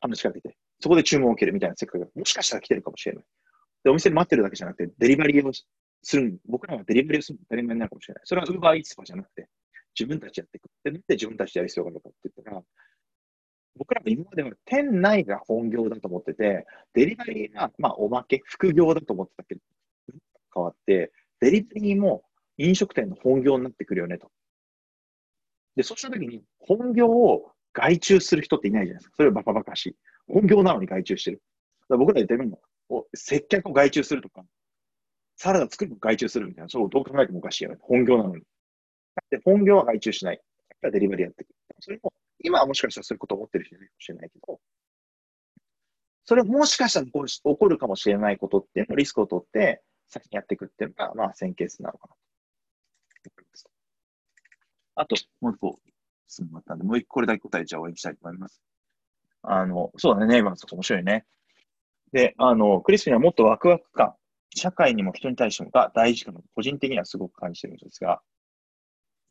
話しかけて、そこで注文を受けるみたいな世界が、もしかしたら来てるかもしれない。で、お店で待ってるだけじゃなくて、デリバリーをする、僕らはデリバリーをする当たり前になるかもしれない。それは Uber Eats とかじゃなくて、自分たちやっていくってなって自分たちでやる必要があるのかって言ったら、僕らが今までは店内が本業だと思ってて、デリバリーが、まあ、おまけ、副業だと思ってたけど、変わって、デリバリーも飲食店の本業になってくるよねと。で、そうしたときに、本業を外注する人っていないじゃないですか。それはバカバカしい。本業なのに外注してる。だ僕ら言ってみるの、接客を外注するとか、サラダ作るの外注するみたいな、そうどう考えてもおかしいよね。本業なのに。だって本業は外注しない。だデリバリーやっていく。それも、今はもしかしたらそういうことを思ってる人いるかもしれないけど、それもしかしたら起こるかもしれないことっていうのをリスクを取って、先にやっていくっていうのが、まあ、先ケースなのかなと。あと、もう一個質問があったんで、もう一個これだけ答えちゃ終わりにしたいと思います。あの、そうだね、ネイバーズとか面白いね。で、あの、クリスピにはもっとワクワク感、社会にも人に対してもが大事かなと、個人的にはすごく感じてるんですが、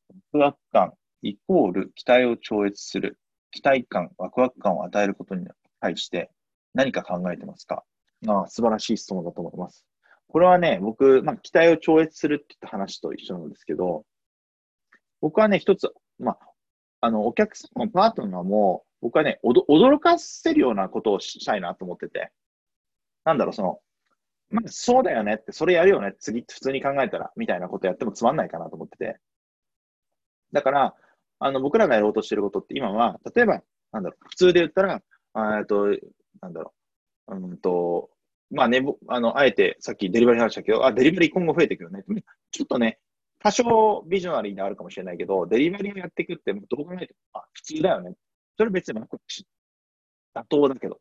ワクワク感イコール期待を超越する。期待感、ワクワク感を与えることに対して何か考えてますか？ああ素晴らしい質問だと思います。これはね、僕、まあ、期待を超越するって言った話と一緒なんですけど、僕はね、一つ、まあ、あの、お客さんもパートナーも、僕はね、驚かせるようなことをしたいなと思ってて、なんだろう、その、まあ、そうだよねって、それやるよね、次普通に考えたら、みたいなことやってもつまんないかなと思ってて。だから、あの、僕らがやろうとしていることって今は、例えば、なんだろう、普通で言ったら、えっと、なんだろう、うんと、まあね、あの、あえてさっきデリバリー話したけど、あ、デリバリー今後増えていくるね。ちょっとね、多少ビジョナリーであるかもしれないけど、デリバリーをやっていくって、どう考えても、あ、普通だよね。それ別に、妥当だけど。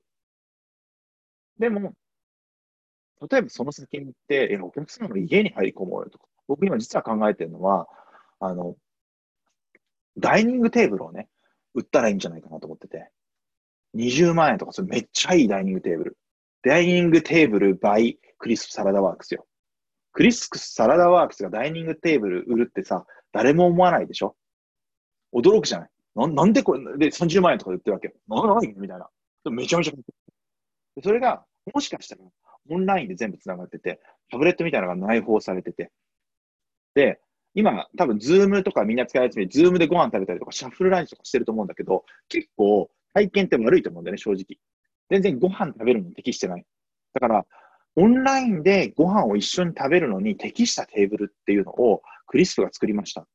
でも、例えばその先に行って、え、お客様の家に入り込もうよとか、僕今実は考えてるのは、あの、ダイニングテーブルをね、売ったらいいんじゃないかなと思ってて。20万円とか、それめっちゃいいダイニングテーブル。ダイニングテーブル by クリスサラダワークスよ。クリスサラダワークスがダイニングテーブル売るってさ、誰も思わないでしょ？驚くじゃない？ななんでこれ、で、30万円とか売ってるわけよ。なんでみたいな。めちゃめちゃ。それが、もしかしたら、オンラインで全部繋がってて、タブレットみたいなのが内包されてて。で、今、多分、 Zoom とかみんな使い始めて、 Zoom でご飯食べたりとか、シャッフルランチとかしてると思うんだけど、結構、体験って悪いと思うんだよね、正直。全然ご飯食べるのに適してない。だから、オンラインでご飯を一緒に食べるのに適したテーブルっていうのを CRISP が作りましたって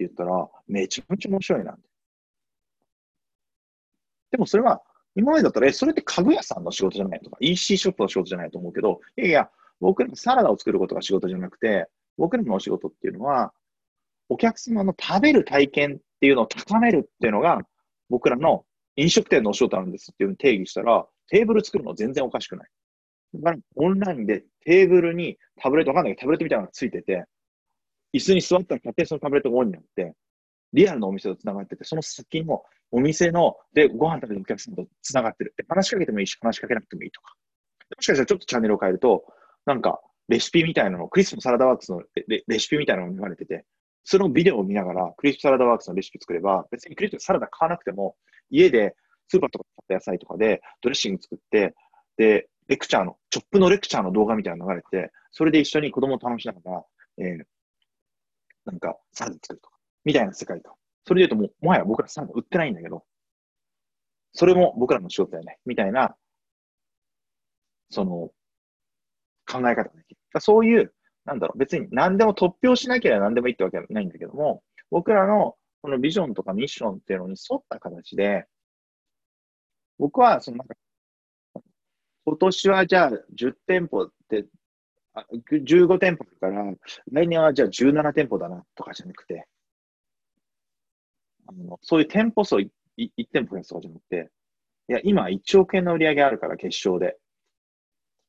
言ったら、めちゃめちゃ面白いなで。でもそれは、今までだったら、え、それって家具屋さんの仕事じゃないとか、EC ショップの仕事じゃないと思うけど、いやいや、僕らのサラダを作ることが仕事じゃなくて、僕らのお仕事っていうのは、お客様の食べる体験っていうのを高めるっていうのが、僕らの飲食店のお仕事なんですっていうのを定義したら、テーブル作るの全然おかしくない。だから、オンラインでテーブルにタブレット、わかんないけど、タブレットみたいなのがついてて、椅子に座ったら勝手にそのタブレットがオンになって、リアルのお店と繋がってて、その先のお店の、で、ご飯食べるお客さんと繋がってる。で、話しかけてもいいし、話しかけなくてもいいとか。もしかしたらちょっとチャンネルを変えると、なんか、レシピみたいなの、クリスプサラダワークスのレレシピみたいなのが流れてて、そのビデオを見ながら、クリスプサラダワークスのレシピ作れば、別にクリスプサラダ買わなくても、家でスーパーとか買った野菜とかでドレッシング作って、で、レクチャーの、チョップのレクチャーの動画みたいなの流れて、それで一緒に子供を楽しながら、えー、なんか、サラダ作るとか、みたいな世界と。それで言うともう、もはや僕らサラダ売ってないんだけど、それも僕らの仕事だよね、みたいな、その、考え方ができる。そういう、なんだろう、別に何でも突拍しなければ何でもいいってわけはないんだけども、僕らのこのビジョンとかミッションっていうのに沿った形で、僕は、そのなんか、今年はじゃあ10店舗って15店舗だから、来年はじゃあ17店舗だなとかじゃなくて、あのそういう店舗数を 1, 1店舗増やすとかじゃなくて、いや、今1億円の売り上げあるから決勝で。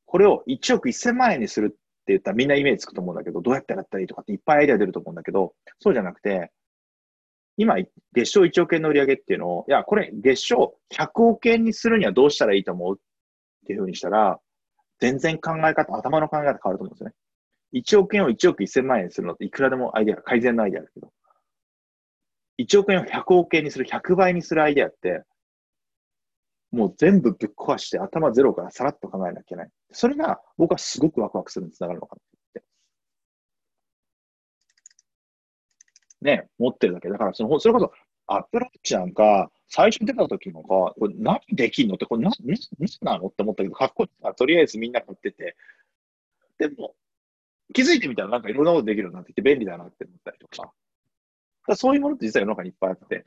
これを1億1000万円にするって言ったらみんなイメージつくと思うんだけど、どうやってやったらいいとかっていっぱいアイデア出ると思うんだけど、そうじゃなくて、今、月賞1億円の売り上げっていうのを、いや、これ月賞100億円にするにはどうしたらいいと思うっていうふうにしたら、全然考え方、頭の考え方変わると思うんですよね。1億円を1億1000万円にするのっていくらでもアイデア、改善のアイデアだけど、1億円を100億円にする、100倍にするアイデアって、もう全部ぶっ壊して頭ゼロからさらっと考えなきゃいけない。それが僕はすごくワクワクするにつながるのかなって。ね、持ってるだけ。だからその、それこそアップローチなんか、最初に出た時のか、これ何できんのって、これ何、何なのって思ったけど、かっこいいから、とりあえずみんな買ってて、でも、気づいてみたらなんかいろんなことできるようになってきて便利だなって思ったりとか、かそういうものって実は世の中にいっぱいあって、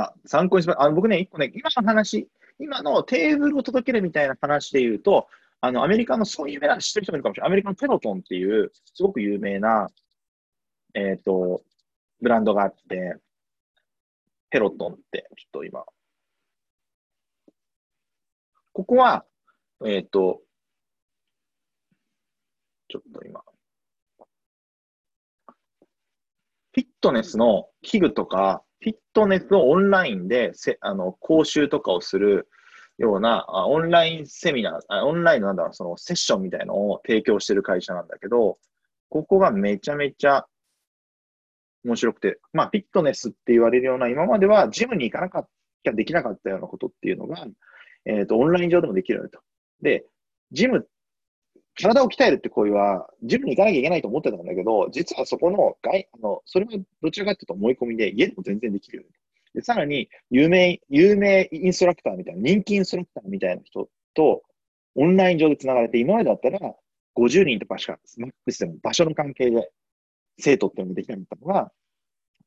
あ、参考にします。あの僕ね、一個ね、今の話、今のテーブルを届けるみたいな話で言うと、あの、アメリカのそういう有名な、知ってる人もいるかもしれない。アメリカのペロトンっていう、すごく有名な、えっ、ー、と、ブランドがあって、ペロトンって、ちょっと今。ここは、えっ、ー、と、ちょっと今。フィットネスの器具とか、フィットネスをオンラインでせあの講習とかをするようなあオンラインセミナーあ、オンラインのなんだろう、そのセッションみたいのを提供してる会社なんだけど、ここがめちゃめちゃ面白くて、まあ、フィットネスって言われるような、今まではジムに行かなかったできなかったようなことっていうのが、えっ、ー、と、オンライン上でもできるよと。で、ジムっ、体を鍛えるって行為は、ジムに行かなきゃいけないと思ってたんだけど、実はそこの外、あの、それはどちらかというと思い込みで、家でも全然できるよ、ね。で、さらに、有名、有名インストラクターみたいな、人気インストラクターみたいな人と、オンライン上で繋がれて、今までだったら、50人とかしか、マックスでも場所の関係で生徒っていうのができなかったのが、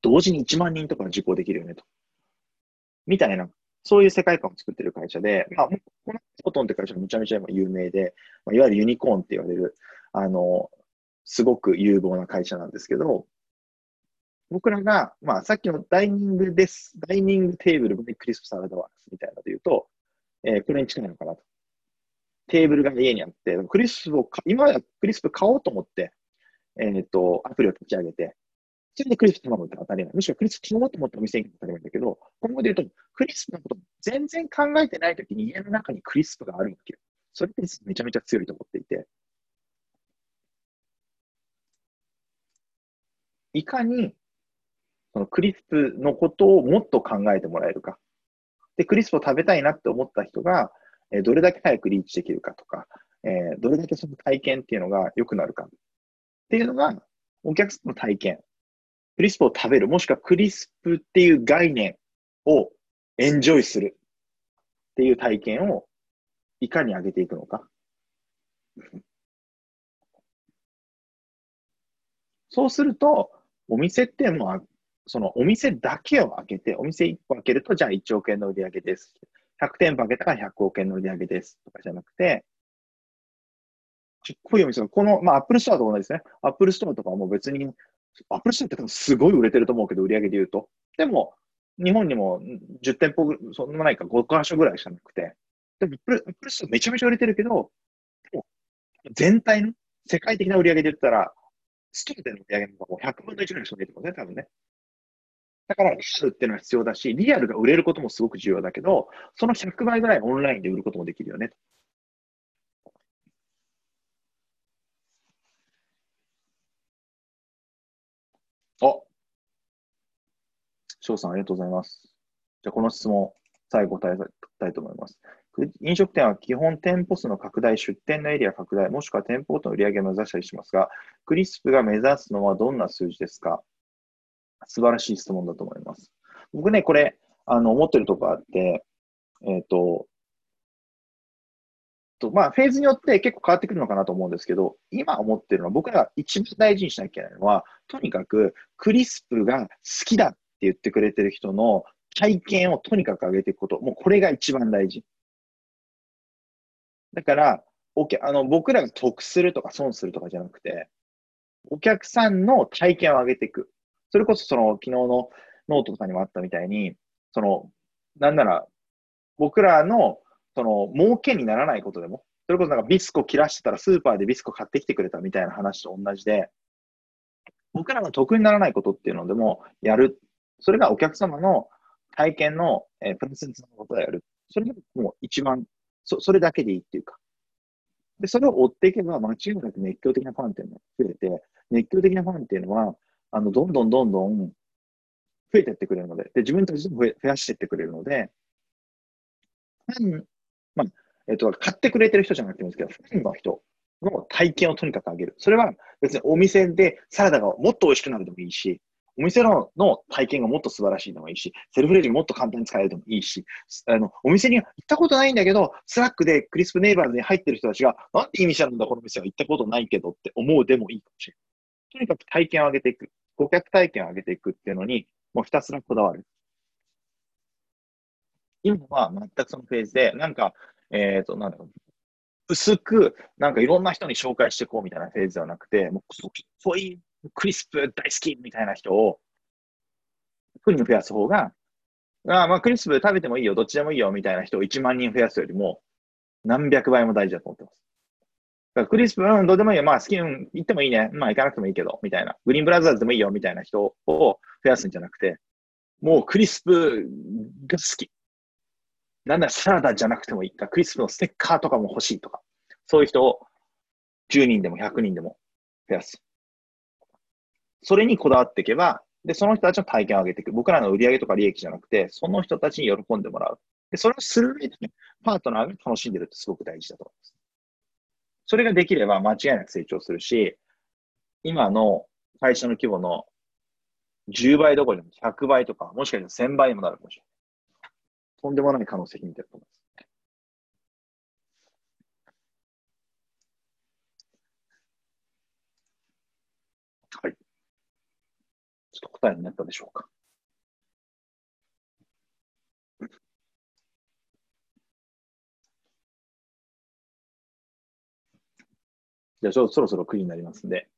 同時に1万人とか受講できるよねと。みたいな、そういう世界観を作ってる会社で、まあ、このコトンって会社はめちゃめちゃ今有名で、まあ、いわゆるユニコーンって言われる、あの、すごく有望な会社なんですけど、僕らが、まあ、さっきのダイニングです。ダイニングテーブルでクリスプサラダワークスみたいなので言うと、えー、これに近いのかなと。テーブルが家にあって、クリスプを、今はクリスプ買おうと思って、えっ、ー、と、アプリを立ち上げて、それでクリスプ頼むって当たり前。むしろクリスプ頼もうと思ってお店に当たり前だけど、今後で言うと、クリスプのこと全然考えてないときに家の中にクリスプがあるわけよ。それってめちゃめちゃ強いと思っていて。いかに、そのクリスプのことをもっと考えてもらえるか。で、クリスプを食べたいなって思った人が、えどれだけ早くリーチできるかとか、えどれだけその体験っていうのが良くなるかっていうのが、お客さんの体験。クリスプを食べる、もしくはクリスプっていう概念をエンジョイするっていう体験をいかに上げていくのか。そうすると、お店ってもうのは、そのお店だけを開けて、お店1個開けると、じゃあ1億円の売り上げです。100店舗開けたら100億円の売り上げですとかじゃなくて、ちっこいお店、この、まあ、 Apple Store と同じですね。 Apple Store とかはもう別に、 Apple Store って多分すごい売れてると思うけど、売り上げで言うと。でも、日本にも10店舗、そんなないか5箇所ぐらいしかなくて。でも、 Apple Apple Store めちゃめちゃ売れてるけど、全体の世界的な売り上げで言ったら、ストアでの売り上げのもう100分の1ぐらいしか出てますね、多分ね。だから、リアルっていうのは必要だし、リアルが売れることもすごく重要だけど、その100倍ぐらいオンラインで売ることもできるよね。あ、翔さんありがとうございます。じゃあ、この質問、最後答えたいと思います。飲食店は基本店舗数の拡大、出店のエリア拡大、もしくは店舗との売り上げを目指したりしますが、クリスプが目指すのはどんな数字ですか？素晴らしい質問だと思います。僕ね、これ、あの、思ってるとこあって、えっ、ー、と、と、まあ、フェーズによって結構変わってくるのかなと思うんですけど、今思ってるのは、僕らが一番大事にしなきゃいけないのは、とにかくクリスプが好きだって言ってくれてる人の体験をとにかく上げていくこと。もうこれが一番大事。だから、おあの僕らが得するとか損するとかじゃなくて、お客さんの体験を上げていく。それこそその昨日のノートとかにもあったみたいに、その、なんなら、僕らのその、儲けにならないことでも、それこそなんかビスコ切らしてたらスーパーでビスコ買ってきてくれたみたいな話と同じで、僕らの得にならないことっていうのでもやる。それがお客様の体験の、えー、プレゼンツのことをやる。それがもう一番、そそれだけでいいっていうか。で、それを追っていけば間違いなく熱狂的なファンっていうのが増えて、熱狂的なファンっていうのは、あの、どんどんどんどん増えてってくれるので、で、自分たちでも増やしてってくれるので、ファンまあ、えっと、買ってくれてる人じゃなくてもいいですけど、ファンの人の体験をとにかく上げる。それは別にお店でサラダがもっと美味しくなるでもいいし、お店のの体験がもっと素晴らしいでもいいし、セルフレジもっと簡単に使えるでもいいし、あの、お店に行ったことないんだけど、 Slack で CRISP NEIGHBORS に入ってる人たちが、なんていい店なんだ、この店は行ったことないけどって思うでもいいかもしれない。とにかく体験を上げていく。顧客体験を上げていくっていうのに、もうひたすらこだわる。今は全くそのフェーズで、なんか、えっ、ー、と、なんだろう、薄く、なんかいろんな人に紹介していこうみたいなフェーズではなくて、もう、そういクリスプ大好きみたいな人を、国に増やす方が、あまあ、クリスプ食べてもいいよ、どっちでもいいよみたいな人を1万人増やすよりも、何百倍も大事だと思ってます。だからクリスプ、うん、どうでもいいよ。まあ、好き、うん、行ってもいいね。まあ、行かなくてもいいけど、みたいな。グリーンブラザーズでもいいよ、みたいな人を増やすんじゃなくて、もうクリスプが好き。なんならサラダじゃなくてもいいか、クリスプのステッカーとかも欲しいとか、そういう人を10人でも100人でも増やす。それにこだわっていけば、で、その人たちの体験を上げていく。僕らの売り上げとか利益じゃなくて、その人たちに喜んでもらう。で、それをする上で、ね、パートナーが楽しんでるってすごく大事だと思います。それができれば間違いなく成長するし、今の会社の規模の10倍どころでも100倍とか、もしかしたら1000倍にもなるかもしれない。とんでもない可能性秘めてると思います。はい。ちょっと答えになったでしょうか。じゃあ、そろそろクリになりますんで、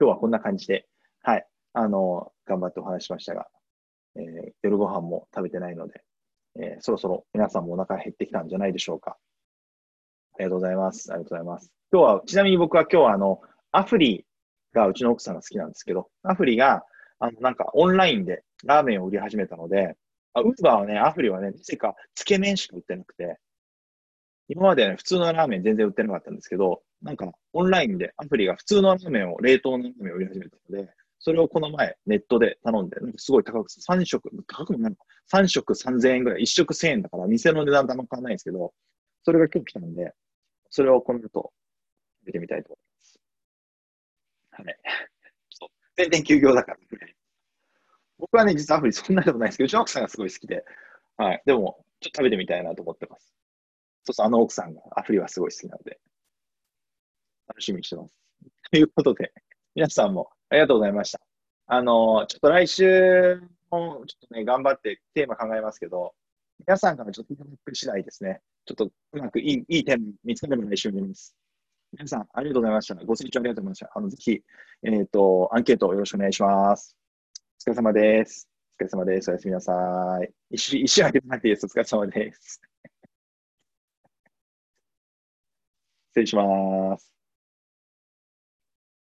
今日はこんな感じで、はい、あの、頑張ってお話しましたが、えー、夜ご飯も食べてないので、えー、そろそろ皆さんもお腹減ってきたんじゃないでしょうか。ありがとうございます。ありがとうございます。今日は、ちなみに僕は今日はあの、アフリがうちの奥さんが好きなんですけど、アフリが、あの、なんかオンラインでラーメンを売り始めたので、あウーバーはね、アフリはね、なぜかつけ麺しか売ってなくて、今まではね、普通のラーメン全然売ってなかったんですけど、なんかオンラインでアプリが普通のラーメンを、冷凍のラーメンを売り始めたので、それをこの前ネットで頼んで、なんかすごい高く、3食、高くもないのか、3食3000円ぐらい、1食1000円だから、店の値段とあんま変わらないんですけど、それが今日来たんで、それをこの後、見てみたいと思います。はい。ちょっと全然休業だから、僕はね、実はアプリそんなことないですけど、うちの奥さんがすごい好きで、はい。でも、ちょっと食べてみたいなと思ってます。そうそう、あの奥さんがアフリはすごい好きなので、楽しみにしてます。ということで、皆さんもありがとうございました。あの、ちょっと来週もちょっとね、頑張ってテーマ考えますけど、皆さんからちょっとフィードバック次第ですね。ちょっとうまくいいいい点見つかれば来週になります。皆さん、ありがとうございました。ご清聴ありがとうございました。あの、ぜひ、えっ、ー、と、アンケートよろしくお願いします。お疲れ様です。お疲れ様です。おやすみなさい。一週、一週空けてなくていいです。お疲れ様です。失礼します。